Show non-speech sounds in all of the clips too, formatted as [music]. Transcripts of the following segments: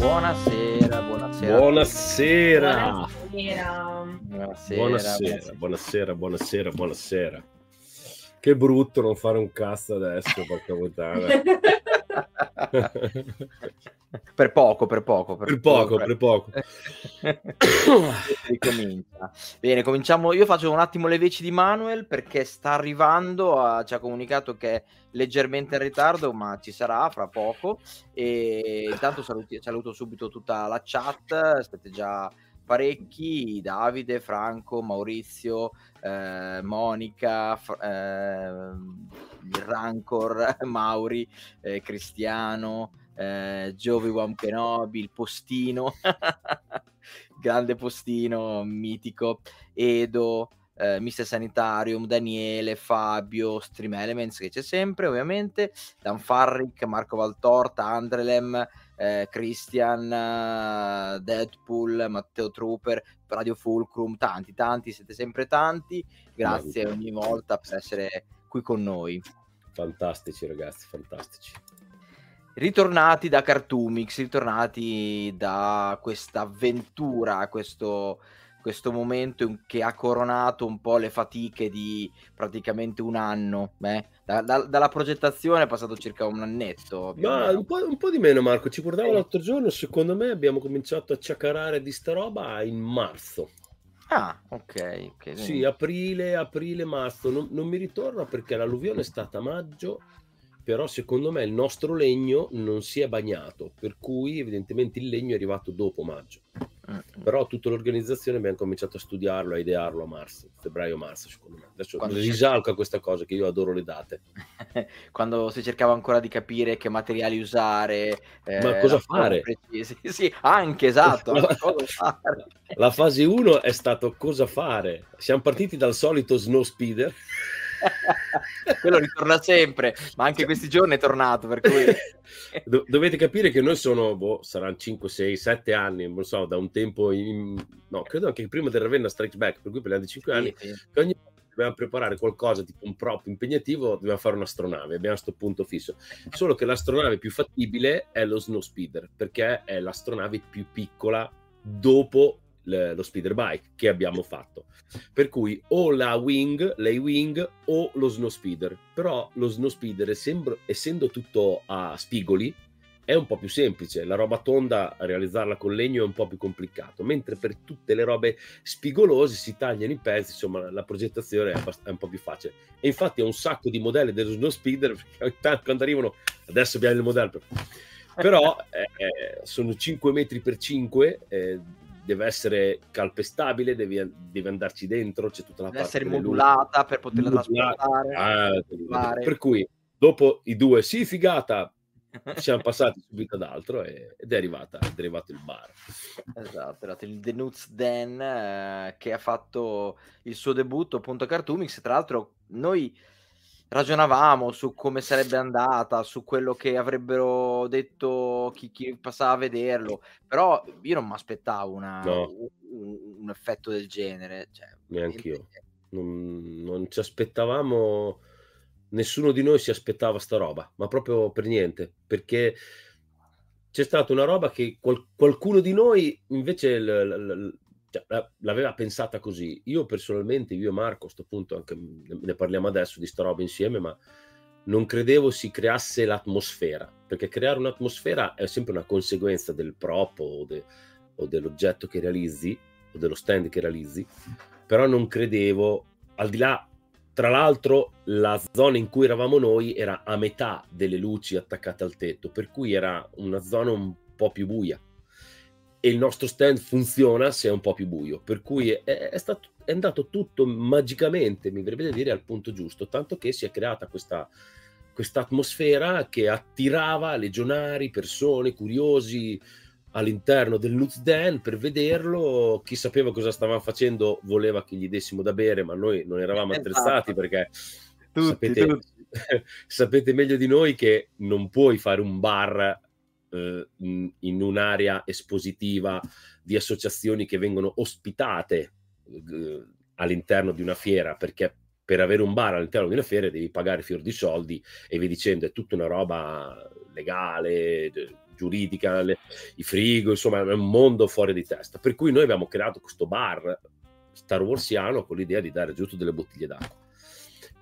Buonasera, buonasera. Buonasera. Buonasera. Buonasera. Buonasera, buonasera, buonasera. Che brutto non fare un cazzo adesso, porca puttana. [laughs] Per poco, per poco. per poco, per poco. [coughs] Ricomincia. Bene, cominciamo. Io faccio un attimo le veci di Manuel perché sta arrivando, a- ci ha comunicato che è leggermente in ritardo, ma ci sarà fra poco. E intanto saluti- saluto subito tutta la chat, siete già parecchi, Davide, Franco, Maurizio, eh, Monica, F- ehm, il Rancor, [laughs] Mauri, eh, Cristiano, eh, Wan Kenobi, il postino, [laughs] grande postino, mitico, Edo, eh, Mister Sanitarium, Daniele, Fabio, Stream Elements che c'è sempre ovviamente, Dan Farrick, Marco Valtorta, Andrelem, eh, Christian, eh, Deadpool, Matteo Trooper, Radio Fulcrum, tanti, tanti, siete sempre tanti, grazie ogni volta per essere qui con noi. Fantastici ragazzi, fantastici. Ritornati da Cartoomix, ritornati da questa avventura, questo, questo momento che ha coronato un po' le fatiche di praticamente un anno. eh. Da- da- dalla progettazione è passato circa un annetto. Ma un po', un po' di meno Marco, ci guardavo Sì. l'altro giorno, secondo me abbiamo cominciato a ciacarare di sta roba in marzo. Ah, ok. ok, Sì, aprile, aprile, marzo. Non, non mi ritorno perché l'alluvione è stata a maggio, però secondo me il nostro legno non si è bagnato, per cui evidentemente il legno è arrivato dopo maggio. Mm, Però tutta l'organizzazione abbiamo cominciato a studiarlo, a idearlo a marzo, febbraio-marzo secondo me. Adesso Quando risalgo a questa cosa che io adoro le date. [laughs] Quando si cercava ancora di capire che materiali usare, eh, Ma cosa fare? Sì, sì, anche esatto. La- [laughs] anche. La fase 1 è stato cosa fare. Siamo partiti dal solito snow speeder. Quello ritorna sempre, ma anche questi giorni è tornato, per cui... Do- dovete capire che noi sono, boh, saranno 5, 6, 7 anni, non so, da un tempo, in... no, credo anche prima del Ravenna Strikes Back, per cui parliamo di 5 anni, Sì, sì. che ogni volta dobbiamo preparare qualcosa tipo un prop impegnativo, dobbiamo fare un'astronave, abbiamo questo punto fisso. Solo che l'astronave più fattibile è lo Snow Speeder, perché è l'astronave più piccola dopo l- lo speeder bike che abbiamo fatto. Per cui o la wing, lei wing o lo snow speeder. Però lo snow speeder, essendo, essendo tutto a spigoli, è un po' più semplice. La roba tonda, realizzarla con legno è un po' più complicato. Mentre per tutte le robe spigolose si tagliano i pezzi, insomma, la progettazione è, un po' più facile. E infatti ho un sacco di modelli dello snow speeder, [laughs] perché tanto quando arrivano, adesso abbiamo il modello. per- Però eh, eh, sono 5 metri per 5, eh, deve essere calpestabile, devi, devi andarci dentro, c'è tutta la Deve parte essere delle luci. modulata per poterla trasportare. Ah, per cui dopo i due sì figata [laughs] siamo passati subito ad altro e- ed è, arrivata, è arrivato il bar Esatto, è il The Nuts Den eh, che ha fatto il suo debutto appunto a Cartoomix. Tra l'altro noi ragionavamo su come sarebbe andata, su quello che avrebbero detto chi, chi passava a vederlo, però io non mi aspettavo No. un, un effetto del genere. Cioè, Neanch'io. non, non ci aspettavamo nessuno di noi si aspettava sta roba ma proprio per niente perché c'è stata una roba che qual- qualcuno di noi invece l- l- l- l'aveva pensata così. Io personalmente io e Marco a sto punto anche ne parliamo adesso di sta roba insieme ma non credevo si creasse l'atmosfera perché creare un'atmosfera è sempre una conseguenza del prop o, de- o dell'oggetto che realizzi o dello stand che realizzi però non credevo al di là tra l'altro la zona in cui eravamo noi era a metà delle luci attaccate al tetto per cui era una zona un po' più buia e il nostro stand funziona se è un po' più buio per cui è, è stato, è andato tutto magicamente mi verrebbe da dire al punto giusto tanto che si è creata questa questa atmosfera che attirava legionari, persone, curiosi all'interno del Nuz Den per vederlo. Chi sapeva cosa stavamo facendo voleva che gli dessimo da bere, ma noi non eravamo Esatto. attrezzati perché Tutti, sapete, tutti. [laughs] sapete meglio di noi che non puoi fare un bar eh, in, un'area espositiva di associazioni che vengono ospitate eh, all'interno di una fiera perché per avere un bar all'interno di una fiera devi pagare fior di soldi e via dicendo, è tutta una roba legale, giuridica, le, i frigo, insomma è un mondo fuori di testa. Per cui noi abbiamo creato questo bar Star Warsiano con l'idea di dare giusto delle bottiglie d'acqua.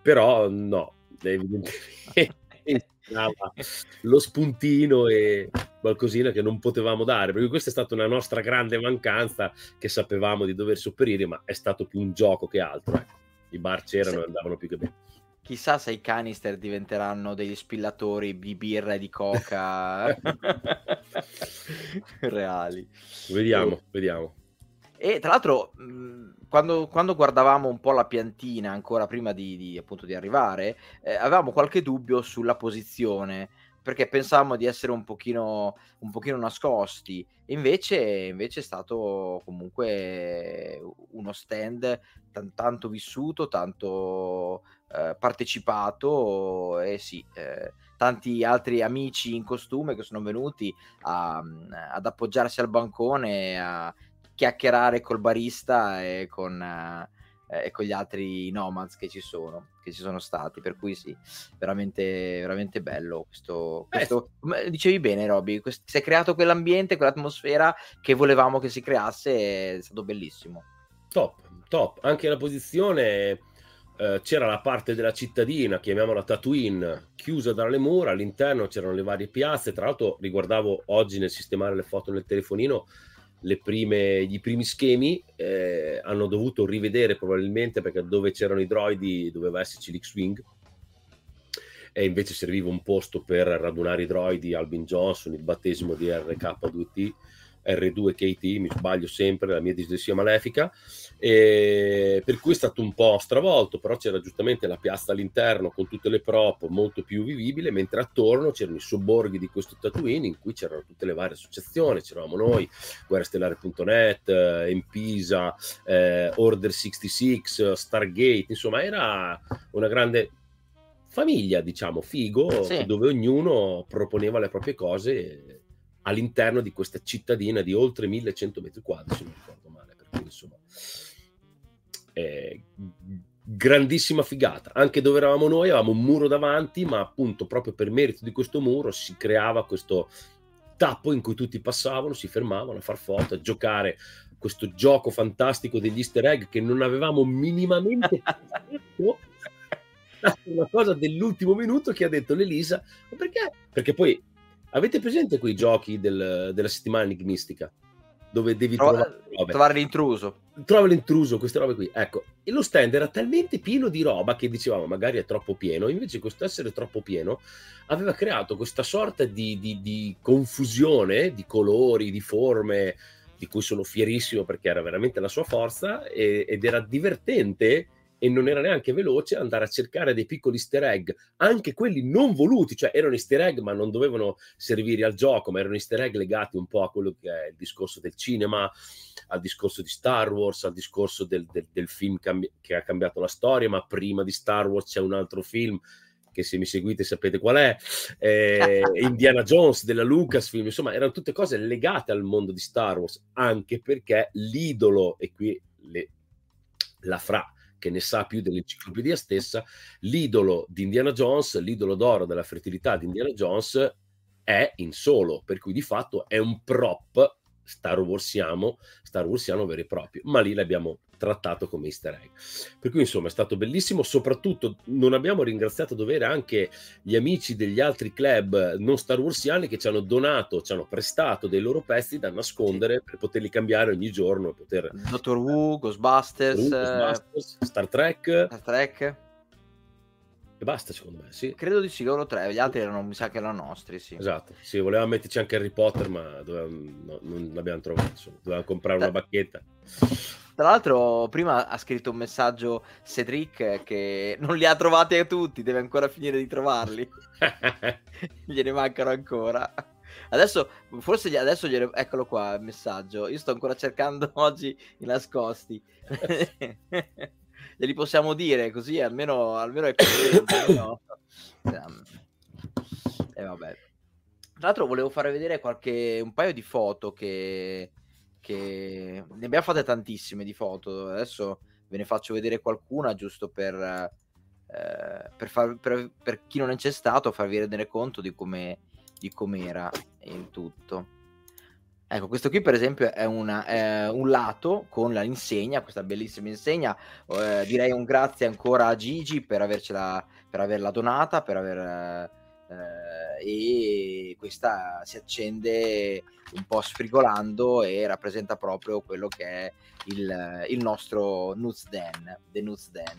Però no, [laughs] evidentemente lo spuntino e qualcosina che non potevamo dare, perché questa è stata una nostra grande mancanza che sapevamo di dover sopperire, ma è stato più un gioco che altro. Ecco. I bar c'erano e andavano più che bene. Chissà se i canister diventeranno degli spillatori di birra e di coca [laughs] [laughs] reali. Vediamo, e... vediamo. E tra l'altro, quando, quando, guardavamo un po' la piantina ancora prima di, di appunto di arrivare, eh, avevamo qualche dubbio sulla posizione perché pensavamo di essere un pochino, un pochino nascosti. Invece, invece è stato comunque uno stand t- tanto vissuto, tanto eh, partecipato e sì, eh, tanti altri amici in costume che sono venuti a, ad appoggiarsi al bancone, a chiacchierare col barista e con, eh, e con gli altri nomads che ci sono che ci sono stati per cui sì veramente veramente bello questo, questo dicevi bene Roby si è creato quell'ambiente quell'atmosfera che volevamo che si creasse è stato bellissimo. Top top. Anche la posizione eh, c'era la parte della cittadina, chiamiamola Tatooine, chiusa dalle mura, all'interno c'erano le varie piazze, tra l'altro riguardavo oggi nel sistemare le foto nel telefonino, prime, i primi schemi eh, hanno dovuto rivedere probabilmente perché dove c'erano i droidi doveva esserci l'X-Wing. E invece serviva un posto per radunare i droidi Albin Johnson, il battesimo di RK2T R2KT, mi sbaglio sempre, la mia dislessia malefica, per cui è stato un po' stravolto, però c'era giustamente la piazza all'interno con tutte le prop molto più vivibile, mentre attorno c'erano i sobborghi di questo Tatooine in cui c'erano tutte le varie associazioni, c'eravamo noi, guerrastellare.net, eh, Empisa, eh, Order 66, Stargate, insomma era una grande famiglia, diciamo, figo, sì. dove ognuno proponeva le proprie cose all'interno di questa cittadina di oltre 1100 metri quadri, se non ricordo male, per cui insomma eh, grandissima figata. Anche dove eravamo noi avevamo un muro davanti, ma appunto proprio per merito di questo muro si creava questo tappo in cui tutti passavano, si fermavano a far foto, a giocare questo gioco fantastico degli easter egg che non avevamo minimamente [laughs] una cosa dell'ultimo minuto che ha detto l'Elisa ma perché? Perché poi Avete presente quei giochi del, della settimana enigmistica? Dove devi Trova, trovare, trovare l'intruso. Trova l'intruso, queste robe qui. Ecco, e lo stand era talmente pieno di roba che dicevamo magari è troppo pieno, invece questo essere troppo pieno aveva creato questa sorta di, di, di confusione di colori, di forme, di cui sono fierissimo perché era veramente la sua forza e, ed era divertente e non era neanche veloce andare a cercare dei piccoli easter egg, anche quelli non voluti, cioè erano easter egg ma non dovevano servire al gioco, ma erano easter egg legati un po' a quello che è il discorso del cinema, al discorso di Star Wars, al discorso del, del, del film cambi- che ha cambiato la storia, ma prima di Star Wars c'è un altro film che se mi seguite sapete qual è, eh, [laughs] Indiana Jones della Lucasfilm, insomma erano tutte cose legate al mondo di Star Wars, anche perché l'idolo, e qui le, la fra che ne sa più dell'enciclopedia stessa, l'idolo di Indiana Jones, l'idolo d'oro della fertilità di Indiana Jones è in solo, per cui di fatto è un prop Star Warsiamo, Star Warsiano vero e proprio, ma lì l'abbiamo trattato come easter egg. Per cui insomma è stato bellissimo, soprattutto non abbiamo ringraziato a dovere anche gli amici degli altri club non Star Warsiani che ci hanno donato, ci hanno prestato dei loro pezzi da nascondere sì. per poterli cambiare ogni giorno. Poter... Doctor Who, Ghostbusters, Who, Ghostbusters Star Trek. Star Trek. E basta, secondo me, sì. Credo di sì, loro tre, gli altri erano, mi sa che erano nostri, sì. Esatto, sì, volevamo metterci anche Harry Potter, ma dovevamo, no, non l'abbiamo trovato, insomma. dovevamo comprare una bacchetta. Tra l'altro, prima ha scritto un messaggio Cedric che non li ha trovati a tutti, deve ancora finire di trovarli. [laughs] gliene mancano ancora. Adesso, forse adesso gliene... eccolo qua il messaggio. Io sto ancora cercando [laughs] oggi i nascosti. [laughs] Glieli possiamo dire così almeno, almeno è contento. no? [coughs] E eh, vabbè. Tra l'altro volevo fare vedere qualche, un paio di foto che, che ne abbiamo fatte tantissime di foto. Adesso ve ne faccio vedere qualcuna giusto per, eh, per, far, per, per chi non c'è stato, farvi rendere conto di come di com'era. il tutto. Ecco, questo qui per esempio è, una, è un lato con l'insegna, questa bellissima insegna. Eh, direi un grazie ancora a Gigi per, avercela, per averla donata, per aver, e questa si accende un po' sfrigolando e rappresenta proprio quello che è il, il nostro Nuts Den, The Nuts Den.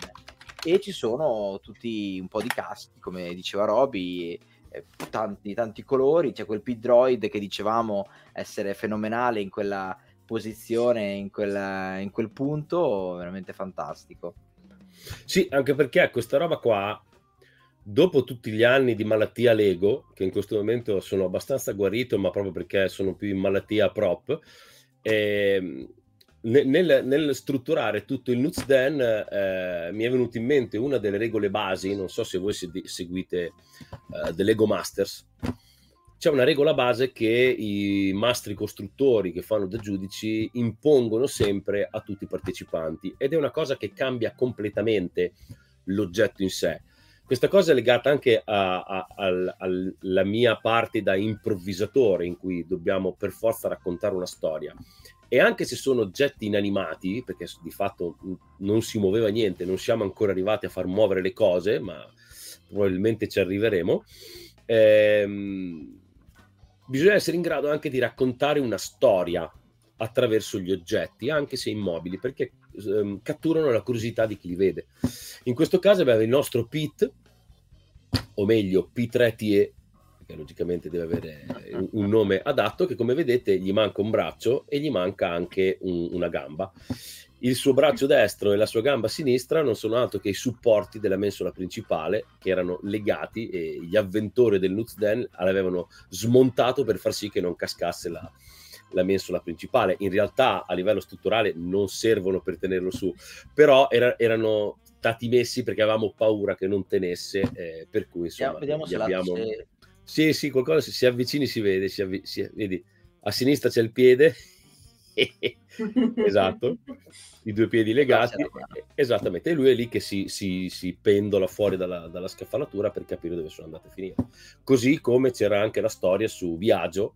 E ci sono tutti un po' di caschi, come diceva Roby, eh, tanti, tanti colori, c'è quel P-Droid che dicevamo essere fenomenale in quella posizione, in, quella, in quel punto, veramente fantastico. Sì, anche perché questa roba qua, dopo tutti gli anni di malattia Lego, che in questo momento sono abbastanza guarito, ma proprio perché sono più in malattia prop, eh, nel, nel, strutturare tutto il Nutzden eh, mi è venuta in mente una delle regole basi, non so se voi seguite uh, The Lego Masters, c'è una regola base che i mastri costruttori che fanno da giudici impongono sempre a tutti i partecipanti ed è una cosa che cambia completamente l'oggetto in sé. Questa cosa è legata anche alla mia parte da improvvisatore in cui dobbiamo per forza raccontare una storia. E anche se sono oggetti inanimati, perché di fatto non si muoveva niente, non siamo ancora arrivati a far muovere le cose, ma probabilmente ci arriveremo, ehm, bisogna essere in grado anche di raccontare una storia attraverso gli oggetti, anche se immobili, perché ehm, catturano la curiosità di chi li vede. In questo caso abbiamo il nostro Pit, o meglio P3TE, che logicamente deve avere un nome adatto, che come vedete gli manca un braccio e gli manca anche un, una gamba. Il suo braccio destro e la sua gamba sinistra non sono altro che i supporti della mensola principale che erano legati e gli avventori del Nutzden l'avevano smontato per far sì che non cascasse la, la mensola principale. In realtà a livello strutturale non servono per tenerlo su, però era, erano stati messi perché avevamo paura che non tenesse, eh, per cui insomma vediamo, vediamo se abbiamo... Se sì, sì, qualcosa si, si avvicini si vede, si avvi- si, vedi, a sinistra c'è il piede, [laughs] esatto, i due piedi legati, esattamente, e lui è lì che si, si, si pendola fuori dalla, dalla, scaffalatura per capire dove sono andate a finire. Così come c'era anche la storia su Biagio,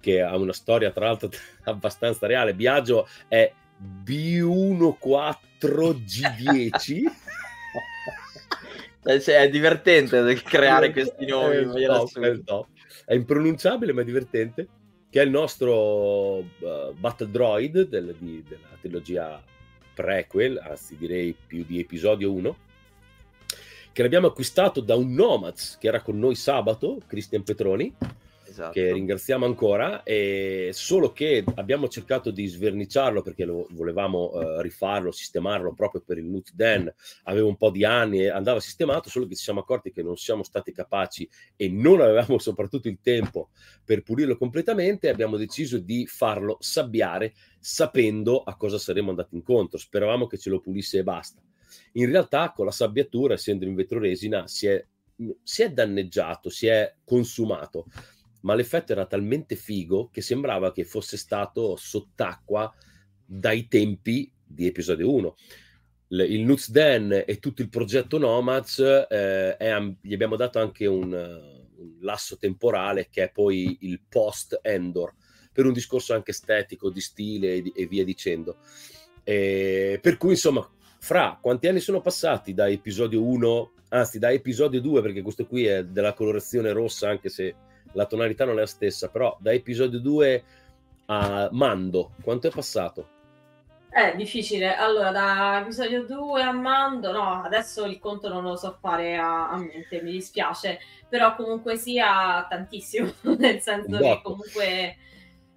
che ha una storia tra l'altro [laughs] abbastanza reale. Biagio è B14G10. Cioè, [laughs] è divertente [laughs] creare questi nomi. È, top, è, top. è impronunciabile, ma è divertente. Che è il nostro uh, Battle Droid del, di, della trilogia prequel, anzi direi più di episodio 1, che l'abbiamo acquistato da un Nomads che era con noi sabato, Cristian Petroni esatto. che ringraziamo ancora, e solo che abbiamo cercato di sverniciarlo perché lo volevamo uh, rifarlo, sistemarlo proprio per il Nut Den, aveva un po' di anni e andava sistemato, solo che ci siamo accorti che non siamo stati capaci e non avevamo [laughs] soprattutto il tempo per pulirlo completamente, abbiamo deciso di farlo sabbiare sapendo a cosa saremmo andati incontro, speravamo che ce lo pulisse e basta. In realtà con la sabbiatura, essendo in vetroresina, si è si è danneggiato, si è consumato ma l'effetto era talmente figo che sembrava che fosse stato sott'acqua dai tempi di episodio 1. il Nuts Den e tutto il progetto Nomads eh, è, gli abbiamo dato anche un, un, lasso temporale che è poi il post Endor per un discorso anche estetico di stile e, e via dicendo. E, per cui insomma, fra quanti anni sono passati da episodio 1, anzi da episodio 2, perché questo qui è della colorazione rossa, anche se la tonalità non è la stessa, però da episodio 2 a Mando, quanto è passato? È difficile. Allora, da episodio 2 a Mando, no, adesso il conto non lo so fare a, a mente, mi dispiace, però comunque sia tantissimo, [laughs] nel senso che comunque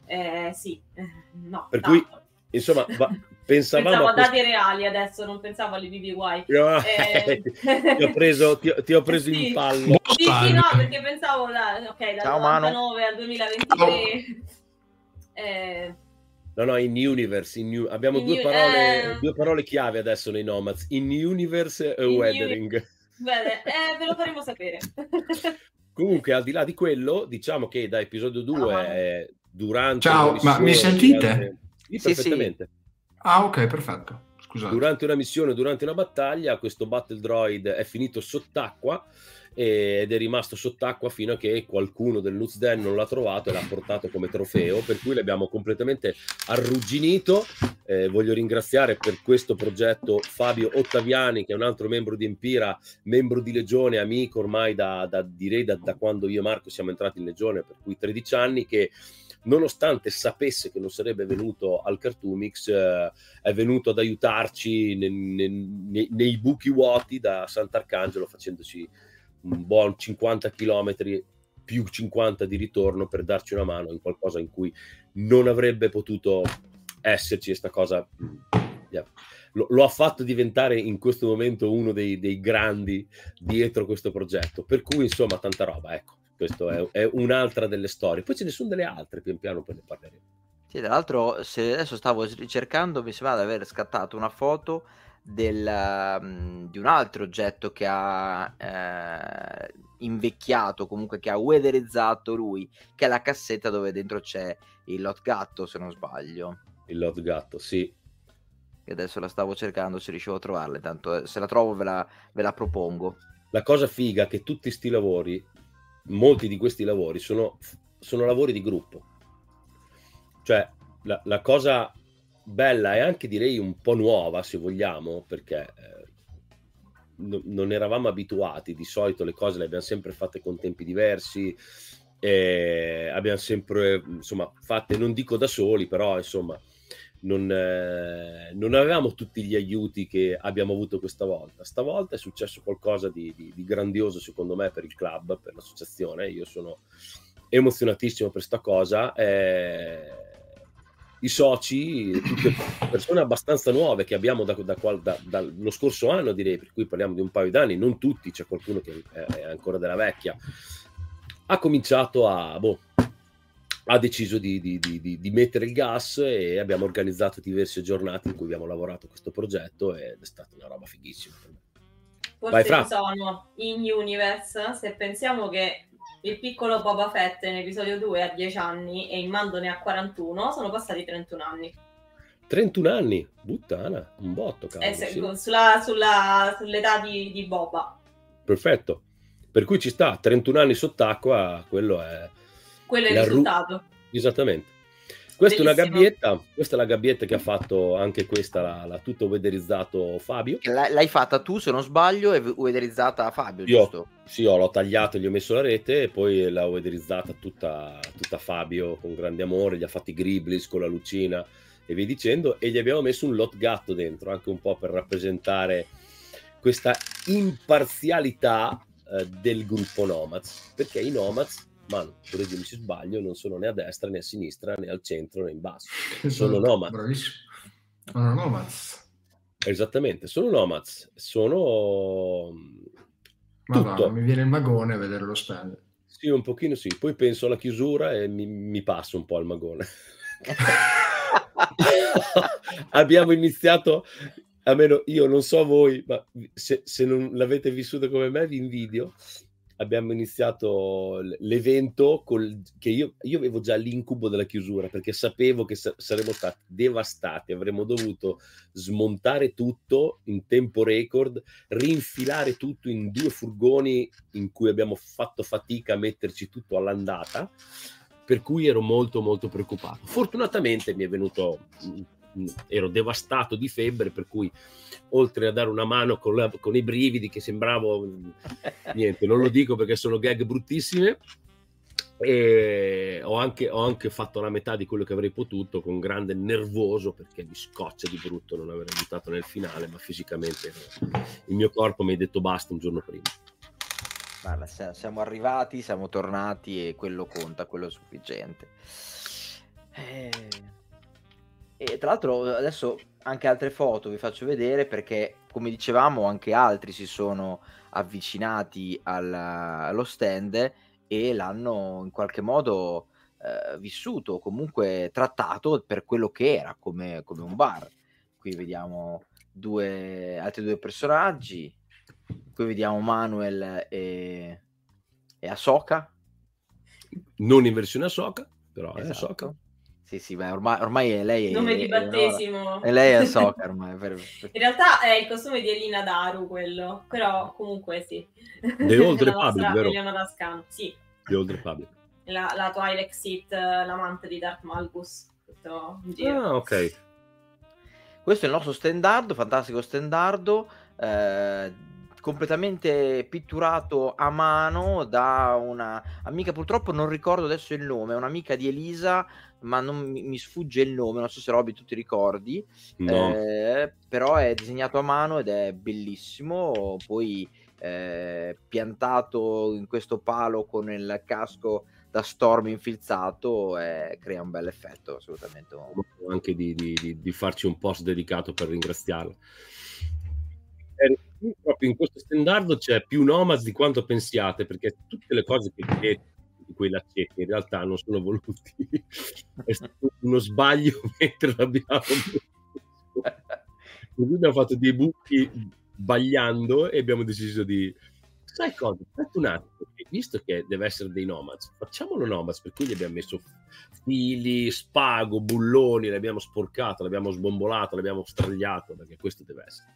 eh, sì, eh, no. Per tanto. cui, insomma, va, [laughs] pensavamo pensavo a, dati reali adesso, non pensavo alle BBY. No, [laughs] eh... ti ho [laughs] preso, ti ho, ti ho preso sì. in pallo. Sì, sì, no, perché pensavo da, okay, dal Ciao, 99 al 2023. Eh... No, no, in universe. In new... Abbiamo in due, new... parole, eh... due parole chiave adesso nei Nomads. In universe e in weathering. [laughs] Uni... Bene, eh, ve lo faremo sapere. Comunque, al di là di quello, diciamo che da episodio 2, ah, durante... Ciao, ma mi sentite? Durante... Sì, perfettamente. Sì. Ah, ok, perfetto. Scusate. Durante una missione, durante una battaglia, questo battle droid è finito sott'acqua ed è rimasto sott'acqua fino a che qualcuno del Luzden non l'ha trovato e l'ha portato come trofeo, per cui l'abbiamo completamente arrugginito. Eh, voglio ringraziare per questo progetto Fabio Ottaviani, che è un altro membro di Empira, membro di Legione, amico ormai da, da direi da, da quando io e Marco siamo entrati in Legione, per cui 13 anni, che nonostante sapesse che non sarebbe venuto al Cartoomix, eh, è venuto ad aiutarci ne, ne, ne, nei buchi vuoti da Sant'Arcangelo facendoci un buon 50 km più 50 di ritorno per darci una mano in qualcosa in cui non avrebbe potuto esserci questa cosa. Yeah. Lo, lo, ha fatto diventare in questo momento uno dei, dei, grandi dietro questo progetto. Per cui, insomma, tanta roba, ecco. Questa è, è, un'altra delle storie. Poi ce ne sono delle altre, pian piano poi ne parleremo. Sì, tra l'altro, se adesso stavo ricercando, mi sembra di aver scattato una foto del, um, di un altro oggetto che ha eh, invecchiato, comunque che ha weatherizzato lui, che è la cassetta dove dentro c'è il lot gatto, se non sbaglio. Il lot gatto, sì. E adesso la stavo cercando, se riuscivo a trovarla, tanto eh, se la trovo ve la, ve la propongo. La cosa figa è che tutti questi lavori, molti di questi lavori, sono, sono lavori di gruppo. Cioè, la, la cosa bella e anche direi un po' nuova se vogliamo perché eh, no, non eravamo abituati di solito le cose le abbiamo sempre fatte con tempi diversi e abbiamo sempre insomma fatte non dico da soli però insomma non, eh, non, avevamo tutti gli aiuti che abbiamo avuto questa volta. Stavolta è successo qualcosa di, di, di grandioso, secondo me, per il club, per l'associazione. Io sono emozionatissimo per questa cosa. Eh, i soci, tutte persone abbastanza nuove che abbiamo da, da, da, dallo scorso anno, direi, per cui parliamo di un paio d'anni, non tutti, c'è qualcuno che è ancora della vecchia, ha cominciato a, boh, ha deciso di, di, di, di, mettere il gas e abbiamo organizzato diverse giornate in cui abbiamo lavorato a questo progetto ed è stata una roba fighissima. Forse Vai, sono in Universe, se pensiamo che il piccolo Boba Fett in episodio 2 ha 10 anni e il Mando ne ha 41, sono passati 31 anni. 31 anni? Buttana, un botto, cavolo. Eh, se, sì. sulla, sulla, sull'età di, di Boba. Perfetto. Per cui ci sta, 31 anni sott'acqua, quello è... Quello è il risultato. Ru- Esattamente. Questa Bellissimo. è una gabbietta, questa è la gabbietta che ha fatto anche questa, l'ha, l'ha tutto weatherizzato Fabio. L'hai fatta tu, se non sbaglio, e weatherizzata Fabio, Io, giusto? Sì, ho, l'ho tagliato, gli ho messo la rete e poi l'ha weatherizzata tutta, tutta Fabio con grande amore, gli ha fatti i griblis con la lucina e via dicendo, e gli abbiamo messo un lot gatto dentro, anche un po' per rappresentare questa imparzialità eh, del gruppo Nomads, perché i Nomads Manu, correggimi se sbaglio, non sono né a destra né a sinistra né al centro né in basso. Sono nomad. Bravissimo. Sono nomads. Esattamente, sono nomads. Sono... Ma va, mi viene il magone a vedere lo stand. Sì, un pochino sì. Poi penso alla chiusura e mi, mi passo un po' al magone. [laughs] Abbiamo iniziato, almeno io non so voi, ma se, se non l'avete vissuto come me vi invidio abbiamo iniziato l'evento col, che io, io, avevo già l'incubo della chiusura perché sapevo che sa- saremmo stati devastati, avremmo dovuto smontare tutto in tempo record, rinfilare tutto in due furgoni in cui abbiamo fatto fatica a metterci tutto all'andata, per cui ero molto molto preoccupato. Fortunatamente mi è venuto ero devastato di febbre, per cui oltre a dare una mano con, la, con i brividi che sembravo niente, non lo dico perché sono gag bruttissime. E ho anche, ho anche fatto la metà di quello che avrei potuto con grande nervoso perché mi scoccia di brutto non aver aiutato nel finale, ma fisicamente il mio corpo mi ha detto basta un giorno prima. Guarda, siamo arrivati, siamo tornati e quello conta, quello è sufficiente. Eh e tra l'altro adesso anche altre foto vi faccio vedere perché come dicevamo anche altri si sono avvicinati alla, allo stand e l'hanno in qualche modo eh, vissuto, comunque trattato per quello che era, come, come un bar. Qui vediamo due, altri due personaggi, qui vediamo Manuel e, e Ahsoka. Non in versione Ahsoka, però esatto. è Ahsoka Sì, sì, beh, ormai, ormai lei è... Nome di battesimo. E lei è soccer ormai. Per... In realtà è il costume di Elina Daru quello, però comunque sì. The Old Republic, vero? Sì. The Old Republic. La, la Twilight Seat, l'amante di Darth Malgus. Tutto in giro. Ah, ok. Questo è il nostro stendardo, fantastico stendardo. Eh, completamente pitturato a mano da una amica, purtroppo non ricordo adesso il nome, è un'amica di Elisa, ma non mi, mi sfugge il nome, non so se Roby tu ti ricordi, no. eh, però è disegnato a mano ed è bellissimo, poi eh, piantato in questo palo con il casco da storm infilzato eh, crea un bel effetto assolutamente anche di, di, di farci un post dedicato per ringraziarla proprio in questo standard c'è più nomads di quanto pensiate, perché tutte le cose che vedete di quei laccetti in realtà non sono voluti. [laughs] È stato uno sbaglio [laughs] mentre l'abbiamo [laughs] Così abbiamo fatto dei buchi sbagliando e abbiamo deciso di... Sai cosa? Aspetta un attimo, visto che deve essere dei nomads, facciamolo nomads, per cui gli abbiamo messo fili, spago, bulloni, l'abbiamo sporcato, l'abbiamo sbombolato, l'abbiamo stragliato, perché questo deve essere.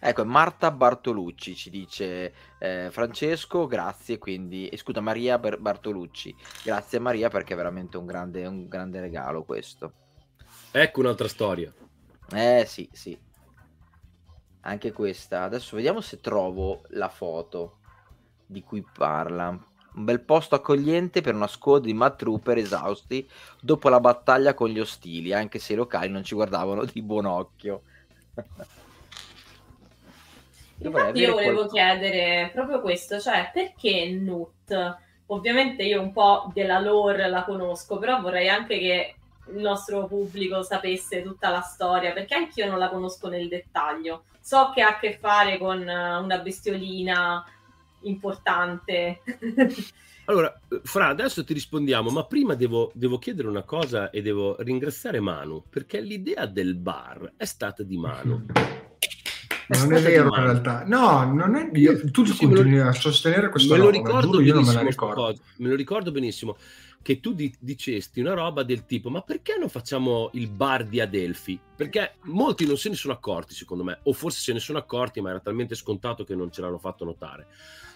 Ecco, Marta Bartolucci ci dice eh, Francesco, grazie, quindi, eh, scusa, Maria Bartolucci, grazie Maria perché è veramente un grande, un grande regalo questo. Ecco un'altra storia. Eh sì, sì. Anche questa. Adesso vediamo se trovo la foto di cui parla. Un bel posto accogliente per una squad di Matt Trooper esausti dopo la battaglia con gli ostili, anche se i locali non ci guardavano di buon occhio. [laughs] Infatti io volevo qualcosa. chiedere proprio questo, cioè perché Nut? Ovviamente io un po' della lore la conosco, però vorrei anche che il nostro pubblico sapesse tutta la storia, perché anch'io non la conosco nel dettaglio. So che ha a che fare con una bestiolina importante. [laughs] Allora, Fra, adesso ti rispondiamo, ma prima devo, devo, chiedere una cosa e devo ringraziare Manu, perché l'idea del bar è stata di Manu. Non è vero in realtà. No, non è io, tu sì, continui lo, a sostenere questo me lo ricordo giuro, io non me la ricordo. me lo ricordo benissimo che tu di, dicesti una roba del tipo ma perché non facciamo il bar di Adelphi? Perché molti non se ne sono accorti secondo me, o forse se ne sono accorti ma era talmente scontato che non ce l'hanno fatto notare.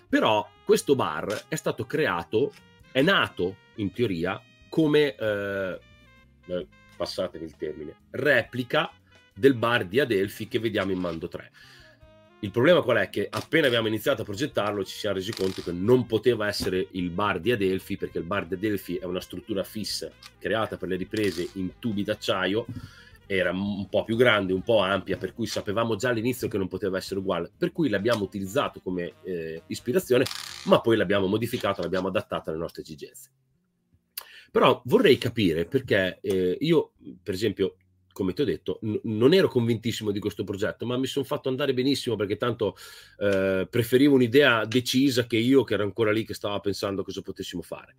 Però questo bar è stato creato, è nato in teoria come, eh, eh passatemi il termine, replica del bar di Adelphi che vediamo in Mando 3. Il problema qual è? Che appena abbiamo iniziato a progettarlo ci siamo resi conto che non poteva essere il bar di Adelphi perché il bar di Adelphi è una struttura fissa creata per le riprese in tubi d'acciaio era un po' più grande, un po' ampia, per cui sapevamo già all'inizio che non poteva essere uguale, per cui l'abbiamo utilizzato come eh, ispirazione, ma poi l'abbiamo modificato, l'abbiamo adattata alle nostre esigenze. Però vorrei capire perché eh, io, per esempio, come ti ho detto, n- non ero convintissimo di questo progetto, ma mi sono fatto andare benissimo perché tanto eh, preferivo un'idea decisa che io, che ero ancora lì, che stava pensando cosa potessimo fare.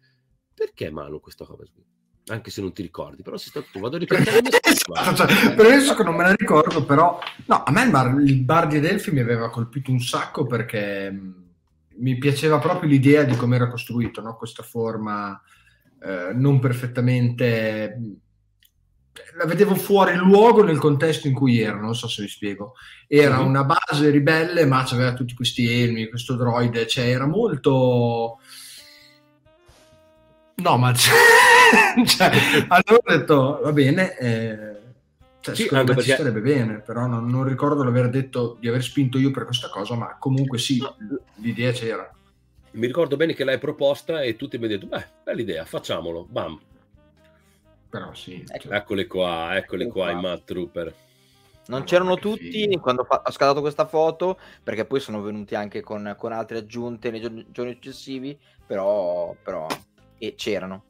Perché Manu questa cosa qui? Anche se non ti ricordi, però sei stato tu, vado a ricordare [laughs] esatto, cioè, penso che non me la ricordo, però no, a me il bar, il bar di Adelphi mi aveva colpito un sacco perché mm, mi piaceva proprio l'idea di come era costruito, no? questa forma eh, non perfettamente la vedevo fuori luogo nel contesto in cui era, non so se vi spiego. Era mm-hmm. una base ribelle, ma c'aveva tutti questi elmi, questo droide, cioè era molto... No, ma [laughs] cioè, allora ho detto, va bene, eh, cioè, sì, secondo me perché... ci sarebbe bene, però non, non, ricordo l'aver detto di aver spinto io per questa cosa, ma comunque sì, l'idea c'era. Mi ricordo bene che l'hai proposta e tutti mi hanno detto, beh, bella idea, facciamolo, bam, però sì. Ecco. Cioè. Eccole qua, eccole qua, qua i Mad Trooper. Non c'erano tutti figlio. quando ho scattato questa foto, perché poi sono venuti anche con, con altre aggiunte nei giorni, giorni successivi, però, però e c'erano.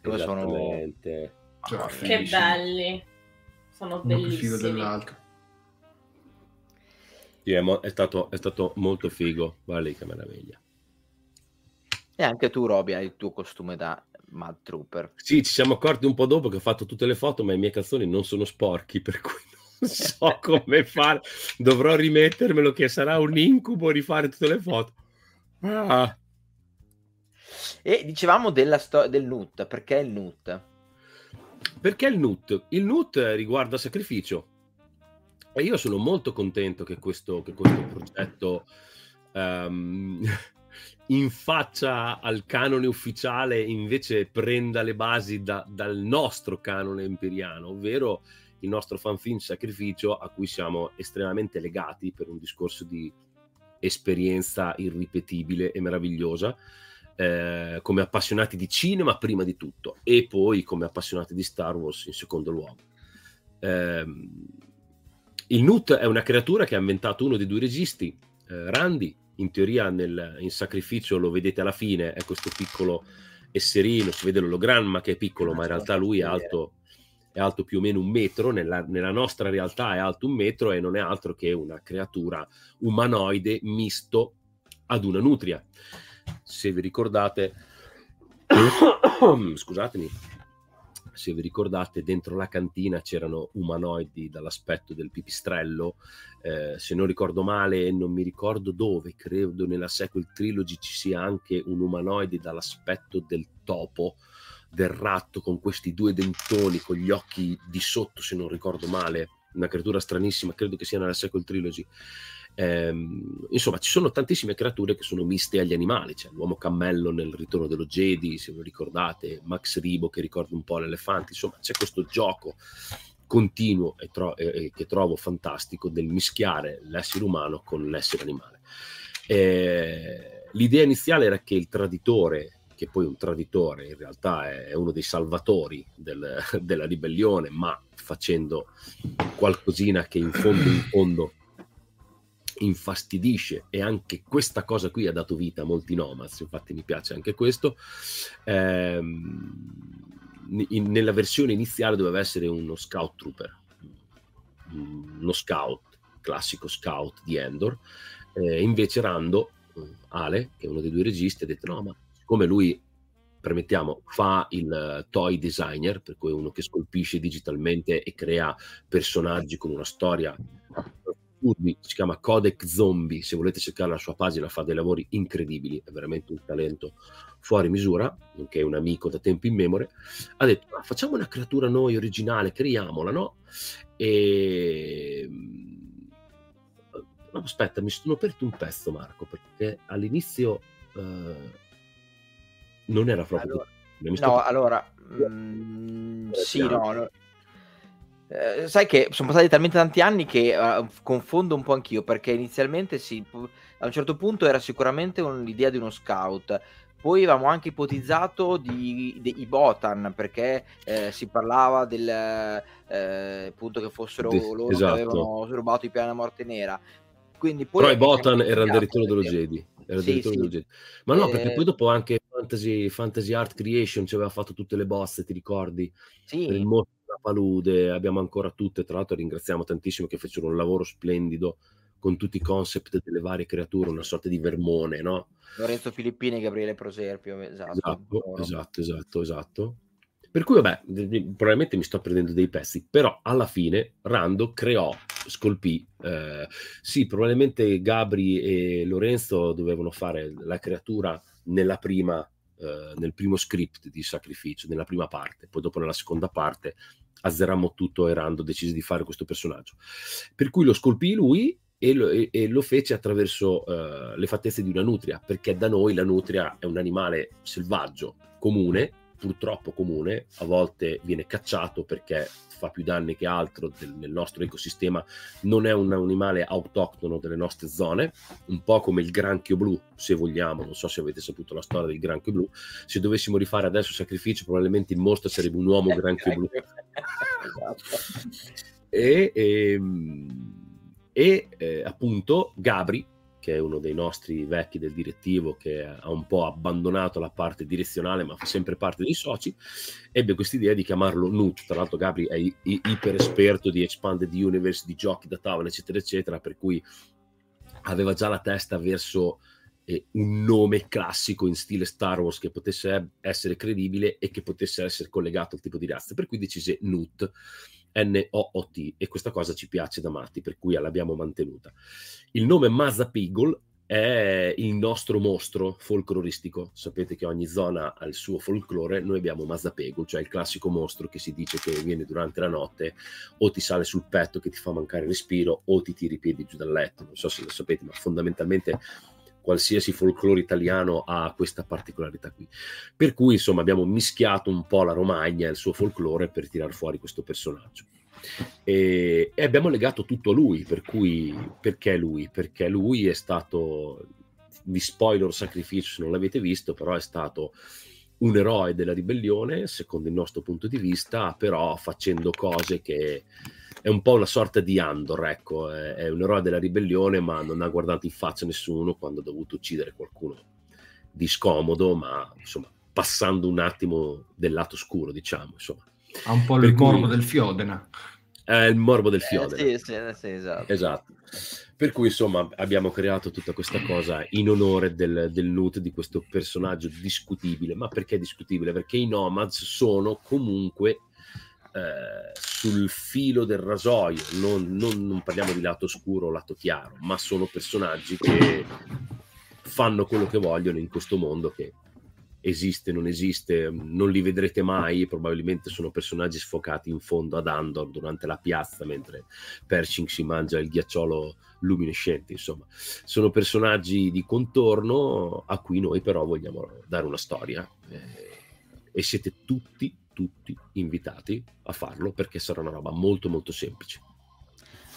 Dove sono... Cioè, che belli. Sono bellissimi. dell'altro. Sì, è, mo- è, stato, è stato molto figo. Guarda lì che meraviglia. E anche tu, Roby, hai il tuo costume da Mad Trooper. Sì, ci siamo accorti un po' dopo che ho fatto tutte le foto, ma i miei calzoni non sono sporchi, [laughs] per cui non so come fare. Dovrò rimettermelo, che sarà un incubo rifare tutte le foto. Ah. E dicevamo della sto- del Nut, perché il Nut? Perché il Nut? Il Nut riguarda sacrificio. E io sono molto contento che questo, che questo progetto um, in faccia al canone ufficiale invece prenda le basi da, dal nostro canone imperiano, ovvero il nostro fanfilm Sacrificio a cui siamo estremamente legati per un discorso di esperienza irripetibile e meravigliosa. Eh, come appassionati di cinema prima di tutto e poi come appassionati di Star Wars in secondo luogo. Eh, il Nut è una creatura che ha inventato uno dei due registi, eh, Randy, in teoria nel, in sacrificio lo vedete alla fine, è questo piccolo esserino, si vede l'ologramma che è piccolo, ma in realtà lui è alto, è alto più o meno un metro, nella, nella, nostra realtà è alto un metro e non è altro che una creatura umanoide misto ad una nutria. Se vi ricordate, [coughs] scusatemi, se vi ricordate, dentro la cantina c'erano umanoidi dall'aspetto del pipistrello. Eh, se non ricordo male, non mi ricordo dove, credo nella sequel trilogy ci sia anche un umanoide dall'aspetto del topo, del ratto, con questi due dentoni, con gli occhi di sotto, se non ricordo male. Una creatura stranissima, credo che sia nella sequel trilogy. Ehm, insomma, ci sono tantissime creature che sono miste agli animali. C'è l'uomo cammello nel ritorno dello Jedi, se vi ricordate, Max Ribo che ricorda un po' l'elefante. Insomma, c'è questo gioco continuo e, tro- e, che trovo fantastico del mischiare l'essere umano con l'essere animale. E l'idea iniziale era che il traditore, che poi un traditore in realtà è uno dei salvatori del, [laughs] della ribellione, ma facendo qualcosina che in fondo in fondo infastidisce e anche questa cosa qui ha dato vita a molti nomads, infatti mi piace anche questo. Ehm, in, nella versione iniziale doveva essere uno scout trooper, uno scout, classico scout di Endor, eh, invece Rando, Ale, che è uno dei due registi, ha detto no, ma siccome lui permettiamo, fa il toy designer, per cui uno che scolpisce digitalmente e crea personaggi con una storia Urbi, si chiama Codec Zombie, se volete cercare la sua pagina fa dei lavori incredibili, è veramente un talento fuori misura, nonché un amico da tempo in memoria, ha detto ah, facciamo una creatura noi originale, creiamola, no? E... No, aspetta, mi sono aperto un pezzo Marco, perché all'inizio uh, non era proprio... Allora, no, allora... [laughs] Mm, sì, no, no eh, sai che sono passati talmente tanti anni che uh, confondo un po' anch'io perché inizialmente sì, a un certo punto era sicuramente un, l'idea di uno scout. Poi avevamo anche ipotizzato di, di i Botan perché eh, si parlava del eh, appunto che fossero De- loro esatto. che avevano rubato i piani della morte nera. Quindi poi Però i Botan erano ritorno dello Jedi. Era sì, sì. dello Jedi. Ma no, perché eh poi dopo anche Fantasy, Fantasy Art Creation ci aveva fatto tutte le bosse, ti ricordi? Sì. Il mostro Palude, abbiamo ancora tutte, tra l'altro ringraziamo tantissimo che fecero un lavoro splendido con tutti i concept delle varie creature, una sorta di vermone, no? Lorenzo Filippini Gabriele Proserpio, esatto. Esatto, esatto, esatto, esatto. Per cui vabbè, probabilmente mi sto prendendo dei pezzi, però alla fine Rando creò, scolpì, eh, sì, probabilmente Gabri e Lorenzo dovevano fare la creatura nella prima, eh, nel primo script di sacrificio, nella prima parte, poi dopo nella seconda parte azzerammo tutto e Rando decise di fare questo personaggio. Per cui lo scolpì lui e lo, e, e lo fece attraverso uh, le fattezze di una nutria, perché da noi la nutria è un animale selvaggio, comune, purtroppo comune, a volte viene cacciato perché fa più danni che altro del, nel nostro ecosistema, non è un animale autoctono delle nostre zone, un po' come il granchio blu, se vogliamo, non so se avete saputo la storia del granchio blu, se dovessimo rifare adesso sacrificio probabilmente il mostro sarebbe un uomo granchio blu. esatto. [laughs] e, e, ehm, e eh, appunto Gabri, che è uno dei nostri vecchi del direttivo che ha un po' abbandonato la parte direzionale ma fa sempre parte dei soci, ebbe questa idea di chiamarlo Nut, tra l'altro Gabri è i- iper esperto di Expanded Universe, di giochi da tavola eccetera eccetera, per cui aveva già la testa verso eh, un nome classico in stile Star Wars che potesse essere credibile e che potesse essere collegato al tipo di razza, per cui decise Nut N-O-O-T e questa cosa ci piace da matti, per cui l'abbiamo mantenuta. Il nome Mazapigol è il nostro mostro folcloristico. Sapete che ogni zona ha il suo folklore, noi abbiamo Mazapegu, cioè il classico mostro che si dice che viene durante la notte o ti sale sul petto che ti fa mancare respiro o ti tiri i piedi giù dal letto, non so se lo sapete, ma fondamentalmente qualsiasi folklore italiano ha questa particolarità qui. Per cui insomma abbiamo mischiato un po' la Romagna e il suo folklore per tirar fuori questo personaggio. E, e, abbiamo legato tutto a lui, per cui perché lui? Perché lui è stato, vi spoiler sacrificio se non l'avete visto, però è stato un eroe della ribellione, secondo il nostro punto di vista, però facendo cose che è un po' una sorta di Andor, ecco, è, è un eroe della ribellione, ma non ha guardato in faccia nessuno quando ha dovuto uccidere qualcuno di scomodo, ma insomma, passando un attimo del lato scuro, diciamo, insomma. Ha un po' il morbo del Fiodena. È il morbo del Fiodena. Eh, sì, sì, sì, esatto. esatto. Per cui insomma abbiamo creato tutta questa cosa in onore del, del Nut, di questo personaggio discutibile. Ma perché discutibile? Perché i Nomads sono comunque eh, sul filo del rasoio, non, non, non parliamo di lato scuro o lato chiaro, ma sono personaggi che fanno quello che vogliono in questo mondo che esiste, non esiste, non li vedrete mai, probabilmente sono personaggi sfocati in fondo ad Andor durante la piazza mentre Pershing si mangia il ghiacciolo luminescente, insomma, sono personaggi di contorno a cui noi però vogliamo dare una storia eh, e siete tutti tutti invitati a farlo perché sarà una roba molto molto semplice.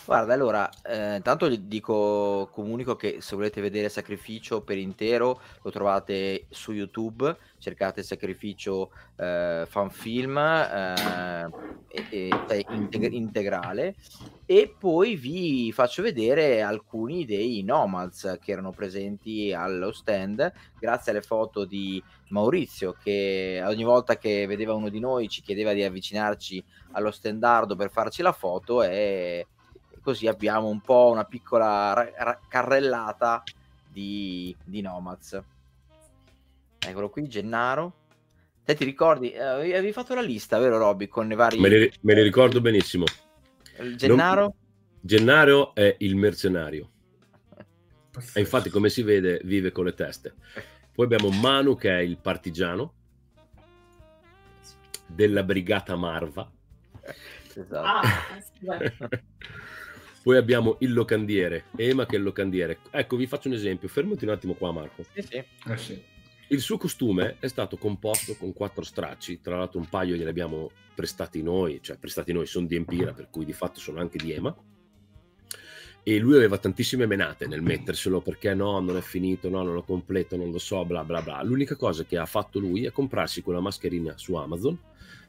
Guarda, allora, eh, intanto gli dico, comunico che se volete vedere Sacrificio per intero lo trovate su YouTube, cercate Sacrificio eh, fanfilm eh, e, e, integ- integrale. E poi vi faccio vedere alcuni dei Nomads che erano presenti allo stand grazie alle foto di Maurizio che ogni volta che vedeva uno di noi ci chiedeva di avvicinarci allo standardo per farci la foto e così abbiamo un po' una piccola ra- ra- carrellata di, di Nomads. Eccolo qui, Gennaro. Te ti ricordi? Eh, avevi fatto la lista, vero Robby, con i vari... Me ne, me ne ricordo benissimo. Gennaro? Non... Gennaro è il mercenario. E infatti, come si vede, vive con le teste. Poi abbiamo Manu, che è il partigiano della brigata Marva. Esatto. Ah, [laughs] Poi abbiamo il locandiere, Ema che è il locandiere. Ecco, vi faccio un esempio, fermati un attimo qua Marco. Sì, sì. Eh, sì. Il suo costume è stato composto con quattro stracci, tra l'altro un paio glieli abbiamo prestati noi, cioè prestati noi, sono di Empira, per cui di fatto sono anche di Ema. E lui aveva tantissime menate nel metterselo perché no, non è finito, no, non lo completo, non lo so, bla bla bla. L'unica cosa che ha fatto lui è comprarsi quella mascherina su Amazon,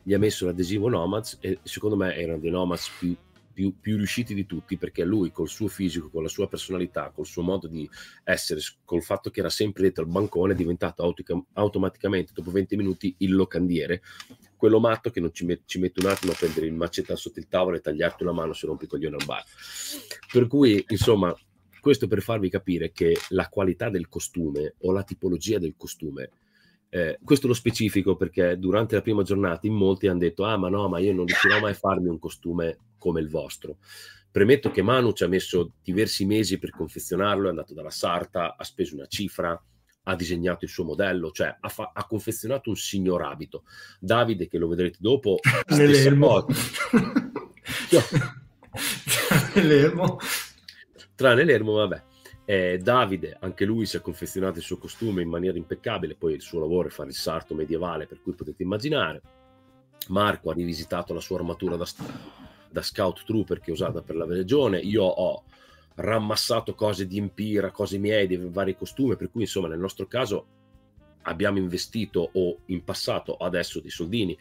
gli ha messo l'adesivo Nomads e secondo me erano dei Nomads più più, più, riusciti di tutti perché lui col suo fisico, con la sua personalità, col suo modo di essere, col fatto che era sempre dietro al bancone, è diventato autica, automaticamente dopo 20 minuti il locandiere, quello matto che non ci, met, ci mette un attimo a prendere il maceta sotto il tavolo e tagliarti una mano se rompi il coglione al bar. Per cui, insomma, questo per farvi capire che la qualità del costume o la tipologia del costume eh, questo lo specifico perché durante la prima giornata in molti hanno detto ah ma no ma io non riuscirò mai a farmi un costume come il vostro premetto che Manu ci ha messo diversi mesi per confezionarlo è andato dalla sarta ha speso una cifra ha disegnato il suo modello cioè ha, fa- ha confezionato un signor abito. Davide che lo vedrete dopo nell'elmo tranne l'ermo vabbè eh, Davide, anche lui si è confezionato il suo costume in maniera impeccabile, poi il suo lavoro è fare il sarto medievale, per cui potete immaginare. Marco ha rivisitato la sua armatura da, da scout trooper che è usata per la regione. Io ho rammassato cose di Empira, cose miei, di vari costumi, per cui insomma nel nostro caso abbiamo investito o in passato adesso dei soldini.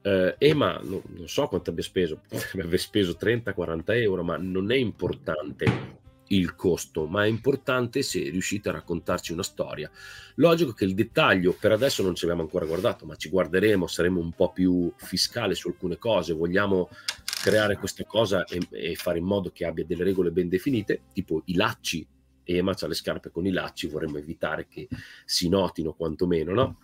Eh, Ema non, non so quanto abbia speso, [laughs] potrebbe aver speso 30-40 euro, ma non è importante il costo, ma è importante se riuscite a raccontarci una storia. Logico che il dettaglio per adesso non ci abbiamo ancora guardato, ma ci guarderemo, saremo un po' più fiscale su alcune cose, vogliamo creare questa cosa e, e fare in modo che abbia delle regole ben definite, tipo i lacci, Ema ha le scarpe con i lacci, vorremmo evitare che si notino quantomeno, no?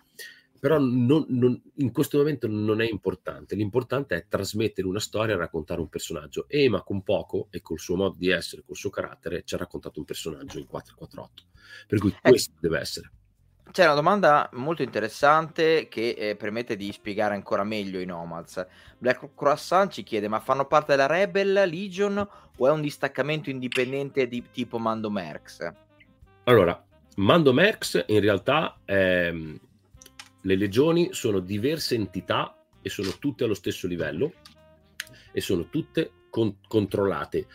Però non, non, in questo momento non è importante. L'importante è trasmettere una storia e raccontare un personaggio. Ema con poco e col suo modo di essere, col suo carattere, ci ha raccontato un personaggio in 448. Per cui eh, questo deve essere. C'è una domanda molto interessante che eh, permette di spiegare ancora meglio i Nomads. Black Croissant ci chiede: ma fanno parte della Rebel Legion o è un distaccamento indipendente di tipo Mando Merx? Allora, Mando Merx in realtà è le legioni sono diverse entità e sono tutte allo stesso livello e sono tutte con- controllate,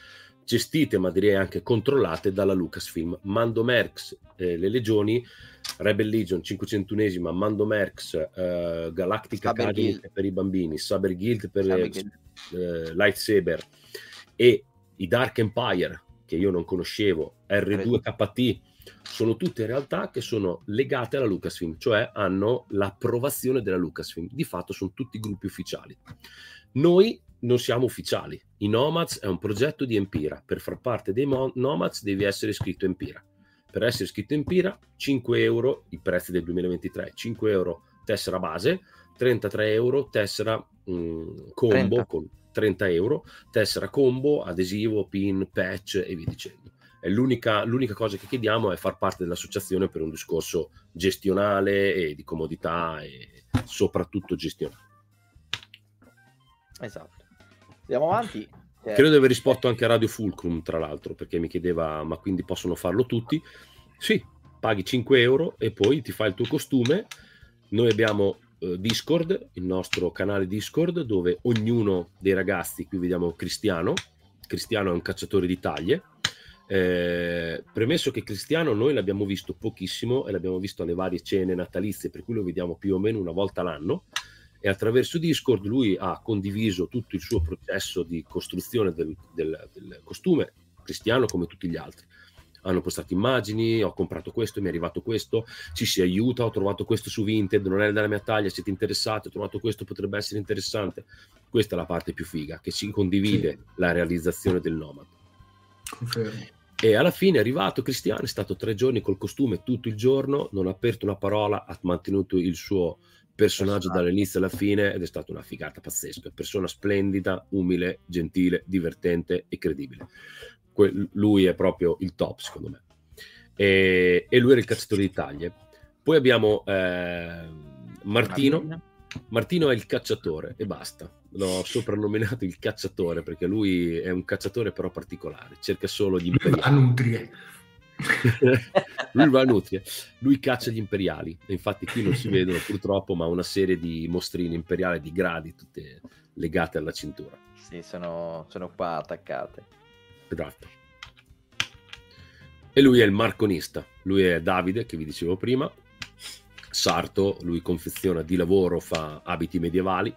gestite, ma direi anche controllate dalla Lucasfilm. Mando Merx, eh, le legioni, Rebel Legion 501esima, Mando Merx, eh, Galactic Saber Academy Guild. per i bambini, Saber Guild per Saber Guild. Eh, Lightsaber e i Dark Empire che io non conoscevo, R2KT sono tutte realtà che sono legate alla Lucasfilm, cioè hanno l'approvazione della Lucasfilm. Di fatto sono tutti gruppi ufficiali. Noi non siamo ufficiali. I Nomads è un progetto di Empira. Per far parte dei Nomads devi essere iscritto Empira. Per essere iscritto Empira, 5 euro, i prezzi del 2023, 5 euro tessera base, 33 euro tessera mh, combo 30. con 30 euro, tessera combo, adesivo, pin, patch e via dicendo. L'unica, l'unica, cosa che chiediamo è far parte dell'associazione per un discorso gestionale e di comodità e soprattutto gestionale. Esatto. Andiamo avanti. Eh, Credo di aver risposto anche a Radio Fulcrum, tra l'altro, perché mi chiedeva, ma quindi possono farlo tutti? Sì, paghi 5 euro e poi ti fai il tuo costume. Noi abbiamo eh, Discord, il nostro canale Discord, dove ognuno dei ragazzi, qui vediamo Cristiano, Cristiano è un cacciatore di taglie, eh, premesso che Cristiano noi l'abbiamo visto pochissimo e l'abbiamo visto alle varie cene natalizie, per cui lo vediamo più o meno una volta l'anno. E attraverso Discord lui ha condiviso tutto il suo processo di costruzione del, del, del costume, Cristiano come tutti gli altri. Hanno postato immagini, ho comprato questo, mi è arrivato questo, ci si aiuta, ho trovato questo su Vinted, non è della mia taglia, siete interessati, ho trovato questo, potrebbe essere interessante. Questa è la parte più figa, che si condivide sì. la realizzazione del Nomad. Confermo. E alla fine è arrivato Cristiano, è stato tre giorni col costume tutto il giorno, non ha aperto una parola, ha mantenuto il suo personaggio dall'inizio alla fine ed è stata una figata pazzesca. Persona splendida, umile, gentile, divertente e credibile. Que- lui è proprio il top, secondo me. E, e lui era il cacciatore di taglie. Poi abbiamo eh, Martino. Martino è il cacciatore e basta. L'ho soprannominato il cacciatore perché lui è un cacciatore però particolare, cerca solo gli imperiali. A nutrie. [laughs] lui va a nutrie, lui caccia gli imperiali. Infatti qui non si [laughs] vedono purtroppo, ma una serie di mostrine imperiali di gradi tutte legate alla cintura. Sì, sono, sono qua attaccate. Esatto. E lui è il marconista, lui è Davide che vi dicevo prima, sarto, lui confeziona di lavoro, fa abiti medievali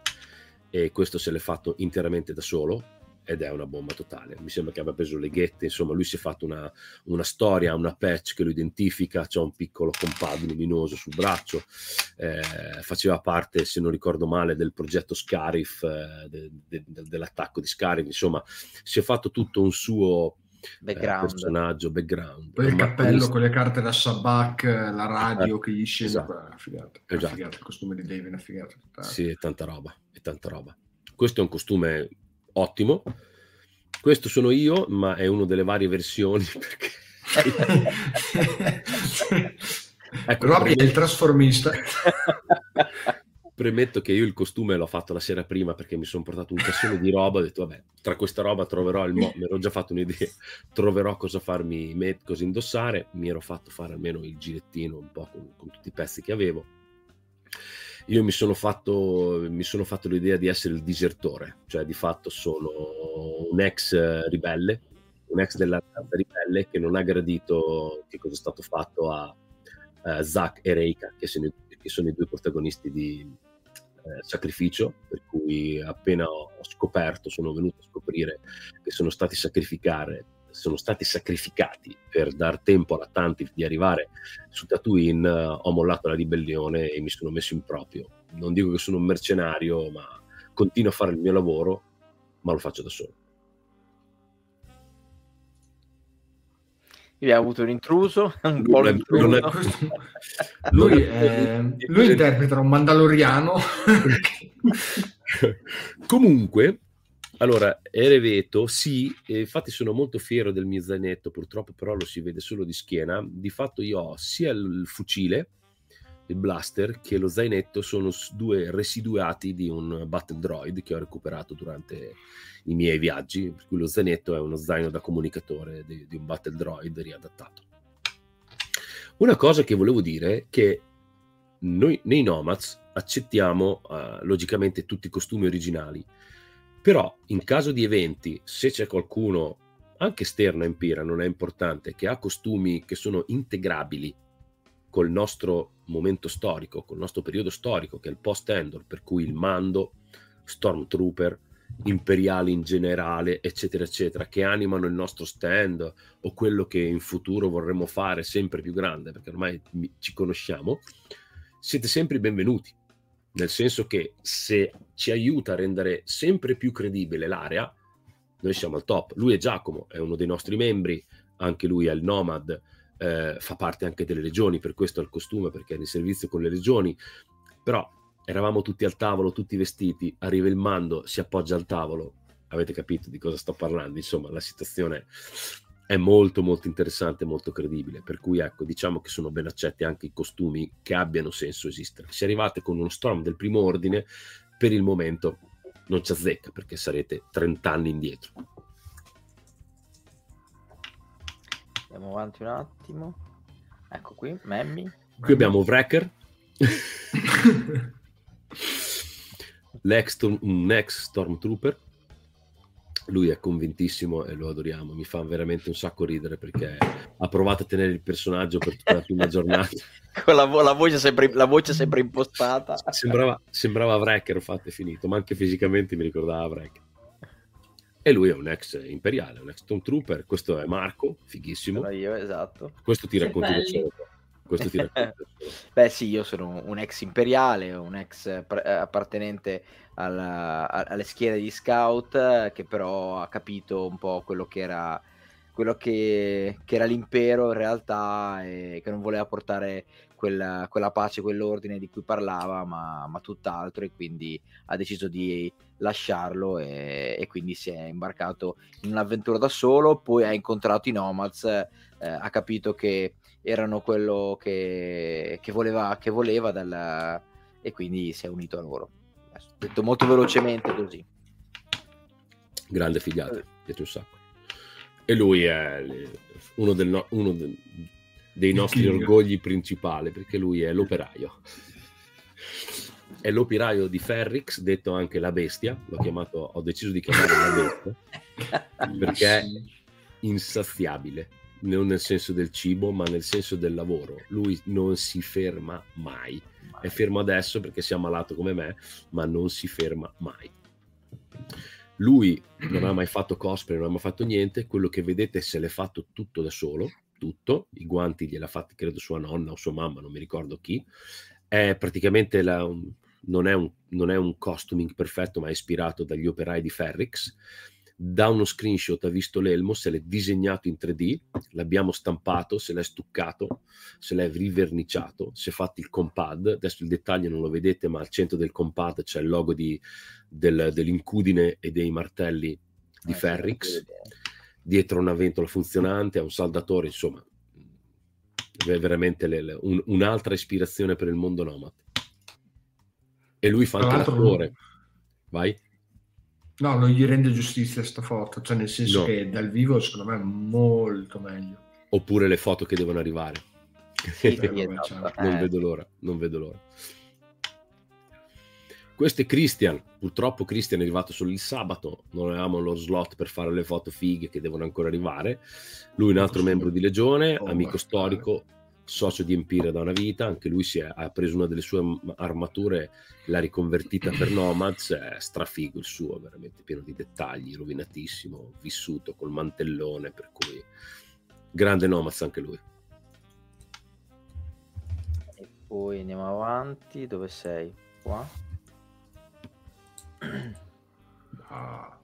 e questo se l'è fatto interamente da solo ed è una bomba totale. Mi sembra che abbia preso le ghette, insomma lui si è fatto una, una storia, una patch che lo identifica, c'è un piccolo compadre luminoso sul braccio, eh, faceva parte, se non ricordo male, del progetto Scarif, eh, de, de, de, dell'attacco di Scarif, insomma si è fatto tutto un suo background. Eh, personaggio, background. Poi il cappello con le carte da Sabak, la radio eh, che gli scende, esatto. una figata, una esatto. figata, il costume di Dave è una figata. Sì, è tanta roba, è tanta roba. Questo è un costume ottimo. Questo sono io, ma è una delle varie versioni [laughs] perché... [laughs] ecco, Robby è il trasformista. [laughs] premetto che io il costume l'ho fatto la sera prima perché mi sono portato un cassone di roba, ho detto vabbè, tra questa roba troverò il mo, [laughs] mi ero già fatto un'idea, troverò cosa farmi, cosa indossare, mi ero fatto fare almeno il girettino un po' con, con tutti i pezzi che avevo. Io mi sono, fatto, mi sono fatto l'idea di essere il disertore, cioè di fatto sono un ex ribelle, un ex della ribelle che non ha gradito che cosa è stato fatto a, a Zack e Reika, che sono, che sono i due protagonisti di, eh, sacrificio, per cui appena ho scoperto, sono venuto a scoprire che sono stati sacrificare sono stati sacrificati per dar tempo alla Tantif di arrivare su Tatooine, ho mollato la ribellione e mi sono messo in proprio. Non dico che sono un mercenario, ma continuo a fare il mio lavoro, ma lo faccio da solo. Abbiamo avuto un intruso, [laughs] un po' intruso. [laughs] Lui, [laughs] lui, eh, lui interpreta un mandaloriano. Comunque, allora, Ereveto, sì, infatti sono molto fiero del mio zainetto, purtroppo però lo si vede solo di schiena. Di fatto io ho sia il fucile, il blaster, che lo zainetto sono due residuati di un battle droid che ho recuperato durante i miei viaggi, per cui lo zainetto è uno zaino da comunicatore di, di un battle droid riadattato. Una cosa che volevo dire è che noi nei Nomads accettiamo uh, logicamente tutti i costumi originali, però in caso di eventi, se c'è qualcuno, anche esterno a Empira, non è importante, che ha costumi che sono integrabili col nostro momento storico, col nostro periodo storico, che è il post-Endor, per cui il mando, Stormtrooper, imperiali in generale, eccetera, eccetera, che animano il nostro stand o quello che in futuro vorremmo fare sempre più grande, perché ormai ci conosciamo, siete sempre benvenuti. Nel senso che se ci aiuta a rendere sempre più credibile l'area, noi siamo al top. Lui è Giacomo, è uno dei nostri membri, anche lui è il Nomad, eh, fa parte anche delle regioni, per questo ha il costume, perché è in servizio con le regioni, però eravamo tutti al tavolo, tutti vestiti, arriva il mando, si appoggia al tavolo, avete capito di cosa sto parlando, insomma la situazione è molto molto interessante, molto credibile, per cui ecco diciamo che sono ben accetti anche i costumi che abbiano senso esistere. Se arrivate con uno storm del primo ordine, per il momento non ci azzecca perché sarete 30 anni indietro. Andiamo avanti un attimo. Ecco qui, Memmi. Qui abbiamo Wrecker. [laughs] l'ex, un ex Stormtrooper. Lui è convintissimo e lo adoriamo. Mi fa veramente un sacco ridere perché ha provato a tenere il personaggio per tutta la prima giornata. [laughs] Con la, vo- la, voce sempre, la, voce sempre, impostata. Sembrava, sembrava Wrecker, fatto e finito, ma anche fisicamente mi ricordava Wrecker. E lui è un ex imperiale, un ex Stormtrooper. Questo è Marco, fighissimo. io, esatto. Questo ti racconto [laughs] da solo. Questo ti Beh sì, io sono un ex imperiale, un ex appartenente alla, alle schiere di scout che però ha capito un po' quello che era, quello che, che era l'impero in realtà e che non voleva portare quella, quella pace, quell'ordine di cui parlava, ma, ma, tutt'altro e quindi ha deciso di lasciarlo e, e, quindi si è imbarcato in un'avventura da solo, poi ha incontrato i Nomads, eh, ha capito che erano quello che, che voleva, che voleva dalla... e quindi si è unito a loro. Detto molto velocemente così. Grande figata, eh. piace un sacco. E lui è uno, del no, uno del, dei nostri orgogli principali perché lui è l'operaio. È l'operaio di Ferrix, detto anche la bestia. L'ho chiamato, ho deciso di chiamarlo la bestia [laughs] perché è insaziabile non nel senso del cibo, ma nel senso del lavoro. Lui non si ferma mai. È fermo adesso perché si è ammalato come me, ma non si ferma mai. Lui non ha mai fatto cosplay, non ha mai fatto niente. Quello che vedete se l'è fatto tutto da solo, tutto. I guanti gliel'ha fatti, credo, sua nonna o sua mamma, non mi ricordo chi. È praticamente la, non, è un, non è un costuming perfetto, ma è ispirato dagli operai di Ferrix da uno screenshot ha visto l'elmo, se l'è disegnato in 3D, l'abbiamo stampato, se l'è stuccato, se l'è riverniciato, si è fatto il compad, adesso il dettaglio non lo vedete, ma al centro del compad c'è il logo di, del, dell'incudine e dei martelli di ah, Ferrix, dietro una ventola funzionante, ha un saldatore, insomma, è veramente le, le, un, un'altra ispirazione per il mondo nomad. E lui fa anche l'attore. Vai. No, non gli rende giustizia sta foto, cioè nel senso no. che dal vivo secondo me è molto meglio. Oppure le foto che devono arrivare. Sì, [laughs] esatto. non vedo l'ora, non vedo l'ora. Questo è Christian, purtroppo Christian è arrivato solo il sabato, non avevamo lo slot per fare le foto fighe che devono ancora arrivare. Lui è un altro membro di Legione, oh, amico storico, socio di Empire da una vita, anche lui è, ha preso una delle sue armature, l'ha riconvertita per Nomads, è strafigo il suo, veramente pieno di dettagli, rovinatissimo, vissuto col mantellone, per cui grande Nomads anche lui. E poi andiamo avanti, dove sei? Qua? Ah.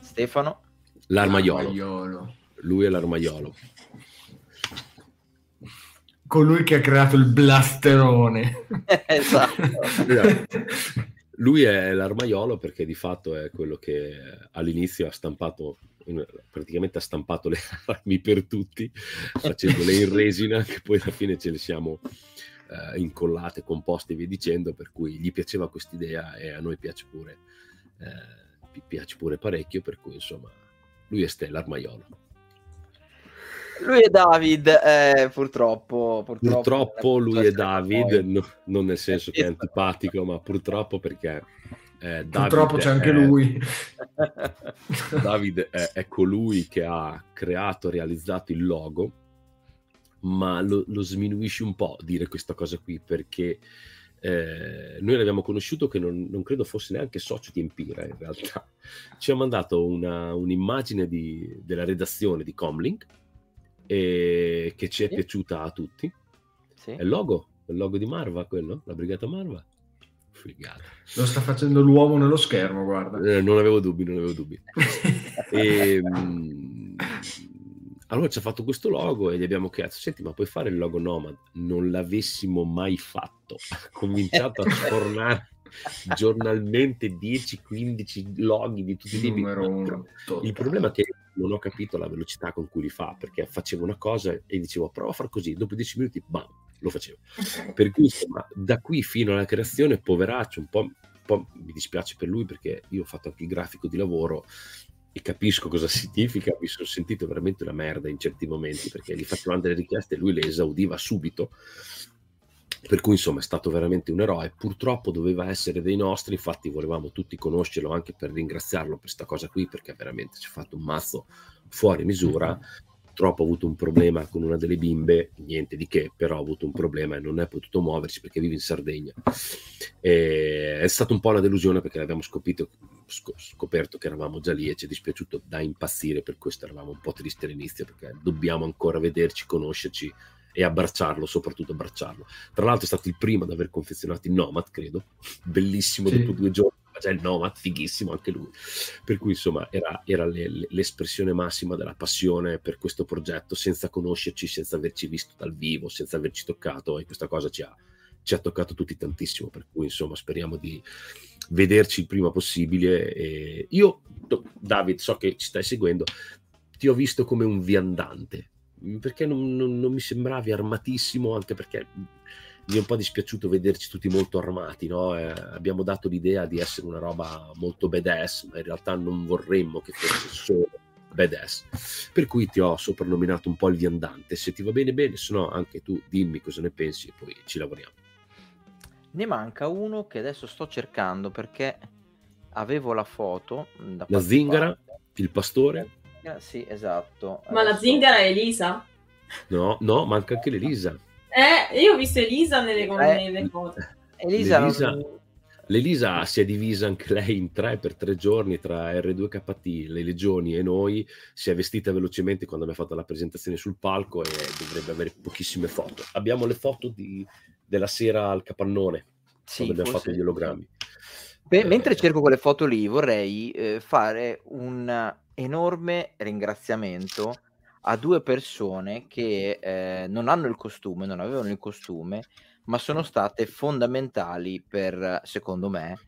Stefano? L'armaiolo. L'armaiolo. lui è l'armaiolo. Colui che ha creato il blasterone. [laughs] esatto. Lui è l'armaiolo perché di fatto è quello che all'inizio ha stampato, praticamente ha stampato le [laughs] armi per tutti, facendole in resina, che poi alla fine ce le siamo eh, incollate, composte e via dicendo, per cui gli piaceva quest'idea e a noi piace pure, eh, piace pure parecchio, per cui insomma lui è Stella Armaiolo. Lui è David, eh, purtroppo, purtroppo. Purtroppo lui è David, no, non nel senso che è [laughs] antipatico, ma purtroppo perché... Eh, purtroppo c'è anche lui. David è, è, colui che ha creato, realizzato il logo, ma lo, lo sminuisce un po' dire questa cosa qui perché eh, noi l'abbiamo conosciuto che non, non, credo fosse neanche socio di Empira in realtà. [laughs] Ci ha mandato una, un'immagine di, della redazione di Comlink e che ci è sì. piaciuta a tutti. Sì. È il logo, il logo di Marva quello, la brigata Marva. Figata. Lo sta facendo l'uomo nello schermo, guarda. Eh, non avevo dubbi, non avevo dubbi. [laughs] e, mh, allora ci ha fatto questo logo e gli abbiamo chiesto, senti ma puoi fare il logo Nomad? Non l'avessimo mai fatto. [laughs] Ha cominciato a [laughs] sfornare giornalmente 10-15 loghi di tutti i tipi. Il problema è che non ho capito la velocità con cui li fa, perché facevo una cosa e dicevo prova a far così, dopo 10 minuti, bam, lo facevo. Per cui insomma, da qui fino alla creazione, poveraccio, un po', un po' mi dispiace per lui perché io ho fatto anche il grafico di lavoro e capisco cosa significa, mi sono sentito veramente una merda in certi momenti perché gli facevano delle richieste e lui le esaudiva subito. Per cui insomma è stato veramente un eroe. Purtroppo doveva essere dei nostri infatti volevamo tutti conoscerlo anche per ringraziarlo per questa cosa qui perché veramente ci ha fatto un mazzo fuori misura purtroppo ha avuto un problema con una delle bimbe niente di che però ha avuto un problema e non è potuto muoversi perché vive in Sardegna e è stata un po' una delusione perché l'abbiamo scoperto, scoperto che eravamo già lì e ci è dispiaciuto da impazzire per questo eravamo un po' tristi all'inizio perché dobbiamo ancora vederci conoscerci e abbracciarlo, soprattutto abbracciarlo. Tra l'altro è stato il primo ad aver confezionato il Nomad, credo, bellissimo, sì. dopo due giorni già il Nomad, fighissimo anche lui. Per cui insomma era, era le, le, l'espressione massima della passione per questo progetto, senza conoscerci, senza averci visto dal vivo, senza averci toccato e questa cosa ci ha, ci ha toccato tutti tantissimo, per cui insomma speriamo di vederci il prima possibile. E io, David, so che ci stai seguendo, ti ho visto come un viandante, perché non, non, non, mi sembravi armatissimo, anche perché mi è un po' dispiaciuto vederci tutti molto armati, no? eh, abbiamo dato l'idea di essere una roba molto badass, ma in realtà non vorremmo che fosse solo badass. Per cui ti ho soprannominato un po' il viandante, se ti va bene bene, se no anche tu dimmi cosa ne pensi e poi ci lavoriamo. Ne manca uno che adesso sto cercando perché avevo la foto. la zingara, parte. il pastore. Sì, esatto. Ma Adesso... la zingara è Elisa? No, no, manca anche l'Elisa. Eh, io ho visto Elisa nelle, eh, nelle foto. Elisa, L'Elisa, non... L'Elisa si è divisa anche lei in tre per tre giorni tra R2KT, le legioni e noi. Si è vestita velocemente quando abbiamo fatto la presentazione sul palco e dovrebbe avere pochissime foto. Abbiamo le foto di, della sera al capannone sì, quando abbiamo fatto gli ologrammi. Beh, mentre cerco quelle foto lì, vorrei eh, fare un enorme ringraziamento a due persone che eh, non hanno il costume, non avevano il costume, ma sono state fondamentali per, secondo me,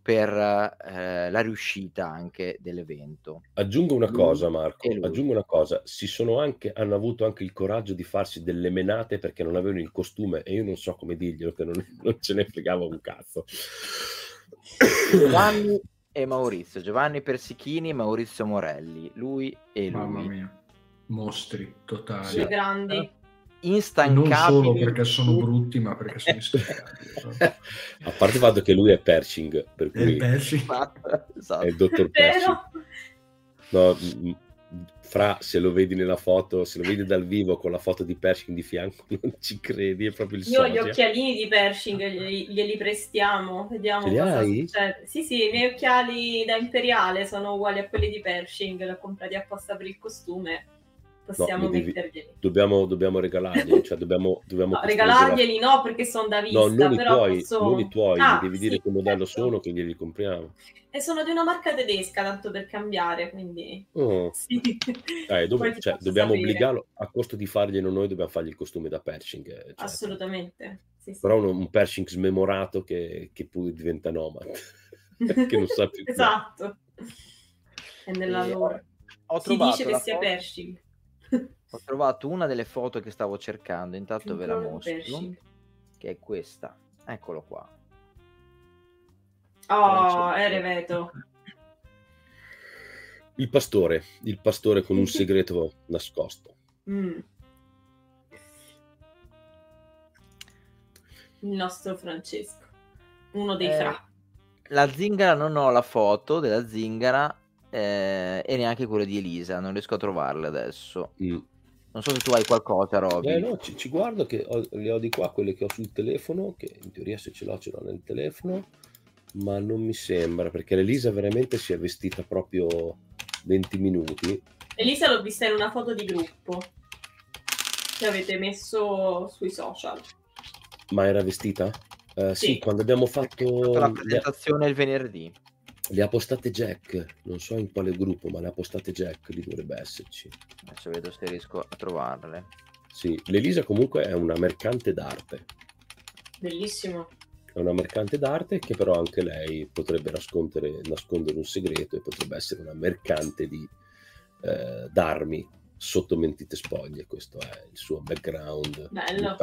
per eh, la riuscita anche dell'evento. Aggiungo una lui cosa, Marco. Aggiungo una cosa. Si sono anche, hanno avuto anche il coraggio di farsi delle menate perché non avevano il costume e io non so come dirglielo, che non, [laughs] non ce ne fregava un cazzo. Giovanni [coughs] e Maurizio, Giovanni Persichini e Maurizio Morelli, lui e lui. Mamma mia, mostri totali. Sì. Grandi. Instancabili. Non solo perché sono brutti, ma perché sono instancabili. [laughs] A parte il fatto che lui è Pershing, per cui è, Pershing. [laughs] Esatto. è il dottor [laughs] Pershing. No, fra se lo vedi nella foto, se lo vedi dal vivo con la foto di Pershing di fianco, non ci credi, è proprio il Io ho gli occhialini di Pershing, glieli, glieli prestiamo, vediamo Ce cosa succede. Sì, sì, i miei occhiali da imperiale sono uguali a quelli di Pershing, li ho comprati apposta per il costume. Possiamo mi devi- metterglieli. Dobbiamo, dobbiamo regalarglieli, [laughs] cioè dobbiamo, dobbiamo No, regalarglieli no, perché sono da vista, No, non i però tuoi, posso- non i tuoi, Ah, devi dire sì, che modello certo. sono che glieli compriamo. E sono di una marca tedesca, tanto per cambiare, quindi Oh. [laughs] sì. Eh, dove- cioè, dobbiamo sapere. obbligarlo a costo di farglielo noi, dobbiamo fargli il costume da Pershing. eh, cioè. Assolutamente. Sì, sì. Però un, un Pershing smemorato che, che poi diventa nomad, [laughs] che non sa più. Esatto. È nella E loro. Ho Si dice che sia foto- Pershing. Ho trovato una delle foto che stavo cercando, intanto ve la mostro, che è questa. Eccolo qua. Oh, è Reveto. Il pastore, il pastore con un [laughs] segreto nascosto. Mm. Il nostro Francesco. Uno dei Eh, fra. La zingara non ho la foto della zingara eh, e neanche quella di Elisa, non riesco a trovarle adesso. Mm. Non so se tu hai qualcosa, Roby. Eh no, ci, ci guardo che ho- le ho di qua, quelle che ho sul telefono, che in teoria se ce l'ho ce l'ho nel telefono, ma non mi sembra, perché l'Elisa veramente si è vestita proprio 20 minuti. Elisa l'ho vista in una foto di gruppo che avete messo sui social. Ma era vestita? Eh, sì. Sì. quando abbiamo fatto... La presentazione il venerdì. Le ha postate Jack, non so in quale gruppo, ma le ha postate Jack, lì dovrebbe esserci. Adesso vedo se riesco a trovarle. Sì, l'Elisa comunque è una mercante d'arte. Bellissimo. È una mercante d'arte che però anche lei potrebbe nascondere, nascondere un segreto e potrebbe essere una mercante di, eh, d'armi sotto mentite spoglie. Questo è il suo background. Bello.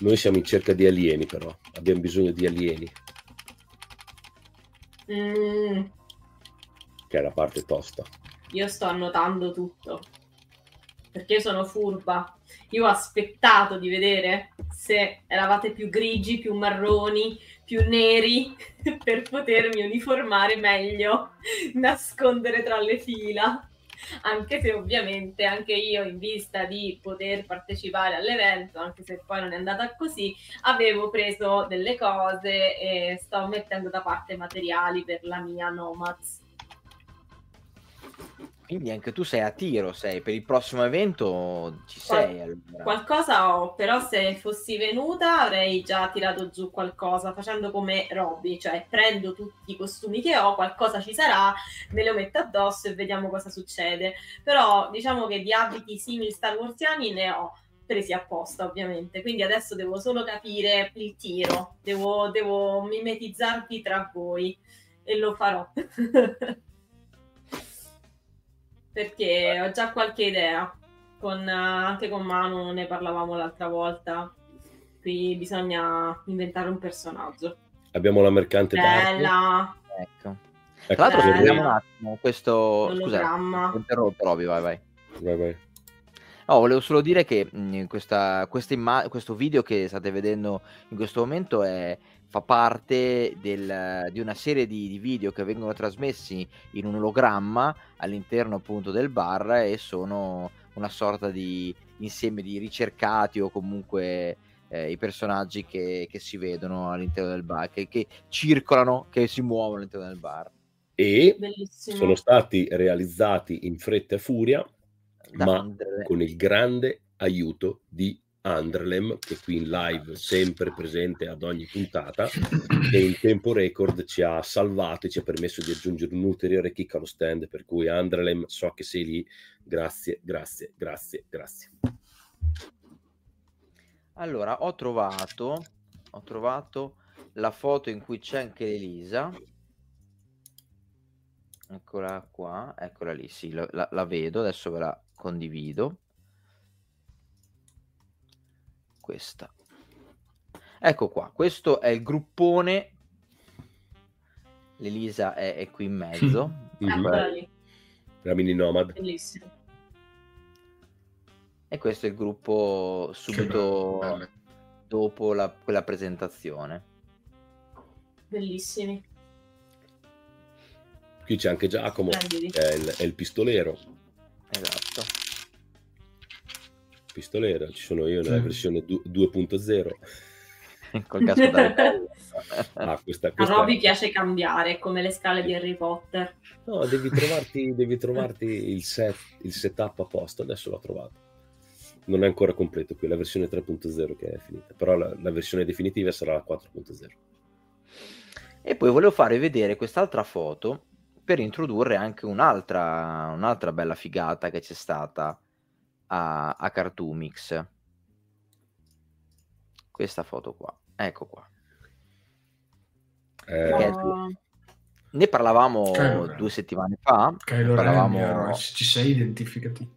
Noi siamo in cerca di alieni però, abbiamo bisogno di alieni, Mm, che è la parte tosta. io sto annotando tutto. Perché io sono furba. Io ho aspettato di vedere se eravate più grigi, più marroni, più neri [laughs] per potermi uniformare meglio, [laughs] nascondere tra le fila. Anche se ovviamente anche io in vista di poter partecipare all'evento, anche se poi non è andata così, avevo preso delle cose e sto mettendo da parte materiali per la mia Nomads. Quindi anche tu sei a tiro, sei per il prossimo evento ci Qual- sei allora. Qualcosa ho, però se fossi venuta avrei già tirato giù qualcosa facendo come Robby, cioè prendo tutti i costumi che ho, qualcosa ci sarà, me lo metto addosso e vediamo cosa succede. Però diciamo che di abiti simili Star Warsiani ne ho presi apposta ovviamente, quindi adesso devo solo capire il tiro, devo, devo mimetizzarvi tra voi e lo farò. [laughs] Perché ho già qualche idea con, eh, anche con Manu ne parlavamo l'altra volta. Qui bisogna inventare un personaggio. Abbiamo la mercante. Bella, Ecco. Ecco, Tra l'altro vediamo un attimo questo... Scusa, l'ologramma. ti interrompo Roby, vai vai. vai, vai. No, volevo solo dire che mh, questa, questa imma- questo video che state vedendo in questo momento è- fa parte del- di una serie di, di video che vengono trasmessi in un ologramma all'interno appunto del bar e sono una sorta di insieme di ricercati o comunque eh, i personaggi che, che si vedono all'interno del bar, che, che circolano, che si muovono all'interno del bar. E Bellissimo. sono stati realizzati in fretta e furia Ma Andre- con il grande aiuto di Andrelem, che qui in live sempre presente ad ogni puntata, e in tempo record ci ha salvato e ci ha permesso di aggiungere un ulteriore kick allo stand, per cui Andrelem, so che sei lì, grazie, grazie, grazie, grazie. Allora, ho trovato, ho trovato la foto in cui c'è anche Elisa. Eccola qua, eccola lì, sì, la- la vedo, adesso ve la condivido. Questa. Ecco qua, questo è il gruppone. L'Elisa è, è qui in mezzo. [laughs] Mhm. Lì, La mini nomad. bellissimo. E questo è il gruppo subito dopo la- quella presentazione. Bellissimi. Qui c'è anche Giacomo, è il, è il pistolero. Esatto. Pistolero, ci sono io nella versione du- 2.0. [laughs] col casco da ah, [laughs] questa, questa... A Robby piace cambiare, come le scale di Harry Potter. No, devi trovarti, devi trovarti il, set, il setup a posto, adesso l'ho trovato. Non è ancora completo qui, la versione 3.0 che è finita, però la, la versione definitiva sarà la 4.0. E poi volevo fare vedere quest'altra foto per introdurre anche un'altra, un'altra bella figata che c'è stata a, a Cartoomix. Questa foto qua, ecco qua. Eh... Ne parlavamo Kylo due settimane fa. Kylo parlavamo... Ren, ci sei identificati.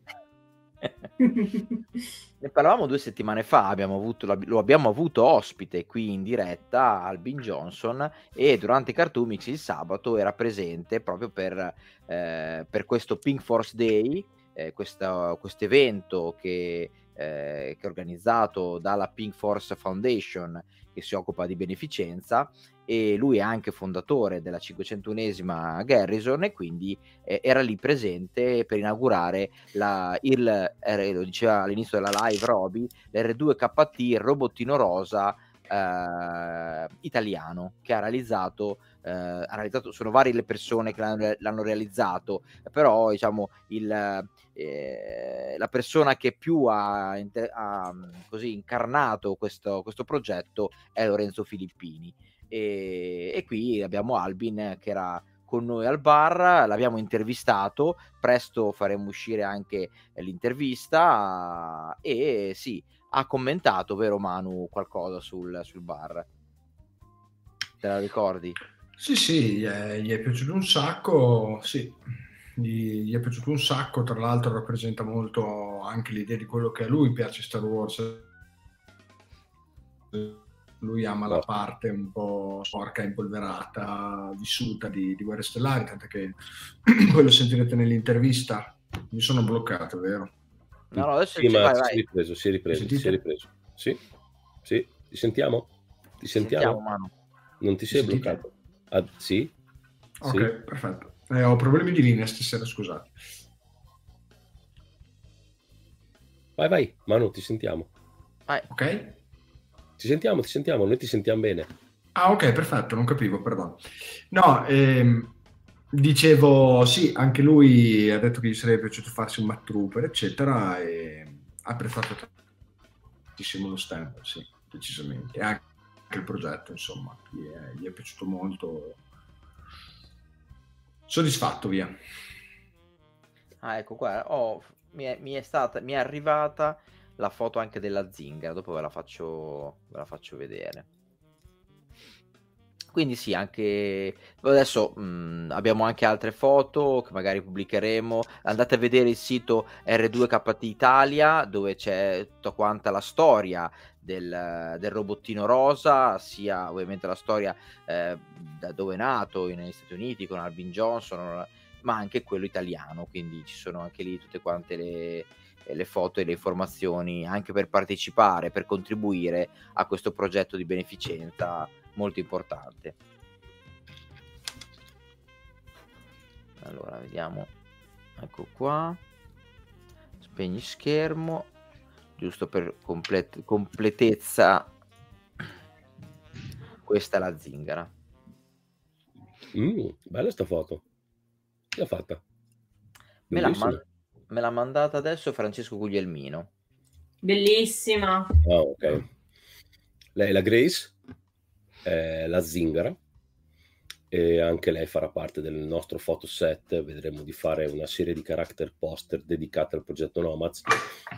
[laughs] ne parlavamo due settimane fa, abbiamo avuto, lo abbiamo avuto ospite qui in diretta, Albin Johnson, e durante Cartoomix il sabato era presente proprio per, eh, per questo Pink Force Day, eh, questo evento che, eh, che è organizzato dalla Pink Force Foundation che si occupa di beneficenza e lui è anche fondatore della 501esima Garrison e quindi eh, era lì presente per inaugurare la, il, eh, lo diceva all'inizio della live Roby, l'R2KT, il robottino rosa eh, italiano che ha realizzato, eh, ha realizzato, sono varie le persone che l'hanno, l'hanno realizzato, però diciamo il, eh, la persona che più ha, ha così incarnato questo, questo progetto è Lorenzo Filippini e, e qui abbiamo Albin che era con noi al bar, l'abbiamo intervistato, presto faremo uscire anche l'intervista e sì, ha commentato, vero Manu, qualcosa sul, sul bar. Te la ricordi? Sì, sì, gli è, gli è piaciuto un sacco, sì, gli, gli, è piaciuto un sacco, tra l'altro rappresenta molto anche l'idea di quello che a lui piace Star Wars lui ama la parte un po' sporca, impolverata, vissuta di, di Guerre Stellari, tanto che [clears throat] poi lo sentirete nell'intervista. Mi sono bloccato, vero? No, no, adesso sì, ma vai, vai. si è ripreso, si è ripreso, si è ripreso. Sì, sì, ti sentiamo? Ti sentiamo? sentiamo non ti sei Sentite? bloccato? Ah, sì? Ok, sì. perfetto. Eh, ho problemi di linea stasera, scusate. Vai, vai, Manu, ti sentiamo. Vai. Ok. Ti sentiamo, ti sentiamo, noi ti sentiamo bene. Ah, ok, perfetto, non capivo, perdono. No, ehm, dicevo, sì, anche lui ha detto che gli sarebbe piaciuto farsi un Matt Trooper, eccetera, e ha apprezzato tantissimo lo stand, sì, decisamente. E anche il progetto, insomma, gli è, gli è piaciuto molto. Soddisfatto, via. Ah, ecco qua, oh, mi, è, mi, è stata, mi è arrivata la foto anche della zingara, dopo ve la faccio, ve la faccio vedere. Quindi sì, anche adesso mh, abbiamo anche altre foto che magari pubblicheremo. Andate a vedere il sito R2KT Italia dove c'è tutta quanta la storia del, del robottino rosa, sia ovviamente la storia eh, da dove è nato negli Stati Uniti con Albin Johnson, ma anche quello italiano. Quindi ci sono anche lì tutte quante le, le foto e le informazioni anche per partecipare, per contribuire a questo progetto di beneficenza molto importante. Allora, vediamo. Ecco qua. Spegni schermo. Giusto per complet- completezza. Questa è la zingara. Mm, bella sta foto. Chi l'ha fatta? Me l'ha, man- me l'ha mandata adesso Francesco Guglielmino. Bellissima. Ah, ok. Lei è la Grace, è la Zingara e anche lei farà parte del nostro fotoset. Vedremo di fare una serie di character poster dedicate al progetto Nomads,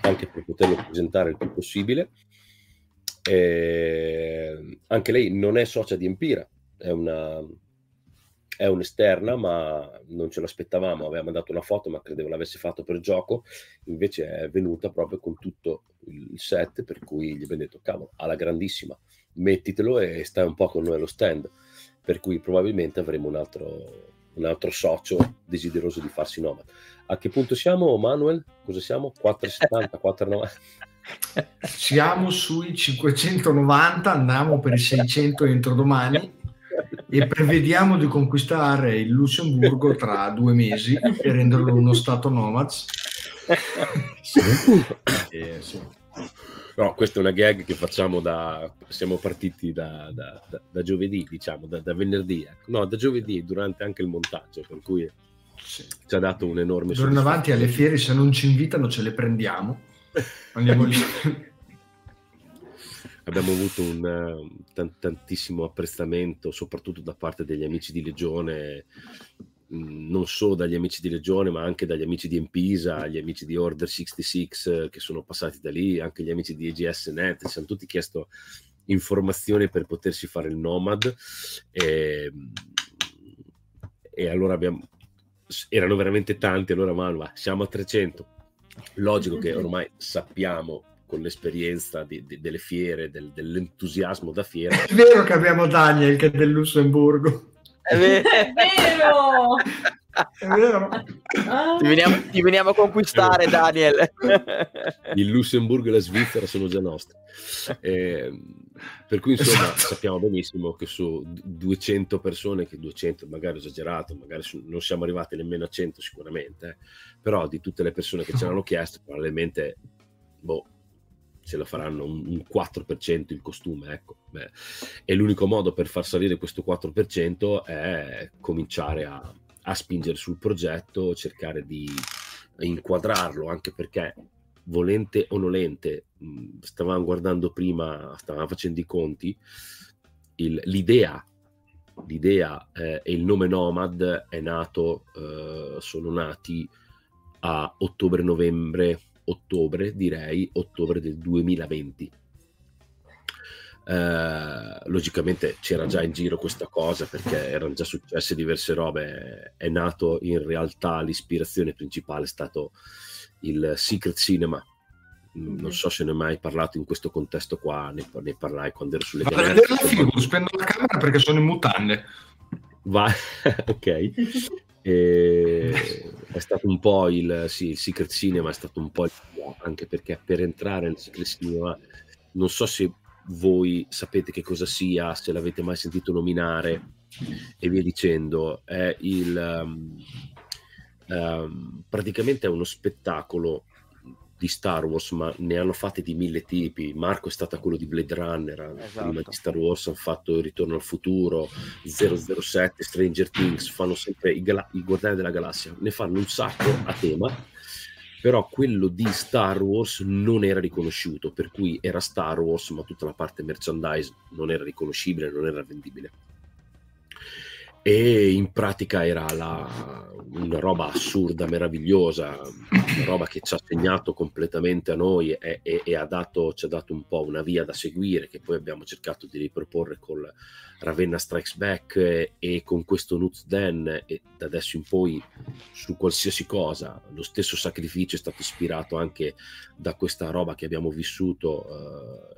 anche per poterlo presentare il più possibile. E anche lei non è socia di Empira, è una è un'esterna, ma non ce l'aspettavamo. Aveva mandato una foto, ma credevo l'avesse fatto per gioco. Invece è venuta proprio con tutto il set, per cui gli abbiamo detto: cavolo, alla grandissima, mettitelo e stai un po' con noi allo stand. Per cui probabilmente avremo un altro, un altro socio desideroso di farsi nomad. A che punto siamo, Manuel? Cosa siamo? 470, 490? [laughs] Siamo sui 590, andiamo per i 600 entro domani e prevediamo di conquistare il Lussemburgo tra due mesi e renderlo uno stato nomads. sì. Eh, sì. No, questa è una gag che facciamo da... siamo partiti da, da, da, da giovedì, diciamo, da, venerdì. Ecco. No, da giovedì, durante anche il montaggio, per cui sì. ci ha dato un enorme... Torno avanti alle fiere, se non ci invitano ce le prendiamo. Andiamo lì. [laughs] Abbiamo avuto un tantissimo apprezzamento, soprattutto da parte degli amici di Legione, non solo dagli amici di Legione, ma anche dagli amici di Empisa, gli amici di Order 66 uh, che sono passati da lì, anche gli amici di EGS Net, ci hanno tutti chiesto informazioni per potersi fare il Nomad. E, e allora abbiamo, erano veramente tanti, allora Manu, siamo a 300. Logico che [laughs] ormai sappiamo con l'esperienza di, di, delle fiere, del, dell'entusiasmo da fiera. È vero che abbiamo Daniel che è del Lussemburgo. È vero! È vero! È vero. Ti, veniamo, ti veniamo, a conquistare, Daniel. Il Lussemburgo e la Svizzera sono già nostri. Eh, per cui, insomma, esatto. sappiamo benissimo che su 200 persone, che 200 magari esagerato, magari su, non siamo arrivati nemmeno a 100 sicuramente, eh, però di tutte le persone che ce [laughs] l'hanno chiesto, probabilmente, boh, ce la faranno un, un 4% il costume, ecco. Beh, e l'unico modo per far salire questo 4% è cominciare a, a spingere sul progetto, cercare di inquadrarlo, anche perché volente o nolente, stavamo guardando prima, stavamo facendo i conti, il, l'idea, l'idea eh, e il nome Nomad è nato, eh, sono nati a ottobre-novembre ottobre, direi ottobre del 2020. Eh, logicamente c'era già in giro questa cosa perché erano già successe diverse robe. È nato in realtà l'ispirazione principale è stato il Secret Cinema. Mm, non so se ne hai mai parlato in questo contesto qua, ne, ne parlai quando ero sulle canali. vedere la film, spendo la camera perché sono in mutande. Va, [laughs] ok. E [laughs] è stato un po' il, sì, il Secret Cinema, è stato un po' il, anche perché per entrare nel Secret Cinema, non so se voi sapete che cosa sia, se l'avete mai sentito nominare e via dicendo, è il, um, um, praticamente è uno spettacolo di Star Wars, ma ne hanno fatti di mille tipi. Marco è stato quello di Blade Runner, esatto. prima di Star Wars hanno fatto Ritorno al futuro, 007, Stranger Things, fanno sempre i, gala- i Guardiani della Galassia, ne fanno un sacco a tema, però quello di Star Wars non era riconosciuto, per cui era Star Wars, ma tutta la parte merchandise non era riconoscibile, non era vendibile e in pratica era la, una roba assurda, meravigliosa, una roba che ci ha segnato completamente a noi e, e, e ha dato, ci ha dato un po' una via da seguire che poi abbiamo cercato di riproporre con Ravenna Strikes Back e, e con questo Nuts Den e da adesso in poi su qualsiasi cosa. Lo stesso sacrificio è stato ispirato anche da questa roba che abbiamo vissuto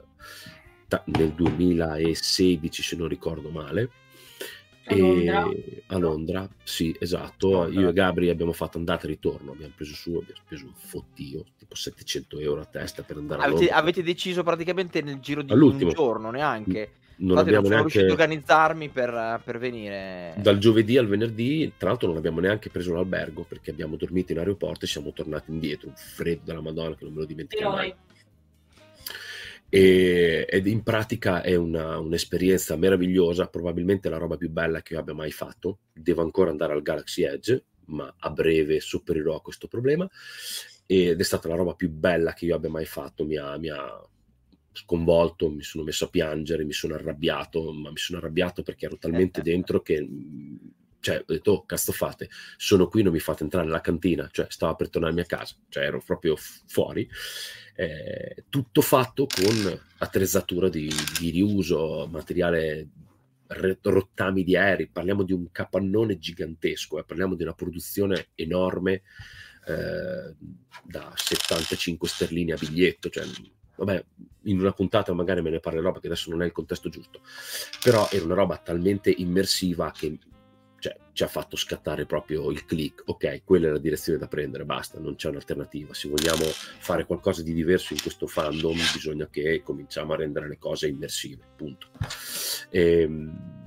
eh, nel 2016 se non ricordo male a Londra. a Londra, sì, esatto. Londra. Io e Gabri abbiamo fatto andata e ritorno, abbiamo preso su, abbiamo speso un fottio, tipo 700 euro a testa per andare avete, a Londra. Avete deciso praticamente nel giro di All'ultimo. un giorno, neanche? Non Infatti abbiamo non neanche... riuscito a organizzarmi per, per, venire. Dal giovedì al venerdì, tra l'altro, non abbiamo neanche preso l'albergo perché abbiamo dormito in aeroporto e siamo tornati indietro. Un freddo della Madonna che non me lo dimentico mai. E, ed in pratica è una, un'esperienza meravigliosa, probabilmente la roba più bella che io abbia mai fatto. Devo ancora andare al Galaxy Edge, ma a breve supererò a questo problema. Ed è stata la roba più bella che io abbia mai fatto, mi ha, mi ha sconvolto, mi sono messo a piangere, mi sono arrabbiato, ma mi sono arrabbiato perché ero talmente [laughs] dentro che cioè, ho detto, oh, cazzo fate, sono qui, non mi fate entrare nella cantina, cioè, stavo per tornarmi a casa, cioè, ero proprio fuori eh, tutto fatto con attrezzatura di, di riuso, materiale rottami di aerei, parliamo di un capannone gigantesco, eh, parliamo di una produzione enorme eh, da 75 sterline a biglietto, cioè, vabbè, in una puntata magari me ne parlerò perché adesso non è il contesto giusto, però era una roba talmente immersiva che cioè, ci ha fatto scattare proprio il click, ok, quella è la direzione da prendere, basta, non c'è un'alternativa. Se vogliamo fare qualcosa di diverso in questo fandom, bisogna che cominciamo a rendere le cose immersive, punto. E, ehm,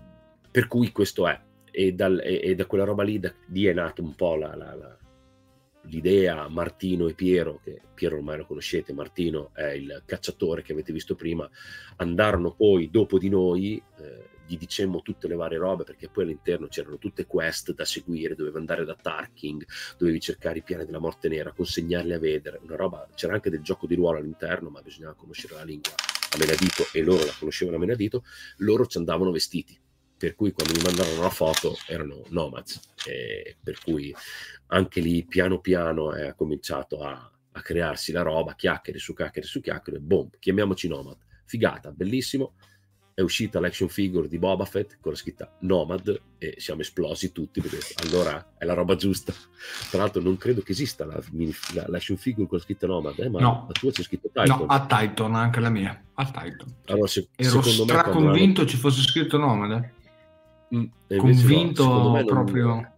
per cui questo è, e, dal, e, e da quella roba lì, da, lì è nato un po' la, la, la l'idea Martino e Piero, che Piero ormai lo conoscete, Martino è il cacciatore che avete visto prima, andarono poi dopo di noi, eh, gli dicemmo tutte le varie robe perché poi all'interno c'erano tutte quest da seguire, dovevi andare da Tarking, dovevi cercare i piani della morte nera, consegnarli a vedere, una roba, c'era anche del gioco di ruolo all'interno, ma bisognava conoscere la lingua a menadito e loro la conoscevano a menadito, loro ci andavano vestiti per cui quando mi mandavano la foto erano nomads, e per cui anche lì piano piano è cominciato a, a crearsi la roba, chiacchiere su chiacchiere su chiacchiere, boom, chiamiamoci nomad, figata, bellissimo, è uscita l'action figure di Boba Fett con la scritta Nomad e siamo esplosi tutti perché allora è la roba giusta. Tra l'altro non credo che esista la, la, l'action figure con la scritta Nomad, eh, ma no. la tua c'è scritto Titan. No, a Titan, anche la mia, a Titan. Allora, se, Ero straconvinto hanno... ci fosse scritto Nomad. Mm, Convinto no, non... proprio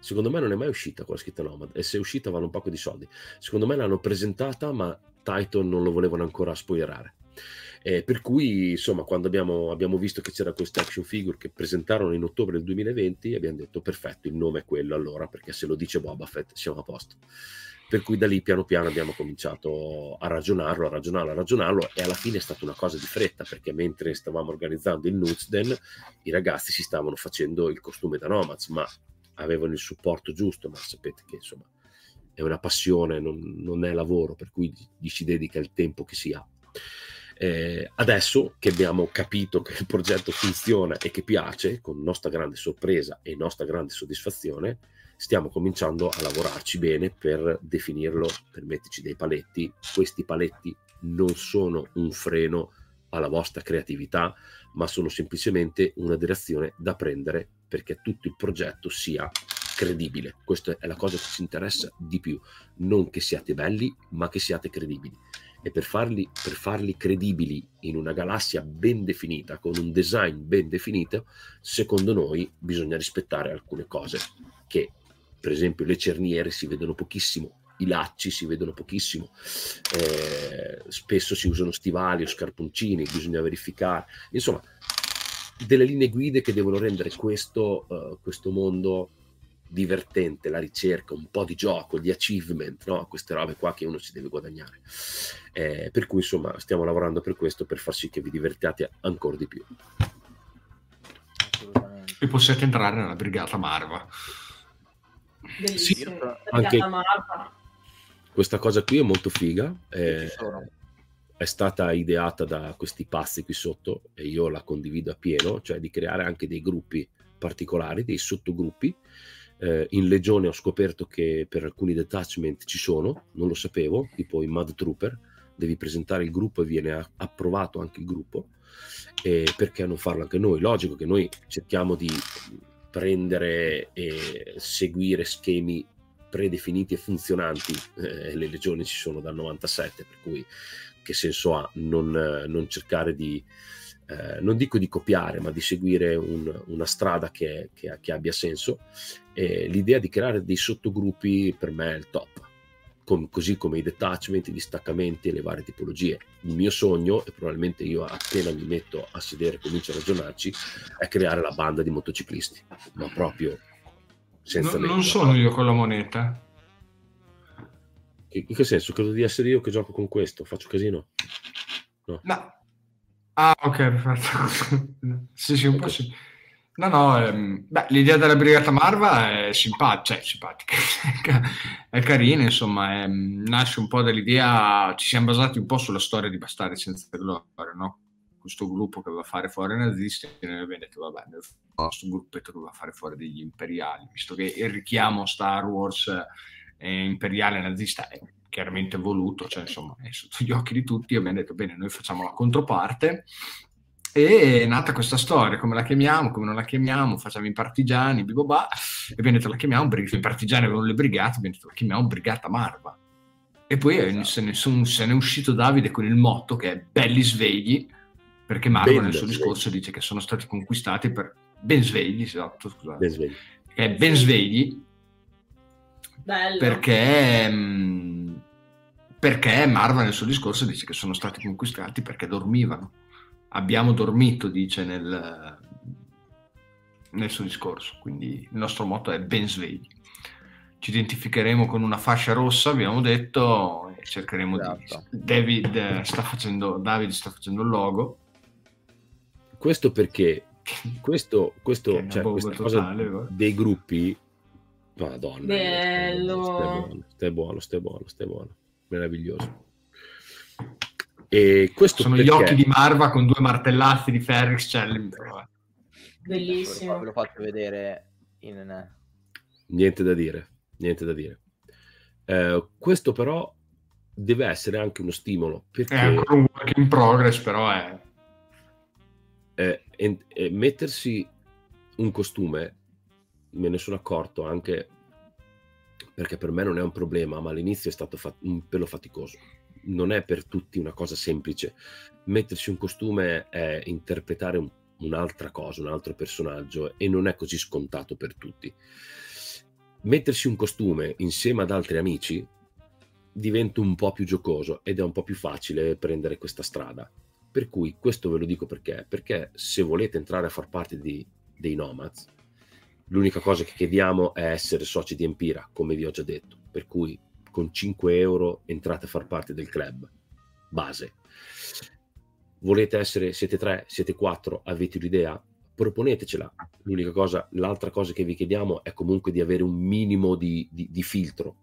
secondo me non è mai uscita con la scritta Nomad e se è uscita vale un poco di soldi. Secondo me l'hanno presentata, ma Titan non lo volevano ancora spoilerare. Eh, per cui, insomma, quando abbiamo, abbiamo, visto che c'era questa action figure che presentarono in ottobre del 2020, abbiamo detto perfetto, il nome è quello allora, perché se lo dice Boba Fett siamo a posto. Per cui da lì piano piano abbiamo cominciato a ragionarlo, a ragionarlo, a ragionarlo e alla fine è stata una cosa di fretta perché mentre stavamo organizzando il Nutsden i ragazzi si stavano facendo il costume da Nomads, ma avevano il supporto giusto, ma sapete che insomma è una passione, non, non è lavoro, per cui gli si dedica il tempo che si ha. Eh, adesso che abbiamo capito che il progetto funziona e che piace, con nostra grande sorpresa e nostra grande soddisfazione, stiamo cominciando a lavorarci bene per definirlo, per metterci dei paletti. Questi paletti non sono un freno alla vostra creatività, ma sono semplicemente una direzione da prendere perché tutto il progetto sia credibile. Questa è la cosa che ci interessa di più, non che siate belli, ma che siate credibili e per farli, per farli credibili in una galassia ben definita, con un design ben definito, secondo noi bisogna rispettare alcune cose che, per esempio, le cerniere si vedono pochissimo, i lacci si vedono pochissimo, eh, spesso si usano stivali o scarponcini, bisogna verificare, insomma, delle linee guide che devono rendere questo, uh, questo mondo divertente, la ricerca, un po' di gioco, gli achievement, no? queste robe qua che uno si deve guadagnare. Eh, per cui insomma stiamo lavorando per questo, per far sì che vi divertiate ancora di più. E possiate entrare nella brigata Marva. Sì, anche Marva. questa cosa qui è molto figa. Eh, è stata ideata da questi pazzi qui sotto e io la condivido a pieno, cioè di creare anche dei gruppi particolari, dei sottogruppi eh, in Legione ho scoperto che per alcuni detachment ci sono, non lo sapevo, tipo i Mud Trooper, devi presentare il gruppo e viene approvato anche il gruppo. E perché non farlo anche noi? Logico che noi cerchiamo di prendere e seguire schemi predefiniti e funzionanti. Eh, le legioni ci sono dal 97, per cui che senso ha non, non cercare di eh, non dico di copiare, ma di seguire un, una strada che, che, che, abbia senso. E l'idea di creare dei sottogruppi per me è il top, Com- così come i detachment, i distaccamenti e le varie tipologie. Il mio sogno, e probabilmente io appena mi metto a sedere e comincio a ragionarci, è creare la banda di motociclisti, ma proprio senza... No, non sono io con la moneta. In che senso? Credo di essere io che gioco con questo, faccio casino? No. no Ah, ok, perfetto. [laughs] sì, sì, un po' sì. No, no, ehm, beh, l'idea della Brigata Marva è simpatica, cioè simpatica, [laughs] è carina, insomma, è, nasce un po' dall'idea, ci siamo basati un po' sulla storia di Bastardi senza gloria, no? Questo gruppo che doveva fare fuori i nazisti, e noi abbiamo detto, vabbè, questo gruppetto doveva fare fuori degli imperiali, visto che il richiamo Star Wars eh, imperiale nazista è chiaramente voluto, cioè insomma è sotto gli occhi di tutti, abbiamo detto bene, noi facciamo la controparte e è nata questa storia, come la chiamiamo, come non la chiamiamo, facciamo i partigiani, bibobà, e abbiamo detto la chiamiamo, i partigiani avevano le brigate, abbiamo detto la chiamiamo Brigata Marva. E poi esatto. se, ne son, se, ne è uscito Davide con il motto che è belli svegli, perché Marva ben nel suo svegli. discorso dice che sono stati conquistati per ben svegli, esatto, scusate. Ben svegli. Che è ben svegli. Bello. Perché... Mh, perché Marva nel suo discorso dice che sono stati conquistati perché dormivano. Abbiamo dormito, dice nel, nel suo discorso, quindi il nostro motto è ben svegli. ci identificheremo con una fascia rossa, abbiamo detto, e cercheremo esatto. di... David sta facendo, David sta facendo il logo. Questo perché questo, questo cioè, questa totale, cosa dei gruppi Madonna, Bello. Stai buono, stai buono, stai buono, meraviglioso. E questo sono perché... gli occhi di Marva con due martellazzi di Ferrix Challenge. Bellissimo. Ve lo faccio vedere in... Niente da dire, niente da dire. Eh, questo però deve essere anche uno stimolo. Perché... È ancora un work in progress, però è... Eh, e, e mettersi un costume, me ne sono accorto anche perché per me non è un problema, ma all'inizio è stato fa- un pelo faticoso. Non è per tutti una cosa semplice. Mettersi un costume è interpretare un, un'altra cosa, un altro personaggio e non è così scontato per tutti. Mettersi un costume insieme ad altri amici diventa un po' più giocoso ed è un po' più facile prendere questa strada. Per cui questo ve lo dico perché? Perché se volete entrare a far parte di, dei Nomads, L'unica cosa che chiediamo è essere soci di Empira, come vi ho già detto. Per cui con 5 euro entrate a far parte del club base. Volete essere, siete 3, siete 4, avete un'idea? Proponetecela. L'unica cosa, l'altra cosa che vi chiediamo è comunque di avere un minimo di, di, di filtro.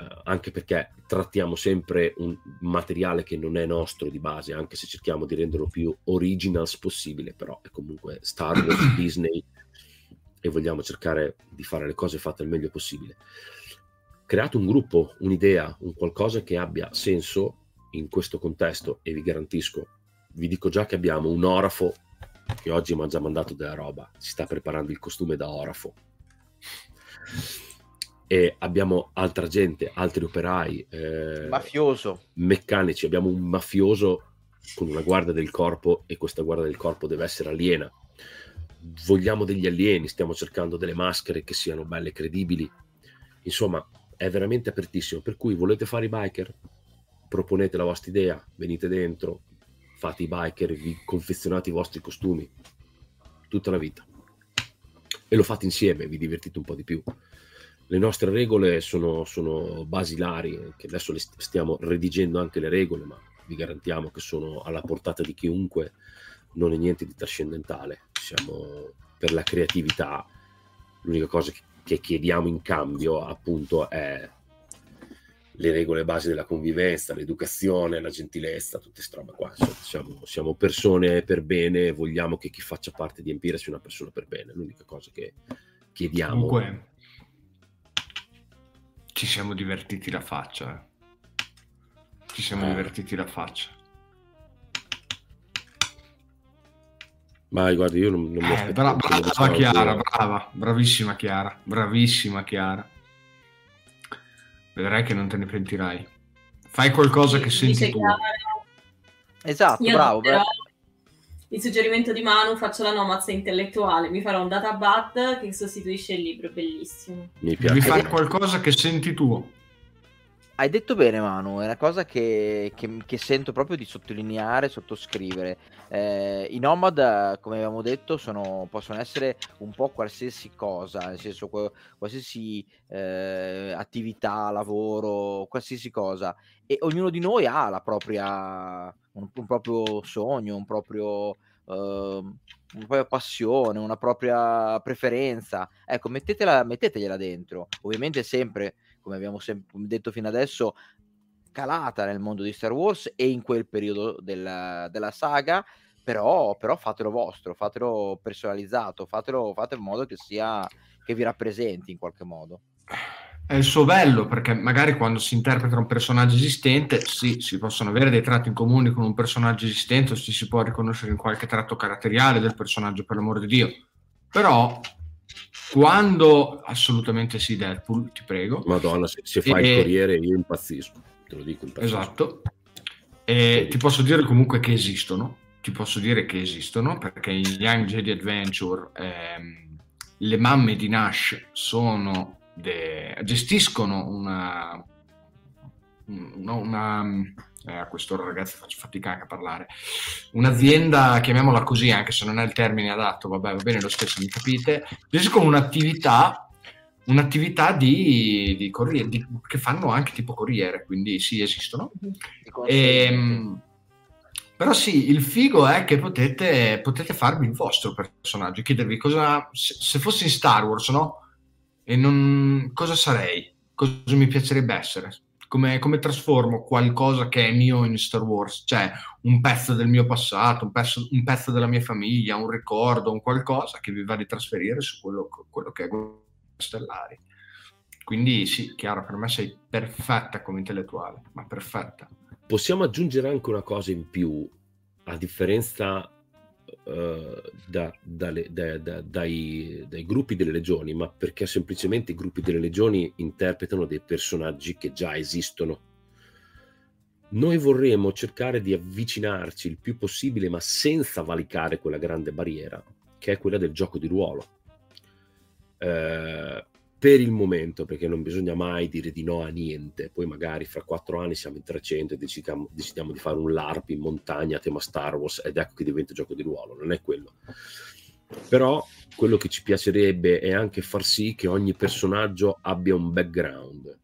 Uh, anche perché trattiamo sempre un materiale che non è nostro di base, anche se cerchiamo di renderlo più originals possibile, però è comunque Star Wars, [coughs] Disney e vogliamo cercare di fare le cose fatte al meglio possibile. Create un gruppo, un'idea, un qualcosa che abbia senso in questo contesto e vi garantisco, vi dico già che abbiamo un orafo che oggi mi ha già mandato della roba, si sta preparando il costume da orafo e abbiamo altra gente, altri operai, eh, mafioso, meccanici, abbiamo un mafioso con una guardia del corpo e questa guardia del corpo deve essere aliena. Vogliamo degli alieni, stiamo cercando delle maschere che siano belle, credibili. Insomma, è veramente apertissimo. Per cui volete fare i biker? Proponete la vostra idea, venite dentro, fate i biker, vi confezionate i vostri costumi tutta la vita. E lo fate insieme, vi divertite un po' di più le nostre regole sono, sono basilari, che adesso le stiamo redigendo anche le regole, ma vi garantiamo che sono alla portata di chiunque, non è niente di trascendentale. Siamo per la creatività, l'unica cosa che, chiediamo in cambio appunto è le regole basi della convivenza, l'educazione, la gentilezza, tutte queste robe qua. Insomma, siamo, siamo, persone per bene, vogliamo che chi faccia parte di Empire sia una persona per bene, l'unica cosa che chiediamo. Comunque, ci siamo divertiti la faccia. Eh. Ci siamo eh. divertiti la faccia. Ma guarda, io non, non mi eh, bra- brava Chiara, brava, bravissima Chiara, bravissima Chiara. Vedrai che non te ne pentirai. Fai qualcosa che senti tu. Esatto, io bravo. Però, il suggerimento di Manu faccio la nomazza intellettuale, mi farò un databad che sostituisce il libro, bellissimo. Mi piace. Devi fare qualcosa che senti tu. Hai detto bene Manu, è una cosa che, che, che sento proprio di sottolineare, sottoscrivere. Eh, I nomad, come abbiamo detto, sono, possono essere un po' qualsiasi cosa, nel senso qualsiasi eh, attività, lavoro, qualsiasi cosa. E ognuno di noi ha la propria un, un proprio sogno, un proprio, uh, una propria passione, una propria preferenza. Ecco, mettetela, mettetegliela dentro. Ovviamente sempre, come abbiamo sempre detto fino adesso, calata nel mondo di Star Wars e in quel periodo della, della saga, però, però, fatelo vostro, fatelo personalizzato, fatelo, fate in modo che sia che vi rappresenti in qualche modo è il suo bello, perché magari quando si interpreta un personaggio esistente, sì, si possono avere dei tratti in comune con un personaggio esistente, o ci si può riconoscere in qualche tratto caratteriale del personaggio, per l'amore di Dio. Però, quando assolutamente sì, Deadpool, ti prego. Madonna, se, se fai e... il corriere io impazzisco, te lo dico. Impazzisco. Esatto. E ti posso dire comunque che esistono, ti posso dire che esistono, perché in Young Jedi Adventure ehm, le mamme di Nash sono de, gestiscono una, una, una eh, a quest'ora ragazzi faccio fatica anche a parlare, un'azienda, chiamiamola così, anche se non è il termine adatto, vabbè, va bene lo stesso, mi capite, gestiscono un'attività un'attività di, di corriere, di, che fanno anche tipo corriere, quindi sì, esistono. E, ehm, però sì, il figo è che potete, potete farvi il vostro personaggio, chiedervi cosa, se, se fossi in Star Wars, no? E non, cosa sarei? Cosa mi piacerebbe essere? Come, come, trasformo qualcosa che è mio in Star Wars, cioè un pezzo del mio passato, un pezzo, un pezzo della mia famiglia, un ricordo, un qualcosa che vi va di trasferire su quello, quello che è Stellari. Quindi sì, chiaro, per me sei perfetta come intellettuale, ma perfetta. Possiamo aggiungere anche una cosa in più, a differenza da, dalle, da, da, dai, dai, gruppi delle legioni, ma perché semplicemente i gruppi delle legioni interpretano dei personaggi che già esistono. Noi vorremmo cercare di avvicinarci il più possibile, ma senza valicare quella grande barriera, che è quella del gioco di ruolo. Uh, per il momento, perché non bisogna mai dire di no a niente. Poi magari fra quattro anni siamo in 300 e decidiamo, decidiamo di fare un LARP in montagna a tema Star Wars ed ecco che diventa gioco di ruolo, non è quello. Però quello che ci piacerebbe è anche far sì che ogni personaggio abbia un background,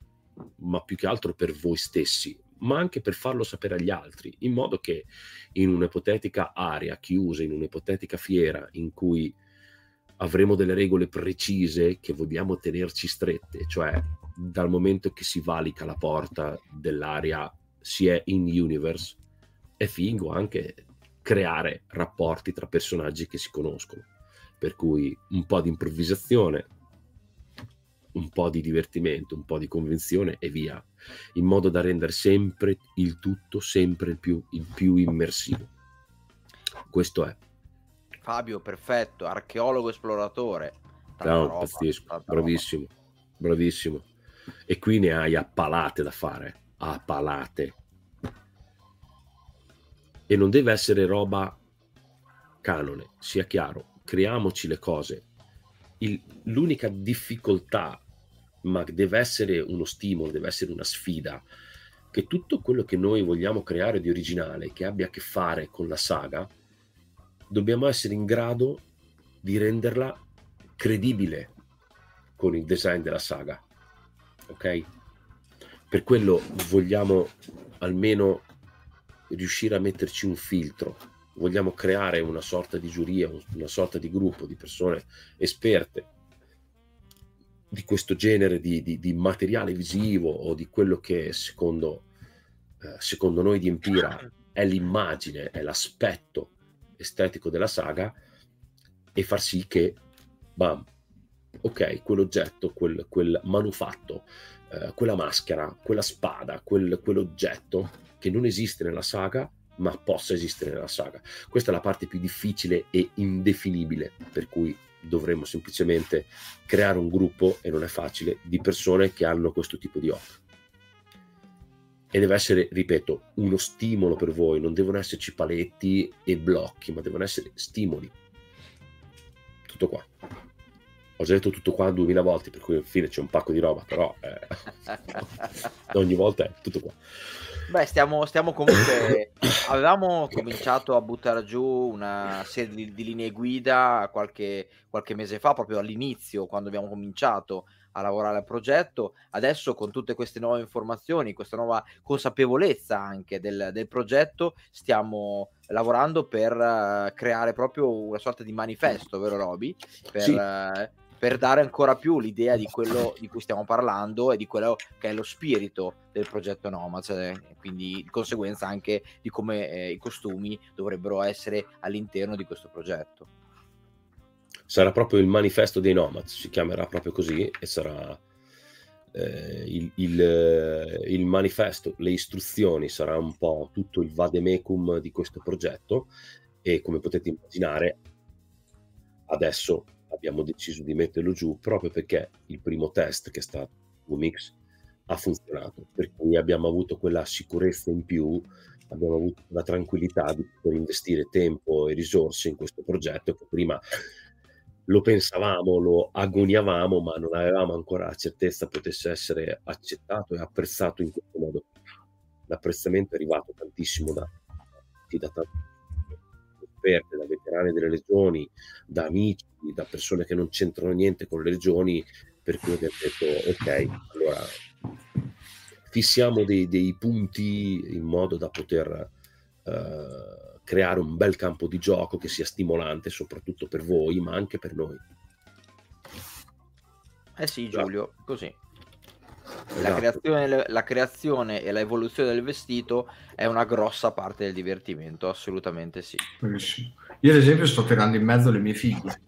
ma più che altro per voi stessi, ma anche per farlo sapere agli altri, in modo che in un'ipotetica area chiusa, in un'ipotetica fiera in cui avremo delle regole precise che vogliamo tenerci strette, cioè dal momento che si valica la porta dell'area si è in universe, è figo anche creare rapporti tra personaggi che si conoscono. Per cui un po' di improvvisazione, un po' di divertimento, un po' di convinzione e via, in modo da rendere sempre il tutto sempre il più, il più immersivo. Questo è. Fabio, perfetto, archeologo esploratore. No, roba, pazzesco, bravissimo, roba. bravissimo. E qui ne hai a palate da fare, a palate. E non deve essere roba canone, sia chiaro, creiamoci le cose. Il, l'unica difficoltà, ma deve essere uno stimolo, deve essere una sfida, che tutto quello che noi vogliamo creare di originale, che abbia a che fare con la saga, dobbiamo essere in grado di renderla credibile con il design della saga. Ok? Per quello vogliamo almeno riuscire a metterci un filtro. Vogliamo creare una sorta di giuria, una sorta di gruppo di persone esperte di questo genere di, di, di materiale visivo o di quello che secondo, eh, secondo noi di Empira è l'immagine, è l'aspetto estetico della saga e far sì che, bam, ok, quell'oggetto, quel, quel manufatto, eh, quella maschera, quella spada, quel, quell'oggetto che non esiste nella saga, ma possa esistere nella saga. Questa è la parte più difficile e indefinibile, per cui dovremmo semplicemente creare un gruppo, e non è facile, di persone che hanno questo tipo di opera e deve essere, ripeto, uno stimolo per voi, non devono esserci paletti e blocchi, ma devono essere stimoli. Tutto qua. Ho già detto tutto qua duemila volte, per cui alla fine c'è un pacco di roba, però eh, [laughs] ogni volta è tutto qua. Beh, stiamo, stiamo comunque. avevamo cominciato a buttare giù una serie di, di linee guida qualche, qualche mese fa, proprio all'inizio, quando abbiamo cominciato a lavorare al progetto. Adesso con tutte queste nuove informazioni, questa nuova consapevolezza anche del, del progetto, stiamo lavorando per uh, creare proprio una sorta di manifesto, vero Roby? Per, sì. uh, per dare ancora più l'idea di quello di cui stiamo parlando e di quello che è lo spirito del progetto Nomads, eh, quindi di conseguenza anche di come eh, i costumi dovrebbero essere all'interno di questo progetto sarà proprio il manifesto dei Nomads, si chiamerà proprio così e sarà eh, il, il, il, manifesto, le istruzioni, sarà un po' tutto il vademecum di questo progetto. E come potete immaginare adesso abbiamo deciso di metterlo giù proprio perché il primo test che è stato Umix ha funzionato, per cui abbiamo avuto quella sicurezza in più abbiamo avuto la tranquillità di poter investire tempo e risorse in questo progetto che prima lo pensavamo, lo agoniavamo, ma non avevamo ancora la certezza potesse essere accettato e apprezzato in questo modo. L'apprezzamento è arrivato tantissimo da, da tanti da veterani delle legioni, da amici, da persone che non c'entrano niente con le legioni, per cui abbiamo detto ok, allora fissiamo dei, dei punti in modo da poter uh, creare un bel campo di gioco che sia stimolante soprattutto per voi, ma anche per noi. Eh sì, Giulio, così. La, esatto. creazione, la creazione e l'evoluzione del vestito è una grossa parte del divertimento, assolutamente sì. Io ad esempio sto tirando in mezzo le mie figlie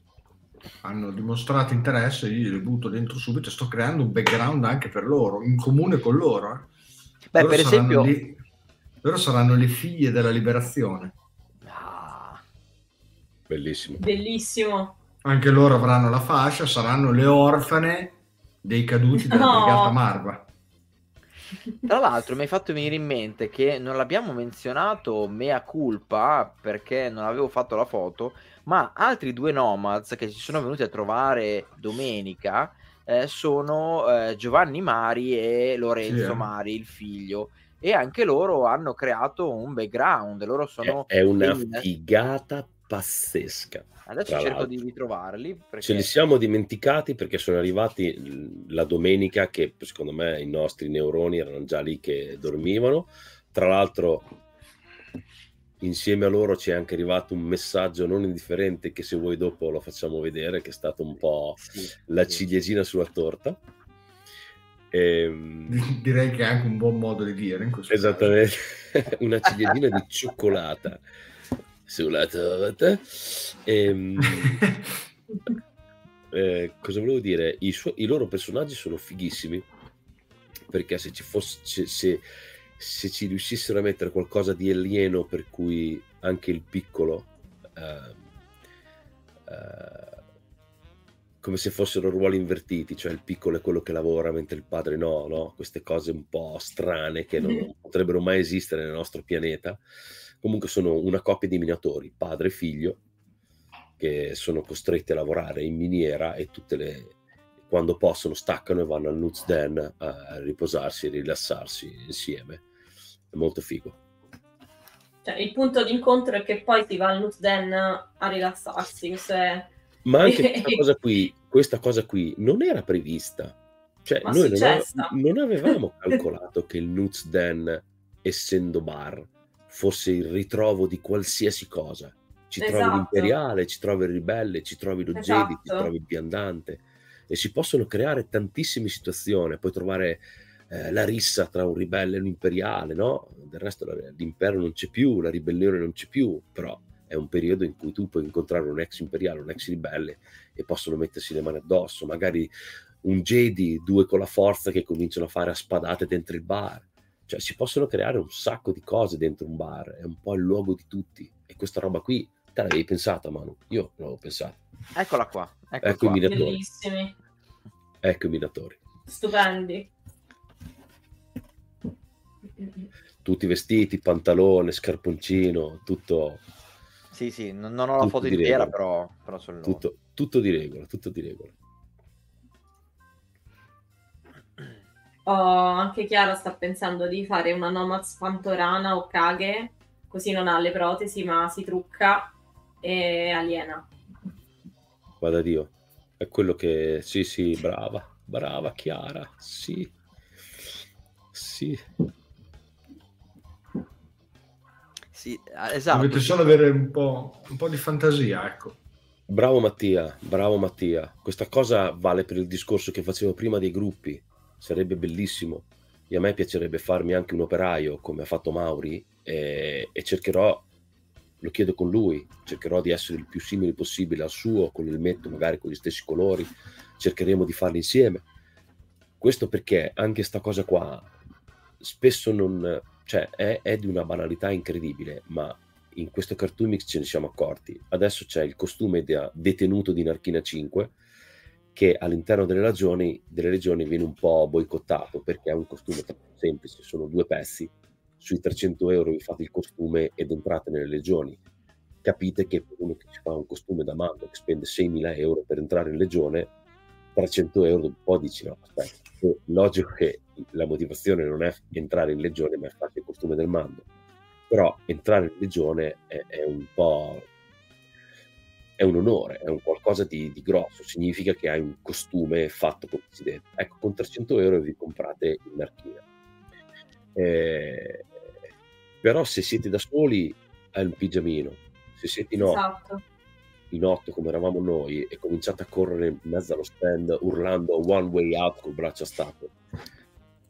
hanno dimostrato interesse, io le butto dentro subito e sto creando un background anche per loro, in comune con loro. Eh. Beh, loro per esempio... Lì, loro saranno le figlie della liberazione. Bellissimo. Bellissimo. Anche loro avranno la fascia, saranno le orfane dei caduti della no. Brigata Marva. Tra l'altro mi hai fatto venire in mente che non l'abbiamo menzionato mea culpa perché non avevo fatto la foto, ma altri due nomads che ci sono venuti a trovare domenica eh, sono eh, Giovanni Mari e Lorenzo sì, eh. Mari, il figlio. E anche loro hanno creato un background. Loro sono è, è una figata pazzesca. Adesso cerco l'altro. di ritrovarli. Perché... Ce li siamo dimenticati perché sono arrivati la domenica che secondo me i nostri neuroni erano già lì che dormivano. Tra l'altro insieme a loro ci è anche arrivato un messaggio non indifferente che se vuoi dopo lo facciamo vedere, che è stato un po' sì, la sì. ciliegina sulla torta. E... Ehm, [laughs] direi che è anche un buon modo di dire in questo Esattamente, [laughs] una ciliegina di cioccolata sulla torta. Ehm, [laughs] eh, cosa volevo dire? I, su- I, loro personaggi sono fighissimi perché se ci fosse... Se, se ci riuscissero a mettere qualcosa di alieno per cui anche il piccolo uh, uh, come se fossero ruoli invertiti, cioè il piccolo è quello che lavora mentre il padre no, no? queste cose un po' strane che non, non potrebbero mai esistere nel nostro pianeta. Comunque sono una coppia di minatori, padre e figlio, che sono costretti a lavorare in miniera e tutte le, quando possono staccano e vanno al Nuts Den a riposarsi e rilassarsi insieme. È molto figo. Cioè, il punto di incontro è che poi si va al Nuts Den a rilassarsi. È... Ma anche [laughs] questa cosa qui, questa cosa qui non era prevista. Cioè, Ma noi non, ave- non, avevamo calcolato che il Nuts Den, essendo bar, fosse il ritrovo di qualsiasi cosa. Ci esatto. trovi l'imperiale, ci trovi il ribelle, ci trovi lo esatto. Jedi, ci esatto. trovi il viandante e si possono creare tantissime situazioni. Puoi trovare eh, la rissa tra un ribelle e un imperiale, no? Del resto l'impero non c'è più, la ribellione non c'è più, però è un periodo in cui tu puoi incontrare un ex imperiale, un ex ribelle e possono mettersi le mani addosso, magari un Jedi, due con la forza che cominciano a fare a spadate dentro il bar. Cioè si possono creare un sacco di cose dentro un bar, è un po' il luogo di tutti. E questa roba qui, te l'avevi pensata Manu? Io l'avevo pensata. Eccola qua. Ecco, ecco qua. i minatori. Bellissimi. Ecco i minatori. Stupendi. Tutti vestiti, pantalone, scarponcino, tutto... Sì, sì, non, non ho la foto intera, però, però tutto, tutto di regola, tutto di regola. Oh, anche Chiara sta pensando di fare una Nomad Spantorana o Kage, così non ha le protesi, ma si trucca e aliena. Vada Dio, è quello che... Sì, sì, brava, brava Chiara, sì. Sì. Sì, ah, esatto. Dovete solo avere un po', un po' di fantasia, ecco. Bravo Mattia, bravo Mattia. Questa cosa vale per il discorso che facevo prima dei gruppi. Sarebbe bellissimo. E a me piacerebbe farmi anche un operaio come ha fatto Mauri e, e cercherò, lo chiedo con lui, cercherò di essere il più simile possibile al suo, con il metto magari con gli stessi colori. Cercheremo di farli insieme. Questo perché anche sta cosa qua spesso non cioè è, è, di una banalità incredibile, ma in questo Cartoon Mix ce ne siamo accorti. Adesso c'è il costume da detenuto di Narchina 5 che all'interno delle regioni, delle regioni viene un po' boicottato perché è un costume semplice, sono due pezzi, sui 300 euro vi fate il costume ed entrate nelle legioni. Capite che per uno che ci fa un costume da mando che spende 6.000 euro per entrare in legione, 300 euro, un po' dici no, aspetta, logico che la motivazione non è entrare in legione, ma è fare il costume del mando. Però entrare in legione è, è un po'. È un onore, è un qualcosa di, di, grosso, significa che hai un costume fatto come si deve. Ecco, con 300 euro vi comprate il marchina. Eh, però se siete da soli è un pigiamino, se siete in otto, esatto. in otto come eravamo noi e cominciate a correre in mezzo allo stand urlando one way out col braccio a stato,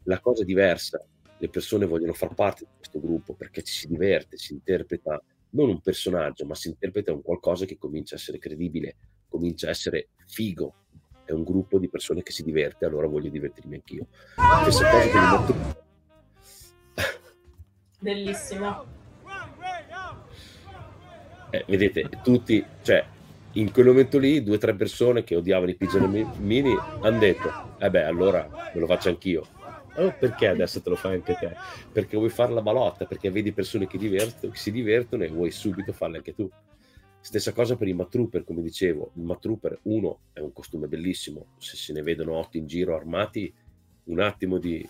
la cosa è diversa, le persone vogliono far parte di questo gruppo perché ci si diverte, si interpreta non un personaggio, ma si interpreta un qualcosa che comincia a essere credibile, comincia a essere figo. È un gruppo di persone che si diverte, allora voglio divertirmi anch'io. Stessa cosa con il motto. Bellissimo. Eh, vedete, tutti, cioè, in quel momento lì, due o tre persone che odiavano i pigiamini hanno detto, eh beh, allora me lo faccio anch'io Oh, perché adesso te lo fai anche te? Perché vuoi fare la balotta, perché vedi persone che, divertono, che si divertono e vuoi subito farle anche tu. Stessa cosa per i Matrooper, come dicevo. Il Matrooper, uno, è un costume bellissimo. Se se ne vedono otto in giro armati, un attimo di,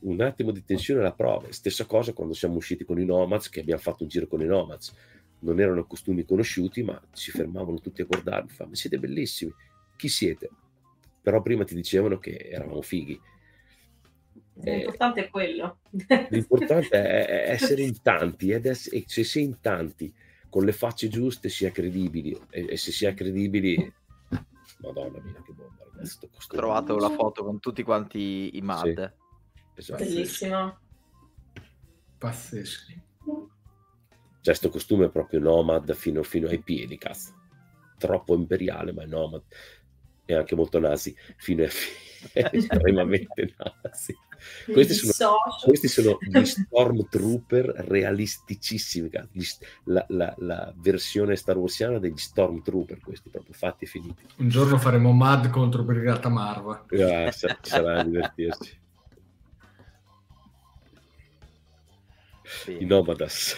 un attimo di tensione alla prova. Stessa cosa quando siamo usciti con i Nomads, che abbiamo fatto un giro con i Nomads. Non erano costumi conosciuti, ma si fermavano tutti a guardarmi. Fa, ma siete bellissimi. Chi siete? Però prima ti dicevano che eravamo fighi L'importante è quello. L'importante è, essere in [laughs] tanti ed essere, e se sei in tanti con le facce giuste sia credibili. E, e se si è credibili madonna mia che bomba ragazzi, ho trovato la foto con tutti quanti i mad sì, esatto. bellissimo. Pazzeschi cioè sto costume è proprio nomad fino, fino ai piedi cazzo. Troppo imperiale ma è nomad e anche molto nazi fino ai piedi [laughs] estremamente nazi. Questi sono, questi sono, gli [laughs] Stormtrooper realisticissimi, la, la, la, versione Star Warsiana degli Stormtrooper, questi proprio fatti e finiti. Un giorno faremo Mad contro Brigata Marva. Ah, sarà a divertirci. I Nomadas.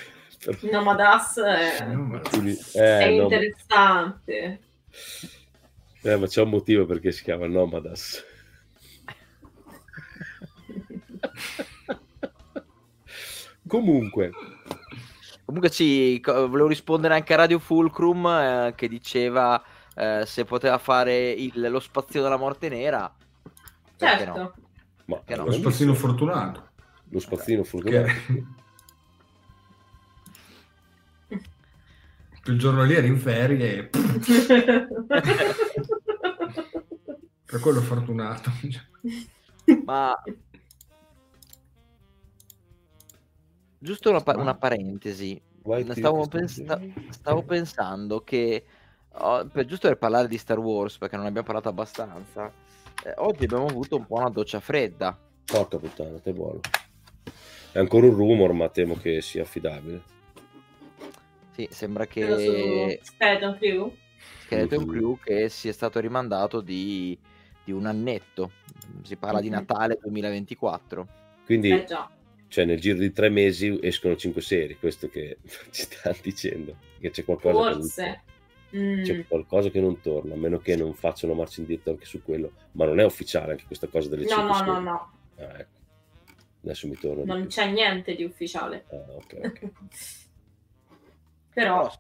I Nomadas è, eh, è interessante. Eh, ma c'è un motivo perché si chiama Nomadas. [laughs] Comunque. Comunque sì, volevo rispondere anche a Radio Fulcrum eh, che diceva eh, se poteva fare il, lo spazio della morte nera. Certo. No? Ma, no? Lo spazzino fortunato. Lo spazzino fortunato. Che... Il giornaliere in ferie. [laughs] per quello fortunato. Ma Giusto una, pa- una parentesi. Stavo, pens- stavo, pensando che, oh, per, giusto per parlare di Star Wars, perché non abbiamo parlato abbastanza, eh, oggi abbiamo avuto un po' una doccia fredda. Porca puttana, te buono. È ancora un rumor, ma temo che sia affidabile. Sì, sembra che... Skeleton Crew? Skeleton Crew che sia stato rimandato di, di un annetto. Si parla mm-hmm. di Natale 2024. Quindi... Eh già cioè nel giro di tre mesi escono cinque serie, questo che [laughs] ci sta dicendo, che c'è qualcosa Forse. Che mm. C'è qualcosa che non torna, a meno che non facciano marcia indietro anche su quello, ma non è ufficiale anche questa cosa delle no, cinque no, serie. No, no, ah, ecco. Adesso mi torno. Non c'è niente di ufficiale. Ah, okay, okay. [laughs] però,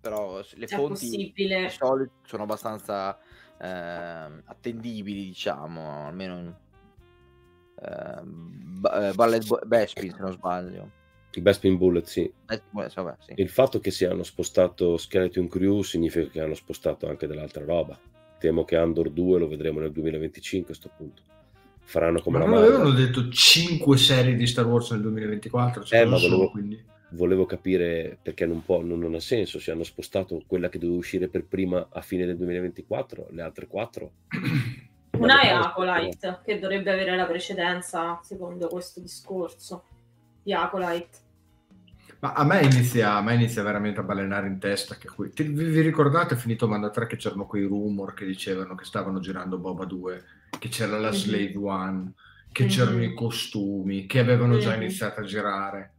però, le fonti di solito sono abbastanza eh, attendibili, diciamo, almeno Ehm, eh, Ballet Bespin se non sbaglio. Il Bespin Bullet sì. Vabbè, sì. il fatto che si hanno spostato Skeleton Crew significa che hanno spostato anche dell'altra roba. Temo che Andor 2 lo vedremo nel 2025 a questo punto. Faranno come ma la non avevano detto 5 serie di Star Wars nel 2024 cioè eh, ma volevo, quindi... volevo, capire perché non, può, non, non, ha senso se hanno spostato quella che doveva uscire per prima a fine del 2024 le altre 4 [clears throat] Una è Acolyte, che dovrebbe avere la precedenza secondo questo discorso di Acolyte. Ma a me, inizia, a me inizia veramente a balenare in testa che qui... vi, vi, ricordate finito Manda 3 che c'erano quei rumor che dicevano che stavano girando Boba 2, che c'era la mm-hmm. Slave One, che mm-hmm. c'erano i costumi, che avevano mm-hmm. già iniziato a girare.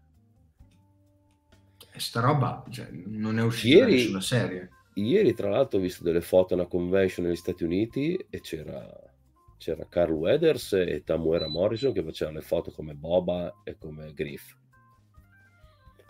Sta roba cioè, non è uscita Ieri... nessuna serie. Ieri, tra l'altro, ho visto delle foto a una convention negli Stati Uniti e c'era, c'era Carl Weathers e Tamuera Morrison che facevano le foto come Boba e come Griff.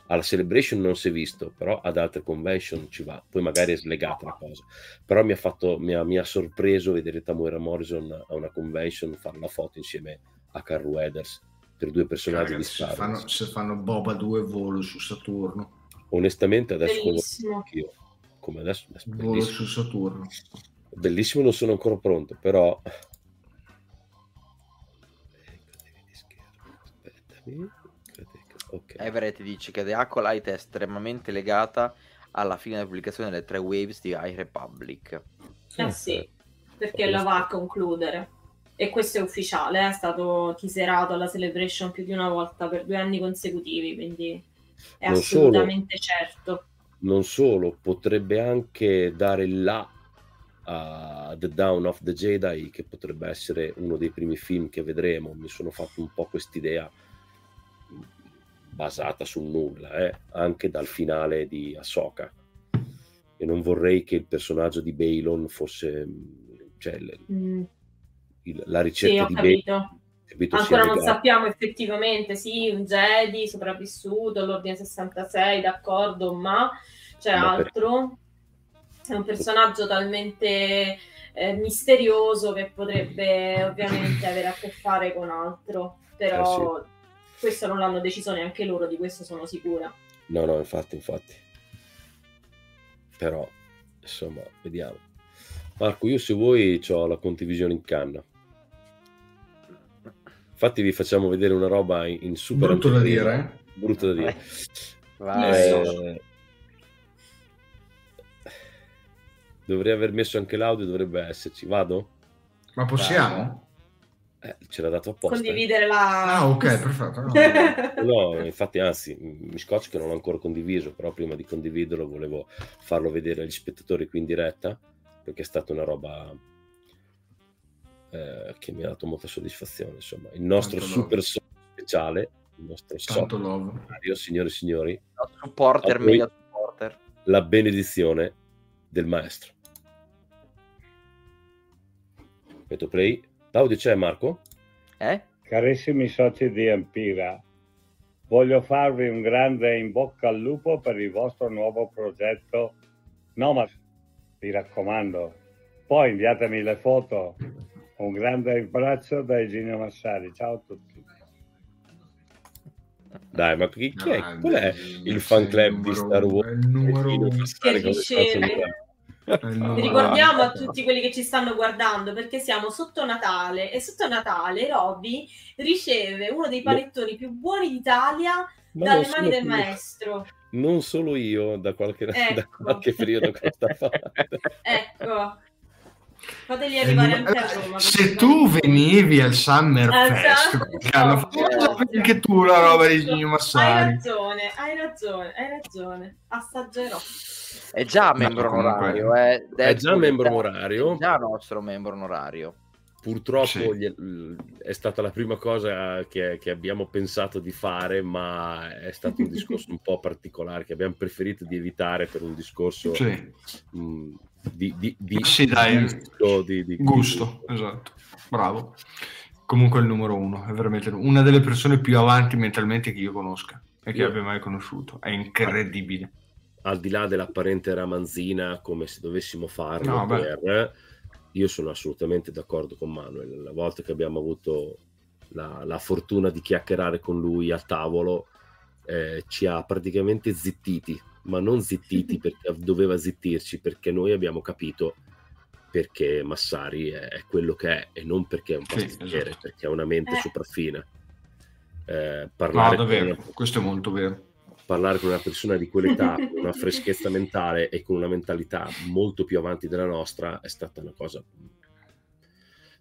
alla Celebration non si è visto, però ad altre convention ci va, poi magari è slegata la cosa. Però mi ha, fatto, mi ha, mi ha sorpreso vedere Tamuera Morrison a una convention fare la foto insieme a Carl Weathers per due personaggi Ragazzi, di Star se fanno, Wars. se fanno Boba 2 volo su Saturno. Onestamente adesso lo Bellissimo. io come adesso, adesso Volo bellissimo. su Saturno. bellissimo non sono ancora pronto però aspettami ok Everett dice che The Acolyte è estremamente legata alla fine della pubblicazione delle tre waves di High Republic. Eh sì, perché la va a concludere. E questo è ufficiale, è stato teaserato alla Celebration più di una volta per due anni consecutivi, quindi è Non assolutamente certo. non solo potrebbe anche dare là a The Down of the Jedi che potrebbe essere uno dei primi film che vedremo. Mi sono fatto un po' quest'idea basata sul nulla eh, anche dal finale di Ahsoka. E non vorrei che il personaggio di Balon fosse cioè, Mm, il- la sì, ricerca ho di Balon capito. Ancora non sappiamo effettivamente, sì, un Jedi sopravvissuto, l'Ordine 66, d'accordo, ma c'è Ma per- altro. È un personaggio talmente eh, misterioso che potrebbe ovviamente avere a che fare con altro, però questo non l'hanno deciso neanche loro, di questo sono sicura. No, no, infatti, infatti. Però, insomma, vediamo. Marco, io se vuoi ho la condivisione in canna. Infatti vi facciamo vedere una roba in, in super Brutto da dire, eh? Brutto da dire. [laughs] Vai. Eh, dovrei aver messo anche l'audio, dovrebbe esserci. Vado? Ma possiamo? Eh, ce l'ha dato apposta. eh. Condividere la... Ah, ok, perfetto. no. [laughs] No, infatti, anzi, mi scoccia che non l'ho ancora condiviso, però prima di condividerlo volevo farlo vedere agli spettatori qui in diretta, perché è stata una roba eh, che mi ha dato molta soddisfazione. Insomma, il nostro Tanto super so- speciale, il nostro Tanto love. io, signore e signori, Supporter, A voi. mega supporter. la benedizione del maestro. Metto play. L'audio c'è, Marco? Eh? Carissimi soci di Empira, voglio farvi un grande in bocca al lupo per il vostro nuovo progetto Nomad. Vi raccomando, poi inviatemi le foto. Un grande abbraccio da Eugenio Massari. Ciao a tutti. Dai, ma chi, chi è? Qual è il fan club di Star Wars? Il numero uno. Numero Ricordiamo a tutti quelli che ci stanno guardando perché siamo sotto Natale e sotto Natale Robby riceve uno dei panettoni più buoni d'Italia Ma dalle mani del più- maestro. Non solo io, da qualche, [laughs] da Ecco. qualche periodo questa [laughs] parte. Ecco, fateli È il arrivare anche a Roma. Se tu venivi al Summer Ah, Fest, esatto. che hanno fatto anche tu la roba di Gino Hai Massari. ragione, hai ragione, hai ragione. Assaggerò. È già membro onorario. Eh. È già membro È onorario. già nostro membro onorario. Purtroppo Sì. è stata la prima cosa che, che abbiamo pensato di fare, ma è stato un discorso un po' particolare che abbiamo preferito di evitare per un discorso Sì, mh, di, di, di- Sì, dai. gusto, di- di- gusto, esatto. Bravo. Comunque è il numero uno, è veramente una delle persone più avanti mentalmente che io conosca e che Io- abbia mai conosciuto. È incredibile. al di là dell'apparente ramanzina, come se dovessimo farlo, No, per- io sono assolutamente d'accordo con Manuel. La volta che abbiamo avuto la, la fortuna di chiacchierare con lui al tavolo, eh, ci ha praticamente zittiti, ma non zittiti perché doveva zittirci, perché noi abbiamo capito perché Massari è, è quello che è e non perché è un Sì, pasticcere, esatto. perché ha una mente Eh. sopraffina. Eh, No, parlare con davvero, una- questo è molto vero. parlare con una persona di quell'età, [laughs] con una freschezza mentale e con una mentalità molto più avanti della nostra è stata una cosa.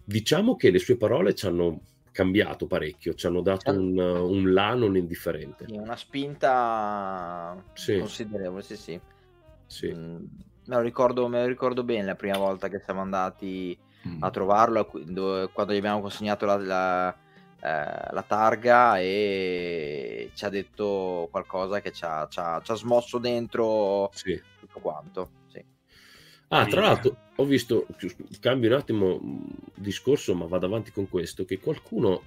Diciamo che le sue parole ci hanno cambiato parecchio, ci hanno dato Sì. un, un là non indifferente. Una spinta Sì. considerevole, sì, sì. Sì. Mm, Me lo, ricordo, me lo ricordo bene la prima volta che siamo andati Mm. a trovarlo, dove- quando gli abbiamo consegnato la, la, eh, la targa e ci ha detto qualcosa che ci ha, ci ha- ci ha smosso dentro Sì. tutto quanto. Ah, tra l'altro, ho visto, cambio un attimo mh, discorso, ma vado avanti con questo, che qualcuno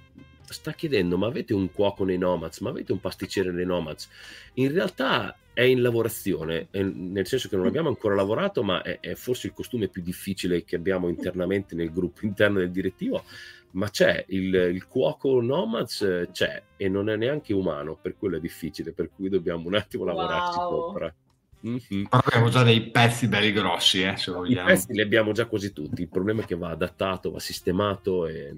sta chiedendo ma avete un cuoco nei Nomads, ma avete un pasticcere nei Nomads? In realtà è in lavorazione, nel senso che non abbiamo ancora lavorato, ma è, è, forse il costume più difficile che abbiamo internamente nel gruppo [laughs] interno del direttivo, ma c'è, il, il cuoco Nomads c'è e non è neanche umano, per quello è difficile, per cui dobbiamo un attimo lavorarci wow. sopra. Mm-hmm. Però abbiamo già dei pezzi belli grossi, eh, se vogliamo. I pezzi li abbiamo già quasi tutti. Il problema è che va adattato, va sistemato, e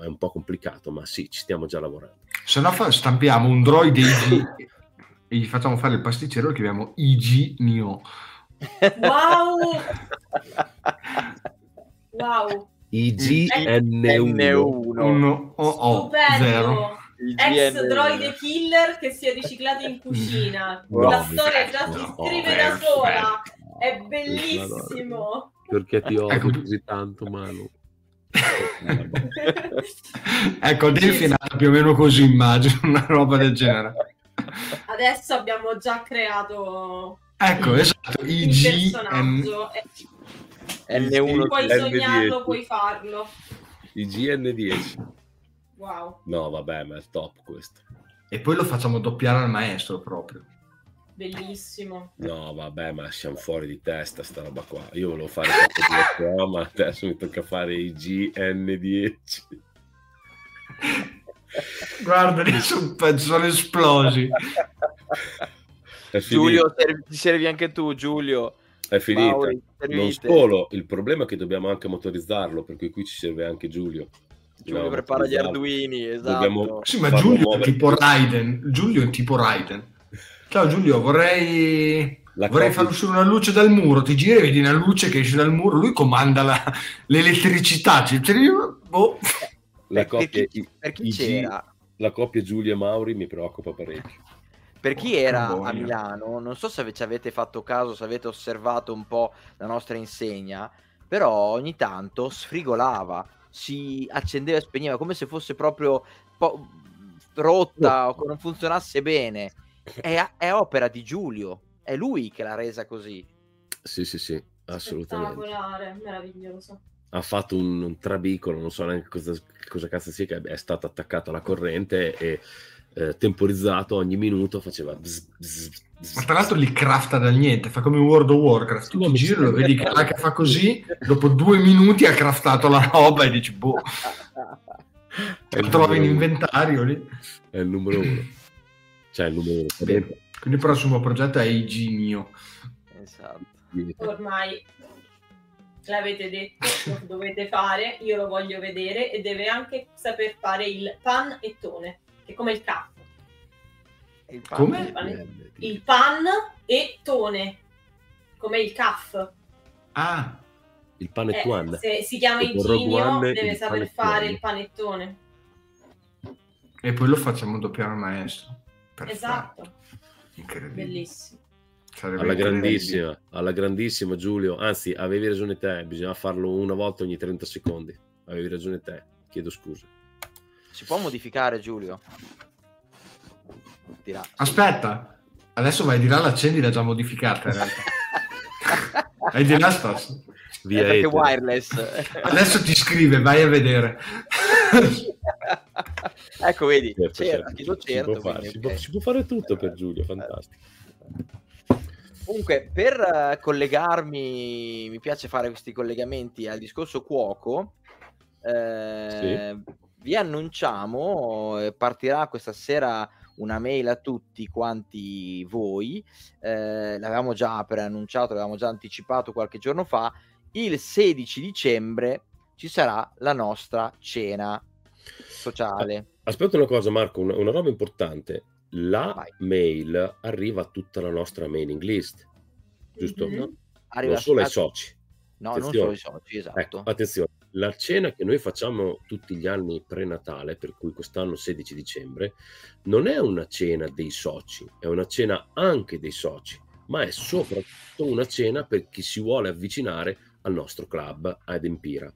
è un po' complicato, ma sì, ci stiamo già lavorando. Se no, stampiamo un droid IG [laughs] e gli facciamo fare il pasticcero e lo chiamiamo IG Neo. Wow! [laughs] wow! IGN1 1 o 0 il ex GM... droide killer che si è riciclato in cucina. [laughs] Wow, la storia già si no, scrive da sola, è bellissimo. Perché ti odio ecco. così tanto, Manu? [laughs] ecco, Delphi è nata più o meno così, immagino, una roba del genere. Adesso abbiamo già creato... Ecco, il, esatto, il, il personaggio. N... N1 puoi sognarlo, puoi farlo. IGN10 Wow. No, vabbè, ma è top questo. E poi lo facciamo doppiare al maestro proprio. Bellissimo. No, vabbè, ma siamo fuori di testa sta roba qua. Io volevo fare qua, [laughs] ma adesso mi tocca fare i GN10. Guarda, adesso [laughs] sono esplosi. Giulio, ti servi anche tu, Giulio. È finita. Mauri, non solo, il problema è che dobbiamo anche motorizzarlo, per cui qui ci serve anche Giulio. Giulio no, prepara gli Arduini, esatto. Sì, ma Giulio è tipo Raiden. Giulio è tipo Raiden. Ciao Giulio, vorrei... La Vorrei far uscire una luce dal muro, ti giri e vedi una luce che esce dal muro, lui comanda la, l'elettricità. Cioè, boh. la, coppia, per chi, per chi c'era? la coppia Giulio e Mauri mi preoccupa parecchio. Per chi era a Milano, non so se ci avete fatto caso, se avete osservato un po' la nostra insegna, però ogni tanto sfrigolava si accendeva e spegneva come se fosse proprio po- rotta o che non funzionasse bene. È, è, opera di Giulio, è lui che l'ha resa così. Sì, sì, sì, assolutamente. meraviglioso. Ha fatto un, un trabicolo, non so neanche cosa, cosa cazzo sia, che è stato attaccato alla corrente e eh, temporizzato ogni minuto faceva bzz, bzz, bzz, ma tra l'altro li crafta dal niente fa come World of Warcraft tu ti giri lo vedi che, che fa così dopo due minuti ha craftato la roba e dici boh. Lo trovi in inventario lì. È il numero uno. Cioè il numero uno quindi il prossimo progetto è IG mio. Esatto. Ormai l'avete detto, lo dovete fare, io lo voglio vedere e deve anche saper fare il pan e tone che è come il caffè. Il pan, come? Il pan, il pan e tone, come il caff. Ah, il panettone. Eh, se si chiama Iginio, deve saper fare il panettone. E poi lo facciamo doppiare al maestro. Perfetto. Esatto. Incredibile. Bellissimo. Sarebbe alla grandissima, alla grandissima Giulio. Anzi, avevi ragione te, bisogna farlo una volta ogni 30 secondi. Avevi ragione te, chiedo scusa. Si può modificare, Giulio? Dirà. Aspetta, adesso vai di là, l'accendi, l'ha già modificata in realtà. Vai di là, sta. Via è wireless. Adesso ti scrive, vai a vedere. ecco, vedi, certo, c'era, certo. certo si, può fare, si, può, si, può fare, tutto per Giulio, fantastico. Comunque, per uh, collegarmi, mi piace fare questi collegamenti al discorso cuoco. Eh, sì vi annunciamo, eh, partirà questa sera una mail a tutti quanti voi, eh, l'avevamo già preannunciato, l'avevamo già anticipato qualche giorno fa, il 16 dicembre ci sarà la nostra cena sociale. Aspetta una cosa Marco, una, una roba importante, la Vai. mail arriva a tutta la nostra mailing list, giusto? Mm-hmm. Non solo ai soci. No, attenzione. non solo ai soci, esatto. Ecco, attenzione, la cena che noi facciamo tutti gli anni pre-Natale, per cui quest'anno 16 dicembre, non è una cena dei soci, è una cena anche dei soci, ma è soprattutto una cena per chi si vuole avvicinare al nostro club ad Empira.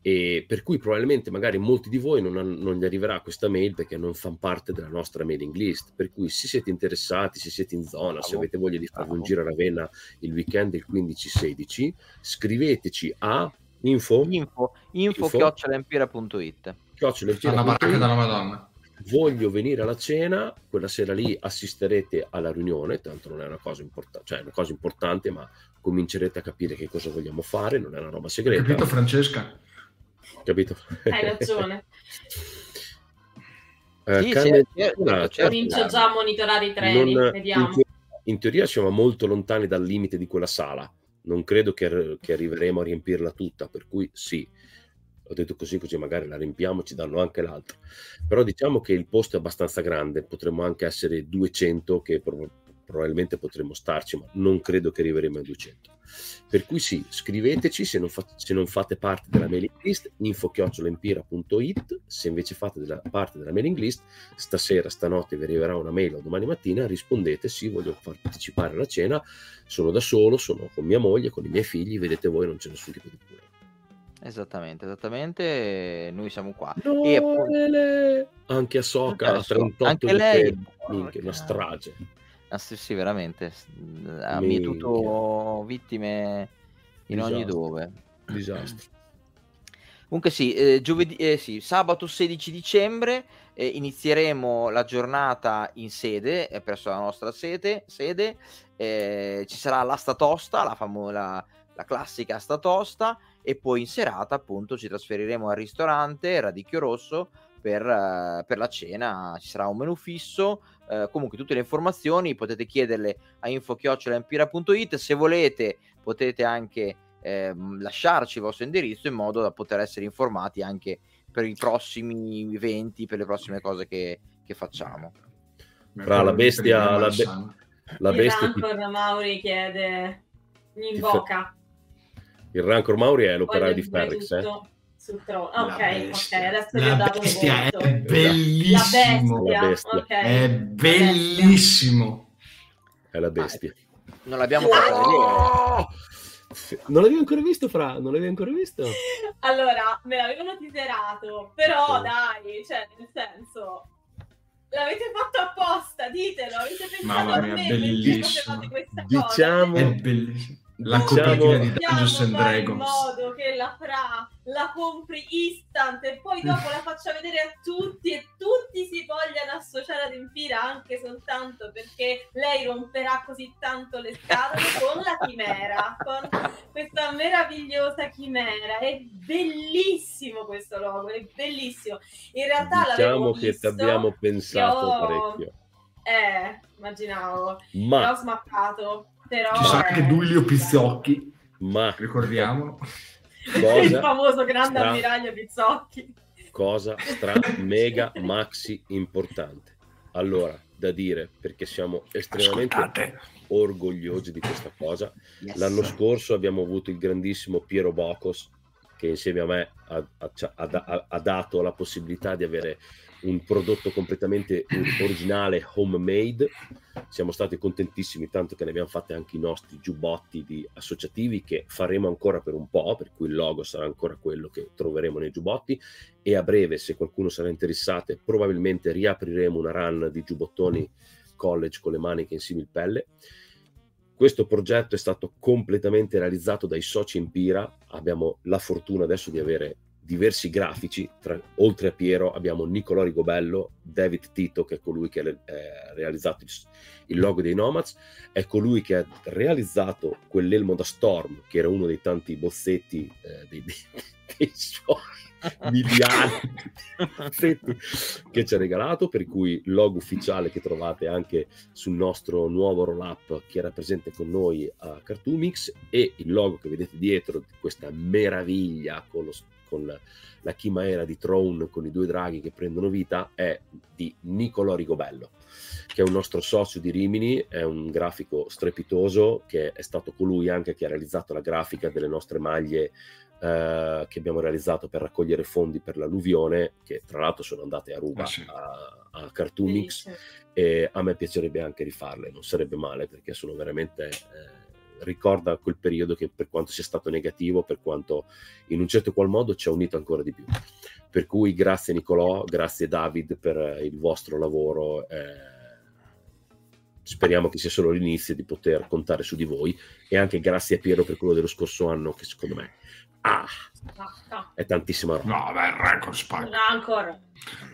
E per cui probabilmente magari molti di voi non, non gli arriverà questa mail perché non fanno parte della nostra mailing list. Per cui se siete interessati, se siete in zona, se avete voglia di farvi un giro a Ravenna il weekend del 15-16, scriveteci a Info? Info, info, info. chiocciolaempira.it una baracca della Madonna. Voglio venire alla cena, quella sera lì assisterete alla riunione, tanto non è una cosa importante, cioè è una cosa importante, ma comincerete a capire che cosa vogliamo fare, non è una roba segreta. Capito Francesca? Capito? Hai ragione. Eh, Sì, Carne- sì, certo, Ah, certo. Comincio già a monitorare i treni, non- vediamo. in, teoria, in teoria siamo molto lontani dal limite di quella sala. Non credo che, che arriveremo a riempirla tutta, per cui sì. Ho detto così, così magari la riempiamo, ci danno anche l'altra. Però diciamo che il posto è abbastanza grande, potremmo anche essere 200, che pro- probabilmente potremmo starci, ma non credo che arriveremo ai 200. Per cui sì, scriveteci se non, fa- se non fate parte della mailing list, info-empira.it, se invece fate della, parte della mailing list, stasera, stanotte vi arriverà una mail o domani mattina, rispondete sì, voglio far partecipare alla cena, sono da solo, sono con mia moglie, con i miei figli, vedete voi, non c'è nessun tipo di problema. Esattamente, esattamente, noi siamo qua. E Noele! Anche a Soca, a Adesso, 38 anche lei- minchia, una strage. Ah, sì, sì, veramente. s- Ha mietuto vittime in ogni Disastro. dove. Disastro. [clears throat] Comunque sì, eh, giovedì, eh, sì, sabato 16 dicembre eh, inizieremo la giornata in sede, eh, presso la nostra sede, sede eh, ci sarà l'asta tosta, la, famo- la, la classica asta tosta e poi in serata appunto ci trasferiremo al ristorante Radicchio Rosso per, eh, per la cena, ci sarà un menù fisso, eh, comunque tutte le informazioni potete chiederle a info-empira.it, se volete potete anche ehm, lasciarci il vostro indirizzo in modo da poter essere informati anche per i prossimi eventi, per le prossime cose che, che facciamo. Fra la bestia- la be-. La Il bestia, ti- Rancor Mauri chiede mi invoca. il Rancor Mauri è l'operaio di Ferrix, eh? Sul trono. La Ok, ok, bestia. adesso vi ho La dato un bestia è voto. La bellissimo. La La bestia, bestia. ok. È bellissimo. È la bestia. Non l'abbiamo fatto vedere. Oh! Non l'avevi ancora visto, Fra? Non l'avevi ancora visto? Allora, me l'avevano titerato, però dai, cioè, nel senso, l'avete fatto apposta, ditelo, avete pensato Mamma a mia, me mentre bellissimo. questa Diciamo- cosa. È bellissimo. La Diciamo- copertina di Dobbiamo Dungeons and fare in Dragons. modo che la Fra la compri instant e poi dopo la faccia vedere a tutti e tutti si vogliano associare ad Empira anche soltanto perché lei romperà così tanto le scatole [laughs] con la chimera, con questa meravigliosa chimera. È bellissimo questo logo, è bellissimo. In realtà Diciamo che ti visto, abbiamo pensato io- parecchio. Eh, immaginavo. L'ho Ma, smappato, però... Ci sarà anche Dullio Pizzocchi, ma ricordiamolo. il cosa, famoso grande Stra- ammiraglio Pizzocchi. cosa stra mega maxi importante. Allora, da dire, perché siamo estremamente Ascoltate. orgogliosi di questa cosa. Yes. L'anno scorso abbiamo avuto il grandissimo Piero Bocos che insieme a me ha- ha- ha- ha dato la possibilità di avere un prodotto completamente originale, homemade. Siamo stati contentissimi, tanto che ne abbiamo fatte anche i nostri giubbotti di associativi che faremo ancora per un po', per cui il logo sarà ancora quello che troveremo nei giubbotti e a breve, se qualcuno sarà interessato, probabilmente riapriremo una run di giubbottoni college con le maniche in similpelle. Questo progetto è stato completamente realizzato dai soci Empira. Abbiamo la fortuna adesso di avere diversi grafici. Tra- oltre a Piero abbiamo Nicolò Rigobello, David Tito, che è colui che ha eh, realizzato il, il logo dei Nomads, è colui che ha realizzato quell'elmo da Storm, che era uno dei tanti bozzetti eh, dei, dei [laughs] suoi miliardi che ci ha regalato, per cui logo ufficiale che trovate anche sul nostro nuovo roll up che era presente con noi a Cartoomix e il logo che vedete dietro di questa meraviglia con, lo- con la, la chimaera di Throne con i due draghi che prendono vita è di Nicolò Rigobello che è un nostro socio di Rimini, è un grafico strepitoso che è stato colui anche che ha realizzato la grafica delle nostre maglie eh, che abbiamo realizzato per raccogliere fondi per l'alluvione, che tra l'altro sono andate a ruba Ah, sì. a, a Bellissimo. e a me piacerebbe anche rifarle, non sarebbe male perché sono veramente eh, ricorda quel periodo che per quanto sia stato negativo, per quanto in un certo qual modo ci ha unito ancora di più. Per cui grazie Nicolò, grazie David per eh, il vostro lavoro. eh, speriamo che sia solo l'inizio di poter contare su di voi e anche grazie a Piero per quello dello scorso anno che secondo me Ah, è tantissima roba. No, beh, il Rancor spacca. Rancor.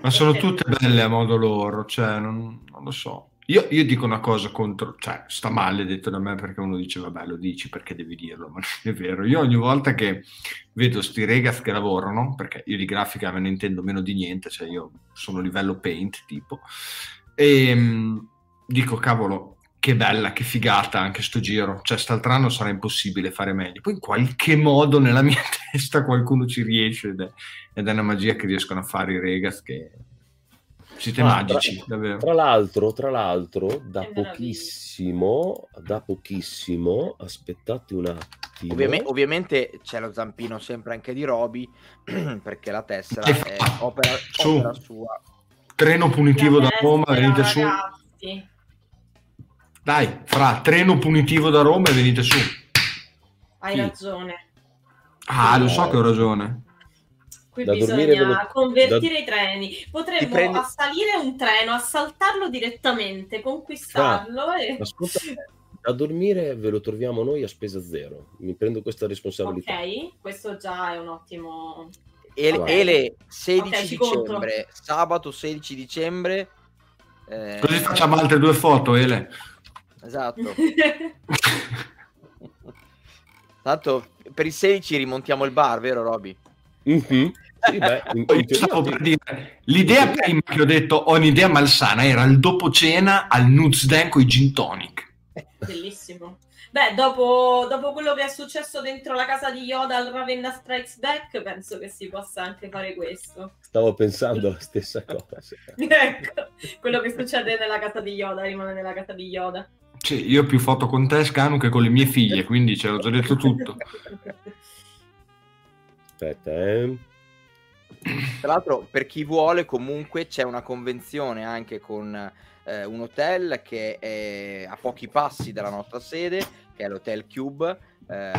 Ma sono tutte belle a modo loro, cioè, non, non lo so. Io, io dico una cosa contro, cioè, sta male detto da me perché uno dice, vabbè, lo dici perché devi dirlo, [laughs] ma non è vero. Io ogni volta che vedo sti regaz che lavorano, perché io di grafica me ne intendo meno di niente, cioè io sono livello paint tipo, e mh, dico, cavolo, che bella, che figata anche sto giro, cioè, st'altro sarà impossibile fare meglio. Poi in qualche modo nella mia [laughs] testa qualcuno ci riesce ed è, ed è una magia che riescono a fare i regaz che siete Ah, magici, tra, davvero. tra l'altro, tra l'altro, da pochissimo, da pochissimo, aspettate un attimo. Ovviame- ovviamente c'è lo zampino sempre anche di Roby, [clears throat] perché la tessera è opera, su. opera sua. Treno punitivo da Roma, venite su. ragazzi. Dai, fra treno punitivo da Roma e venite su. Hai Sì. ragione. Ah, lo so che ho ragione. Qui Da dormire bisogna ve lo- convertire i treni. Potremmo prendi- assalire un treno, assaltarlo direttamente, conquistarlo e... Ascolta, da dormire ve lo troviamo noi a spesa zero. Mi prendo questa responsabilità. Ok, questo già è un ottimo... E, Ok. Ele 16 Ok, ci conto. dicembre, sabato 16 dicembre. eh, Così facciamo altre due foto, Ele. Esatto. [laughs] Tanto per il 16 rimontiamo il bar, vero Roby? Mhm. Sì, beh, in- in teoria per dire, l'idea prima che ho detto ho un'idea malsana era il dopo cena al Nuts Dan con i gin tonic. Bellissimo. Beh, dopo, dopo quello che è successo dentro la casa di Yoda al Ravenna Strikes Back, penso che si possa anche fare questo. Stavo pensando la stessa cosa. [laughs] ecco, quello che succede nella casa di Yoda rimane nella casa di Yoda. Sì, io ho più foto con te, Scanu, che con le mie figlie, quindi ce l'ho già detto tutto. [laughs] Aspetta, eh. Tra l'altro, per chi vuole, comunque c'è una convenzione anche con eh, un hotel che è a pochi passi dalla nostra sede, che è l'Hotel Cube. Eh,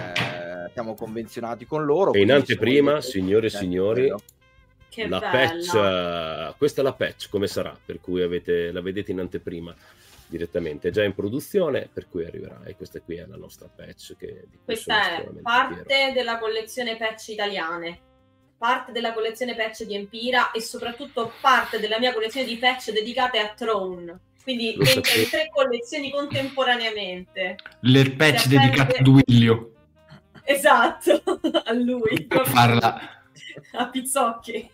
siamo convenzionati con loro. E in anteprima, signore e Eh, signori. Che la bella. patch, eh, questa è la patch, come sarà? Per cui avete, la vedete in anteprima direttamente. È già in produzione, per cui arriverà. E questa qui è la nostra patch. Che, Questa è parte fiero. della collezione patch italiane, parte della collezione patch di Empira e soprattutto parte della mia collezione di patch dedicate a Throne. Quindi entra in tre collezioni contemporaneamente. Le patch Si dedicate a Duilio. Esatto, [laughs] a lui. Per farla. [laughs] A Pizzocchi.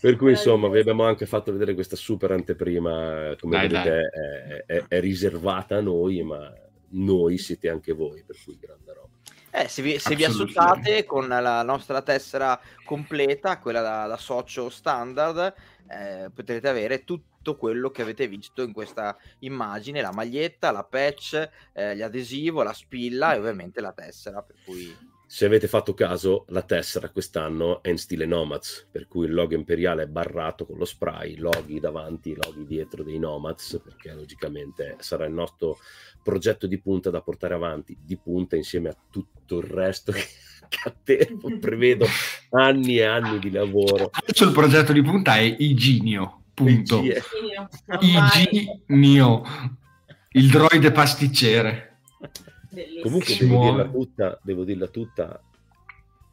Per cui insomma vi abbiamo anche fatto vedere questa super anteprima, come Dai, vedete È, è- è riservata a noi, ma noi siete anche voi, per cui grande roba. Eh, se vi, se vi associate con la nostra tessera completa, quella da, da socio standard, eh, potrete avere tutto quello che avete visto in questa immagine, la maglietta, la patch, eh, gli adesivo, la spilla e ovviamente la tessera, per cui Se avete fatto caso, la tessera quest'anno è in stile Nomads, per cui il logo imperiale è barrato con lo spray, loghi davanti, loghi dietro dei Nomads, perché logicamente sarà il nostro progetto di punta da portare avanti, di punta insieme a tutto il resto [laughs] che, a te prevedo anni e anni di lavoro. Adesso il progetto di punta è Iginio, punto. Iginio, il droide pasticcere. Bellissimo. Comunque devo dirla tutta, devo dirla tutta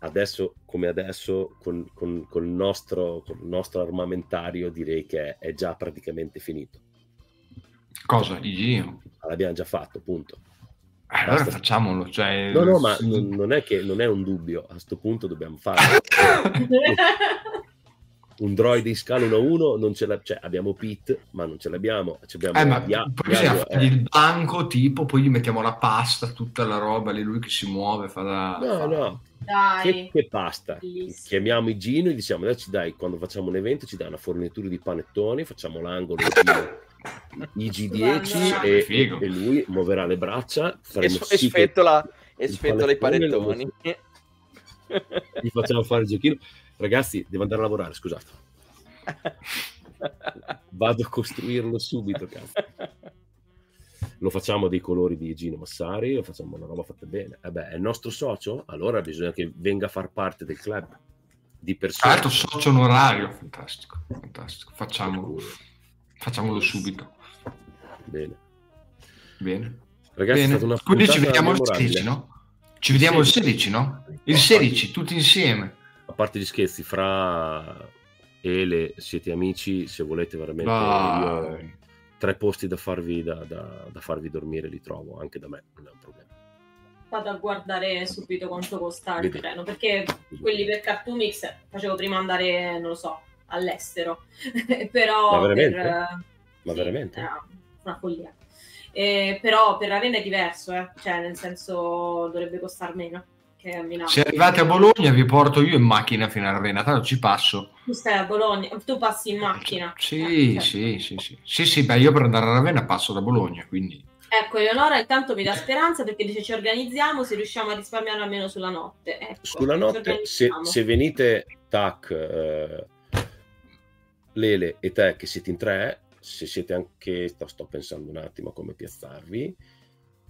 adesso come adesso con, con- col nostro, col nostro armamentario direi che è già praticamente finito. Cosa? Iginio? L'abbiamo già fatto, punto. Eh, allora Basta. facciamolo. Cioè, No, no, ma non, non è che non è un dubbio, a sto punto dobbiamo farlo. [laughs] [laughs] [laughs] Un droide in scala 1 a 1 non ce l'ha, cioè abbiamo Pete, ma non ce l'abbiamo. ci abbiamo Eh, ma Dia- poi bisogna eh. il banco, tipo, poi gli mettiamo la pasta, tutta la roba, lì lui che si muove, fa da... No, fa- no, che, Dai, che pasta. Bellissimo. Chiamiamo i Gino e diciamo, dai, ci dai, quando facciamo un evento ci dai una fornitura di panettoni, facciamo l'angolo IG10 Guarda. e, Figo. e lui muoverà le braccia, e, e che sfettola, e sfettola i panettoni. gli facciamo fare il giochino. Ragazzi, devo andare a lavorare, scusate. Vado a costruirlo subito, cazzo. Lo facciamo dei colori di Gino Massari, lo facciamo una roba fatta bene. Eh beh, è il nostro socio? Allora bisogna che venga a far parte del club di persone. l'altro socio onorario, fantastico, fantastico. Facciamolo, facciamolo subito. Bene. Bene. Ragazzi, Bene. Quindi ci vediamo il memorabile. 16, no? Ci vediamo il 16, no? Il 16, tutti insieme. A parte gli scherzi, fra Ele siete amici, se volete veramente io tre posti da farvi, da, da- da farvi dormire li trovo, anche da me, non è un problema. Vado a guardare subito quanto costa il treno, perché quelli per Cartoonix facevo prima andare, non lo so, all'estero. [laughs] Però Ma veramente? per... Ma sì, veramente? era una follia. Eh, però per Ravenna è diverso, eh. cioè nel senso dovrebbe costare meno che a Milano. Se arrivate a Bologna vi porto io in macchina fino a Ravenna, tanto ci passo. Tu stai a Bologna, tu passi in macchina. Sì, Eh, certo. sì, sì, sì. Sì, sì, beh, io per andare a Ravenna passo da Bologna, quindi... Ecco, Eleonora intanto mi dà speranza perché dice ci organizziamo se riusciamo a risparmiare almeno sulla notte. Ecco, Sulla notte, se, se venite Tac, eh, Lele e te che siete in tre, se siete anche, sto, sto pensando un attimo a come piazzarvi,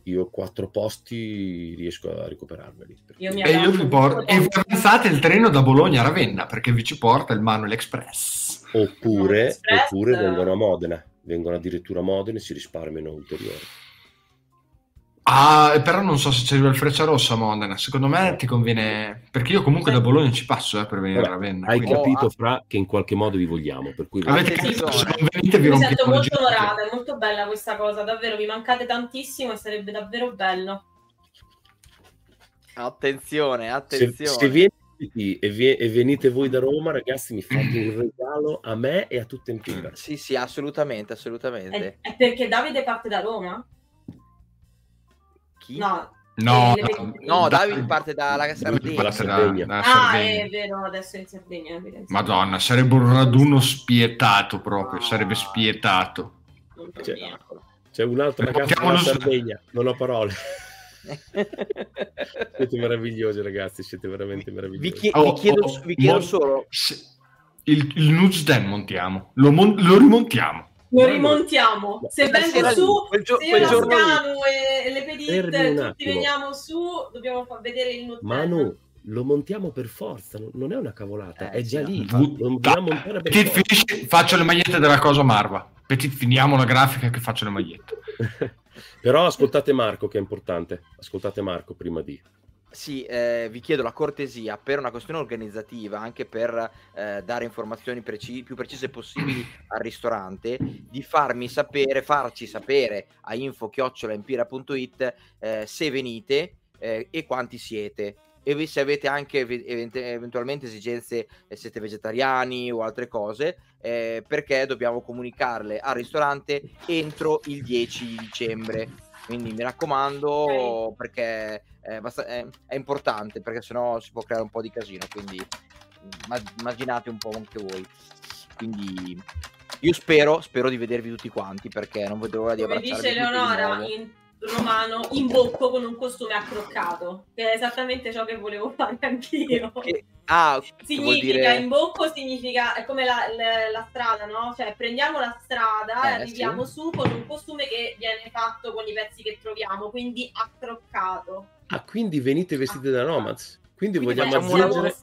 io quattro posti riesco a recuperarveli. perché- Io mi E io vi porto... E avanzate il treno da Bologna a Ravenna, perché vi ci porta il Manuel Express. Oppure, Express, oppure vengono a Modena, vengono addirittura a Modena e si risparmiano ulteriori. Ah, però non so se c'è il Freccia Rossa a Modena. Secondo me ti conviene... Perché io comunque da Bologna ci passo eh, per venire a Vabbè, Ravenna. Hai quindi- cap- capito, ah. Fra, che in qualche modo vi vogliamo, per cui Avete capito? Se non venite vi Mi sento molto onorata, è molto bella questa cosa, davvero, mi mancate tantissimo e sarebbe davvero bello. Attenzione, se, attenzione. se vieni e, vie- e venite voi da Roma, ragazzi, mi fate un regalo a me e a tutte Empira. Sì, sì, assolutamente, assolutamente. È, è perché Davide parte da Roma? Chi? No. No, Eh, no, No. Davide parte dalla Sardegna. Da- Sardegna. Ah, Sardegna. è vero, adesso è in Sardegna. Madonna, sarebbe un raduno spietato proprio, Ah. sarebbe spietato. C'è un altro ragazzo Portiamolo dalla su- Sardegna, non ho parole. [laughs] Siete meravigliosi, ragazzi, siete veramente vi, meravigliosi. chie- Oh, vi chiedo, oh, vi chiedo mo- solo Se- Il, il Den montiamo, lo, mon- lo rimontiamo. Lo rimontiamo. Se vengo su, quel gio- se io quel la giorno lì. Scanu e le Fermi Pedit, un tutti veniamo su, dobbiamo far vedere il Nutella. Manu, lo montiamo per forza, non- è una cavolata, Eh, è già lì. finisci- faccio le magliette della cosa Marva. Petit, finiamo la grafica che faccio le magliette. [laughs] Però ascoltate Marco, che è importante. Ascoltate Marco prima di. Sì, eh, vi chiedo la cortesia per una questione organizzativa, anche per eh, dare informazioni preci- più precise possibili al ristorante, di farmi sapere, farci sapere a info-empira.it eh, se venite eh, e quanti siete. E se avete anche ev- event- eventualmente esigenze, eh, siete vegetariani o altre cose, eh, perché dobbiamo comunicarle al ristorante entro il 10 di dicembre. Quindi mi raccomando, perché è, abbast- è- è importante, perché sennò si può creare un po' di casino. Quindi ma- immaginate un po' anche voi. Quindi io spero, spero di vedervi tutti quanti, perché non vedo l'ora di Come abbracciarvi dice tutti di Leonora nuovo. in romano, in bocco con un costume accroccato, che è esattamente ciò che volevo fare anch'io. Che- ah, che vuol Significa dire... in bocco significa è come la, la- la strada, no? Cioè prendiamo la strada e Eh, arriviamo sì. su con un costume che viene fatto con i pezzi che troviamo, quindi accroccato. Ah, quindi venite vestiti da Nomads. Quindi, Quindi vogliamo una- aggiungere.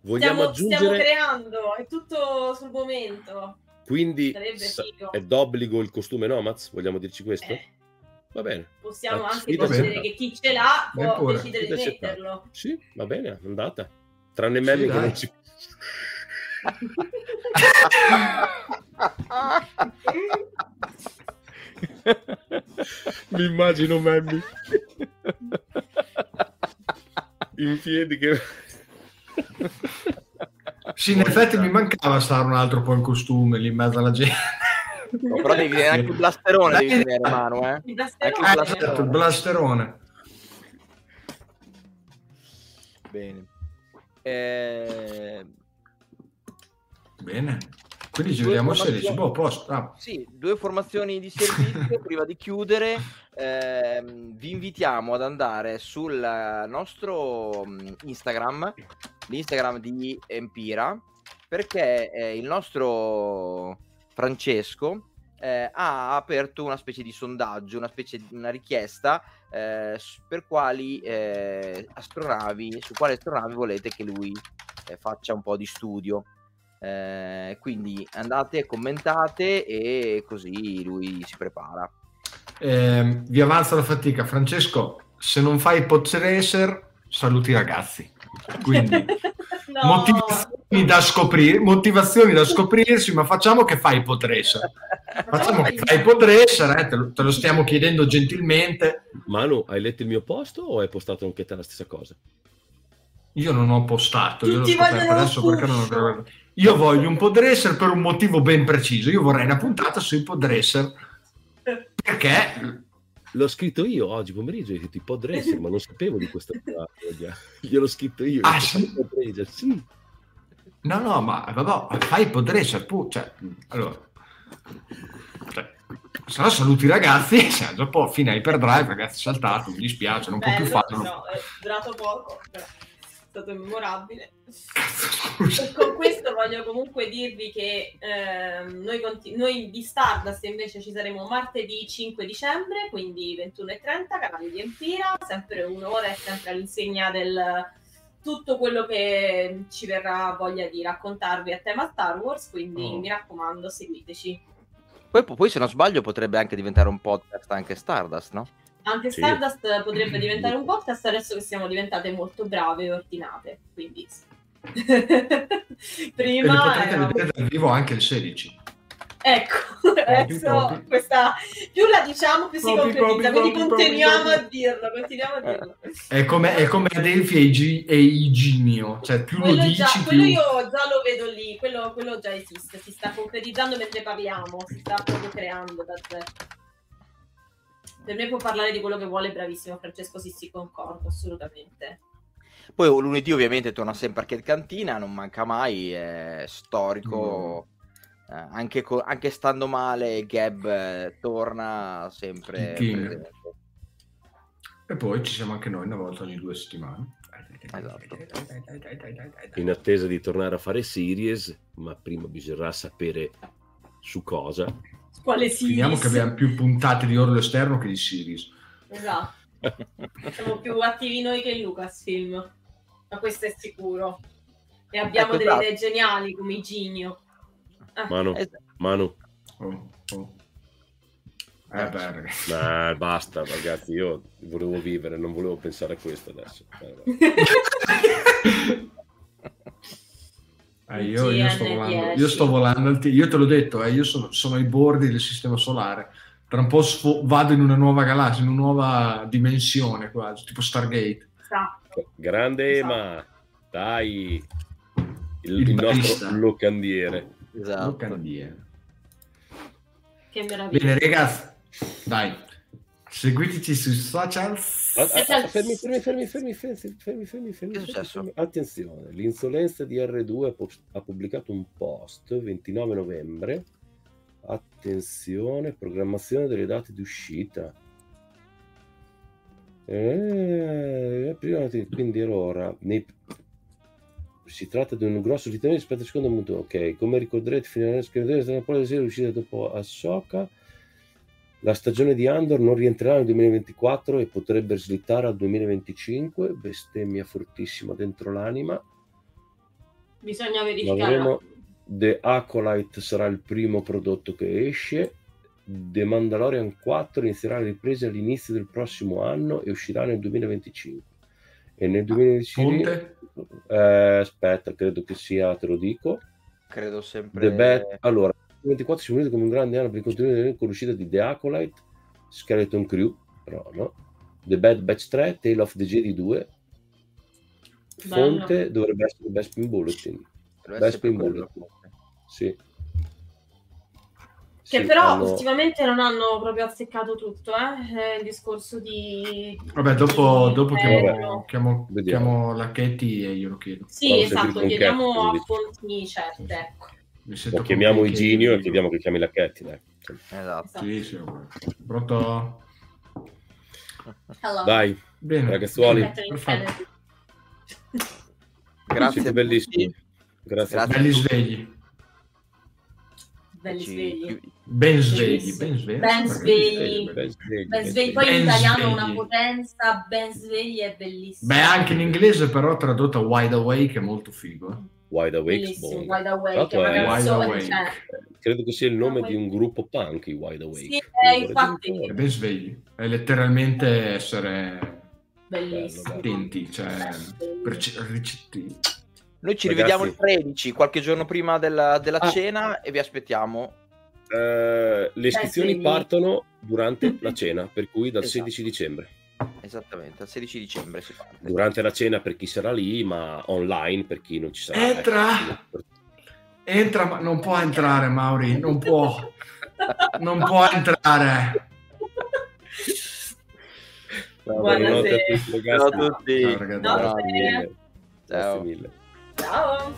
Vogliamo stiamo, stiamo aggiungere. creando, è tutto sul momento. Quindi è d'obbligo il costume Nomads? Vogliamo dirci questo? Eh, Va bene. possiamo La anche sfida decidere che chi ce l'ha può pure. decidere di metterlo. Sì, va bene, andata. Tranne Sì, Memmi che non ci. Mi immagino Memmi in piedi che. Sì, in effetti mi mancava stare un altro po' in costume lì in mezzo alla gente. No, però devi vedere anche il blasterone, devi vedere, Manu, eh. Il blasterone. Eh, certo, il blasterone. Bene. Eh, Bene. Quindi ci Due vediamo formazioni- 16. Boh, posto. Ah. Sì, due formazioni di servizio [laughs] prima di chiudere. ehm, vi invitiamo ad andare sul nostro mm, Instagram, l'Instagram di Empira, perché eh, il nostro Francesco eh, ha aperto una specie di sondaggio, una specie di una richiesta eh, per quali eh, astronavi, su quali astronavi volete che lui eh, faccia un po' di studio. Eh, quindi andate, commentate e così lui si prepara. Ehm, vi avanza la fatica. Francesco, se non fai Podracer, saluti i ragazzi. Quindi [laughs] No. motivazioni da scoprire, motivazioni da scoprirsi, ma facciamo che fai Podracer. Facciamo che fai Podracer, eh, te, lo, te lo stiamo chiedendo gentilmente. Manu, hai letto il mio posto o hai postato anche te la stessa cosa? Io non ho postato, io ho. Io voglio un Podracer per un motivo ben preciso. Io vorrei una puntata sui Podracer perché L'ho scritto io oggi pomeriggio, ho detto i Podresser, ma non [laughs] sapevo di questa cosa. Gliel'ho scritto io. Ah, sì? Podresser, sì. No, no, ma vabbè, fai Podracer, pu- cioè, allora, cioè, se no saluti i ragazzi, [laughs] cioè, dopo fine Hyperdrive, ragazzi, saltato, mi dispiace, non può più Bello, farlo. no, è durato poco, però stato memorabile. E con questo voglio comunque dirvi che ehm, noi, conti- noi di Stardust invece ci saremo martedì 5 dicembre, quindi 21.30, canale di Empira, sempre un'ora e sempre all'insegna del tutto quello che ci verrà voglia di raccontarvi a tema Star Wars, quindi Oh. mi raccomando seguiteci. Poi, poi, se non sbaglio, potrebbe anche diventare un podcast anche Stardust, no? Anche Sì. Stardust potrebbe diventare un [laughs] podcast adesso che siamo diventate molto brave e ordinate, quindi. E [laughs] Prima eravamo- vedere dal vivo anche il 16. Ecco, adesso questa più la diciamo più si Popi, concretizza, popi, quindi popi, continuiamo a dirlo, continuiamo a dirlo. È come, è come Adelphi e, Igi- e Iginio, cioè più lo Quello, dici già, più... quello io già lo vedo lì, quello, quello già esiste, si sta concretizzando mentre parliamo, si sta proprio creando da zero. Per me può parlare di quello che vuole, bravissimo Francesco, sì, concordo, assolutamente. Poi lunedì ovviamente torna sempre Arcade Cantina, non manca mai, è storico. eh, anche, co- anche stando male, Gab eh, torna sempre. E poi ci siamo anche noi una volta ogni due settimane. Esatto. In attesa di tornare a fare series, ma prima bisognerà sapere su cosa. Quale si Finiamo che abbiamo più puntate di Orlo Esterno che di Series. Esatto. Siamo più attivi noi che il Lucasfilm, ma questo è sicuro. E abbiamo Ecco, delle esatto. idee geniali come i Ginio. Ah, Manu, Manu, Oh, oh. Eh beh, ragazzi. nah, basta ragazzi, io volevo vivere, non volevo pensare a questo adesso. Eh. [laughs] [laughs] Eh, io, io sto GN10. volando, io sto volando io te l'ho detto, eh, io sono, sono ai bordi del sistema solare. Tra un po' sfo- vado in una nuova galassia, in una nuova dimensione quasi, tipo Stargate. Esatto. Grande Esatto. Ema, dai, il, Il il nostro locandiere. Esatto. Locandiere. Che meraviglia. Bene, ragazzi, dai, seguiteci sui social. Fermi, fermi, fermi, fermi, fermi, fermi, Attenzione, l'insolenza di R2 ha pubblicato un post 29 novembre. Attenzione, programmazione delle date di uscita. Eh, eh prima, quindi ora nei... si tratta di un grosso ritardo rispetto al secondo punto Ok, come ricorderete, finalmente scrivete la della polizia è uscita dopo Ahsoka. La stagione di Andor non rientrerà nel 2024 e potrebbe slittare al 2025. Bestemmia fortissima dentro l'anima. Bisogna verificare. The Acolyte sarà il primo prodotto che esce. The Mandalorian 4 inizierà le riprese all'inizio del prossimo anno e uscirà nel 2025. E nel 2025 Ponte? eh, aspetta, credo che sia, te lo dico. Credo sempre... The Bat, allora, 24 si è come un grande anno per il contenuto con l'uscita di The Acolyte, Skeleton Crew, però no, The Bad Batch 3, Tale of the Jedi 2, fonte dovrebbe essere Bespin Bulletin. Dovrebbe Bespin quello. Bulletin, sì. Che Sì, però hanno- ultimamente non hanno proprio azzeccato tutto, eh? il discorso di... Vabbè, dopo, di dopo chiamo, chiamo, Vediamo. chiamo Lacchetti e glielo chiedo. Sì, esatto, chiediamo a fonti certe, ecco. Lo chiamiamo Iginio e chiediamo che chiami Lacchetti, dai. Esatto. Sì, sì, pronto? Hello. Dai, Bene. ragazzuoli, perfetto. Grazie siete bellissimi. Grazie. Grazie. Belli svegli. Ci- svegli. Ben svegli. Ben svegli. Ben svegli. Ben svegli, Ben ben svegli, poi Ben in italiano una potenza, ben svegli è bellissimo. Beh, anche in inglese però tradotto a Wide Awake è molto figo. eh. Wide Awake Bong. Wide Awake, Wide Awake. cioè, Credo che sia il nome Wide di un gruppo punk, i Wide Awake. Sì, eh, infatti. È ben svegli. È letteralmente essere Bellissimo. Attenti, cioè, per c- ricetti- Noi ci Ragazzi- rivediamo il 13, qualche giorno prima della, della Ah. cena e vi aspettiamo. Eh, le iscrizioni partono durante [laughs] la cena, per cui dal Esatto. 16 dicembre. Esattamente, al 16 dicembre si parte. Durante la cena per chi sarà lì, ma online per chi non ci sarà. Entra! Ecco. Entra, ma non può entrare, Mauri, non può. Non può entrare. Buonanotte a tutti, Ciao ragazzi. a tutti. Ciao, ragazzi. Grazie Ciao. mille. Ciao.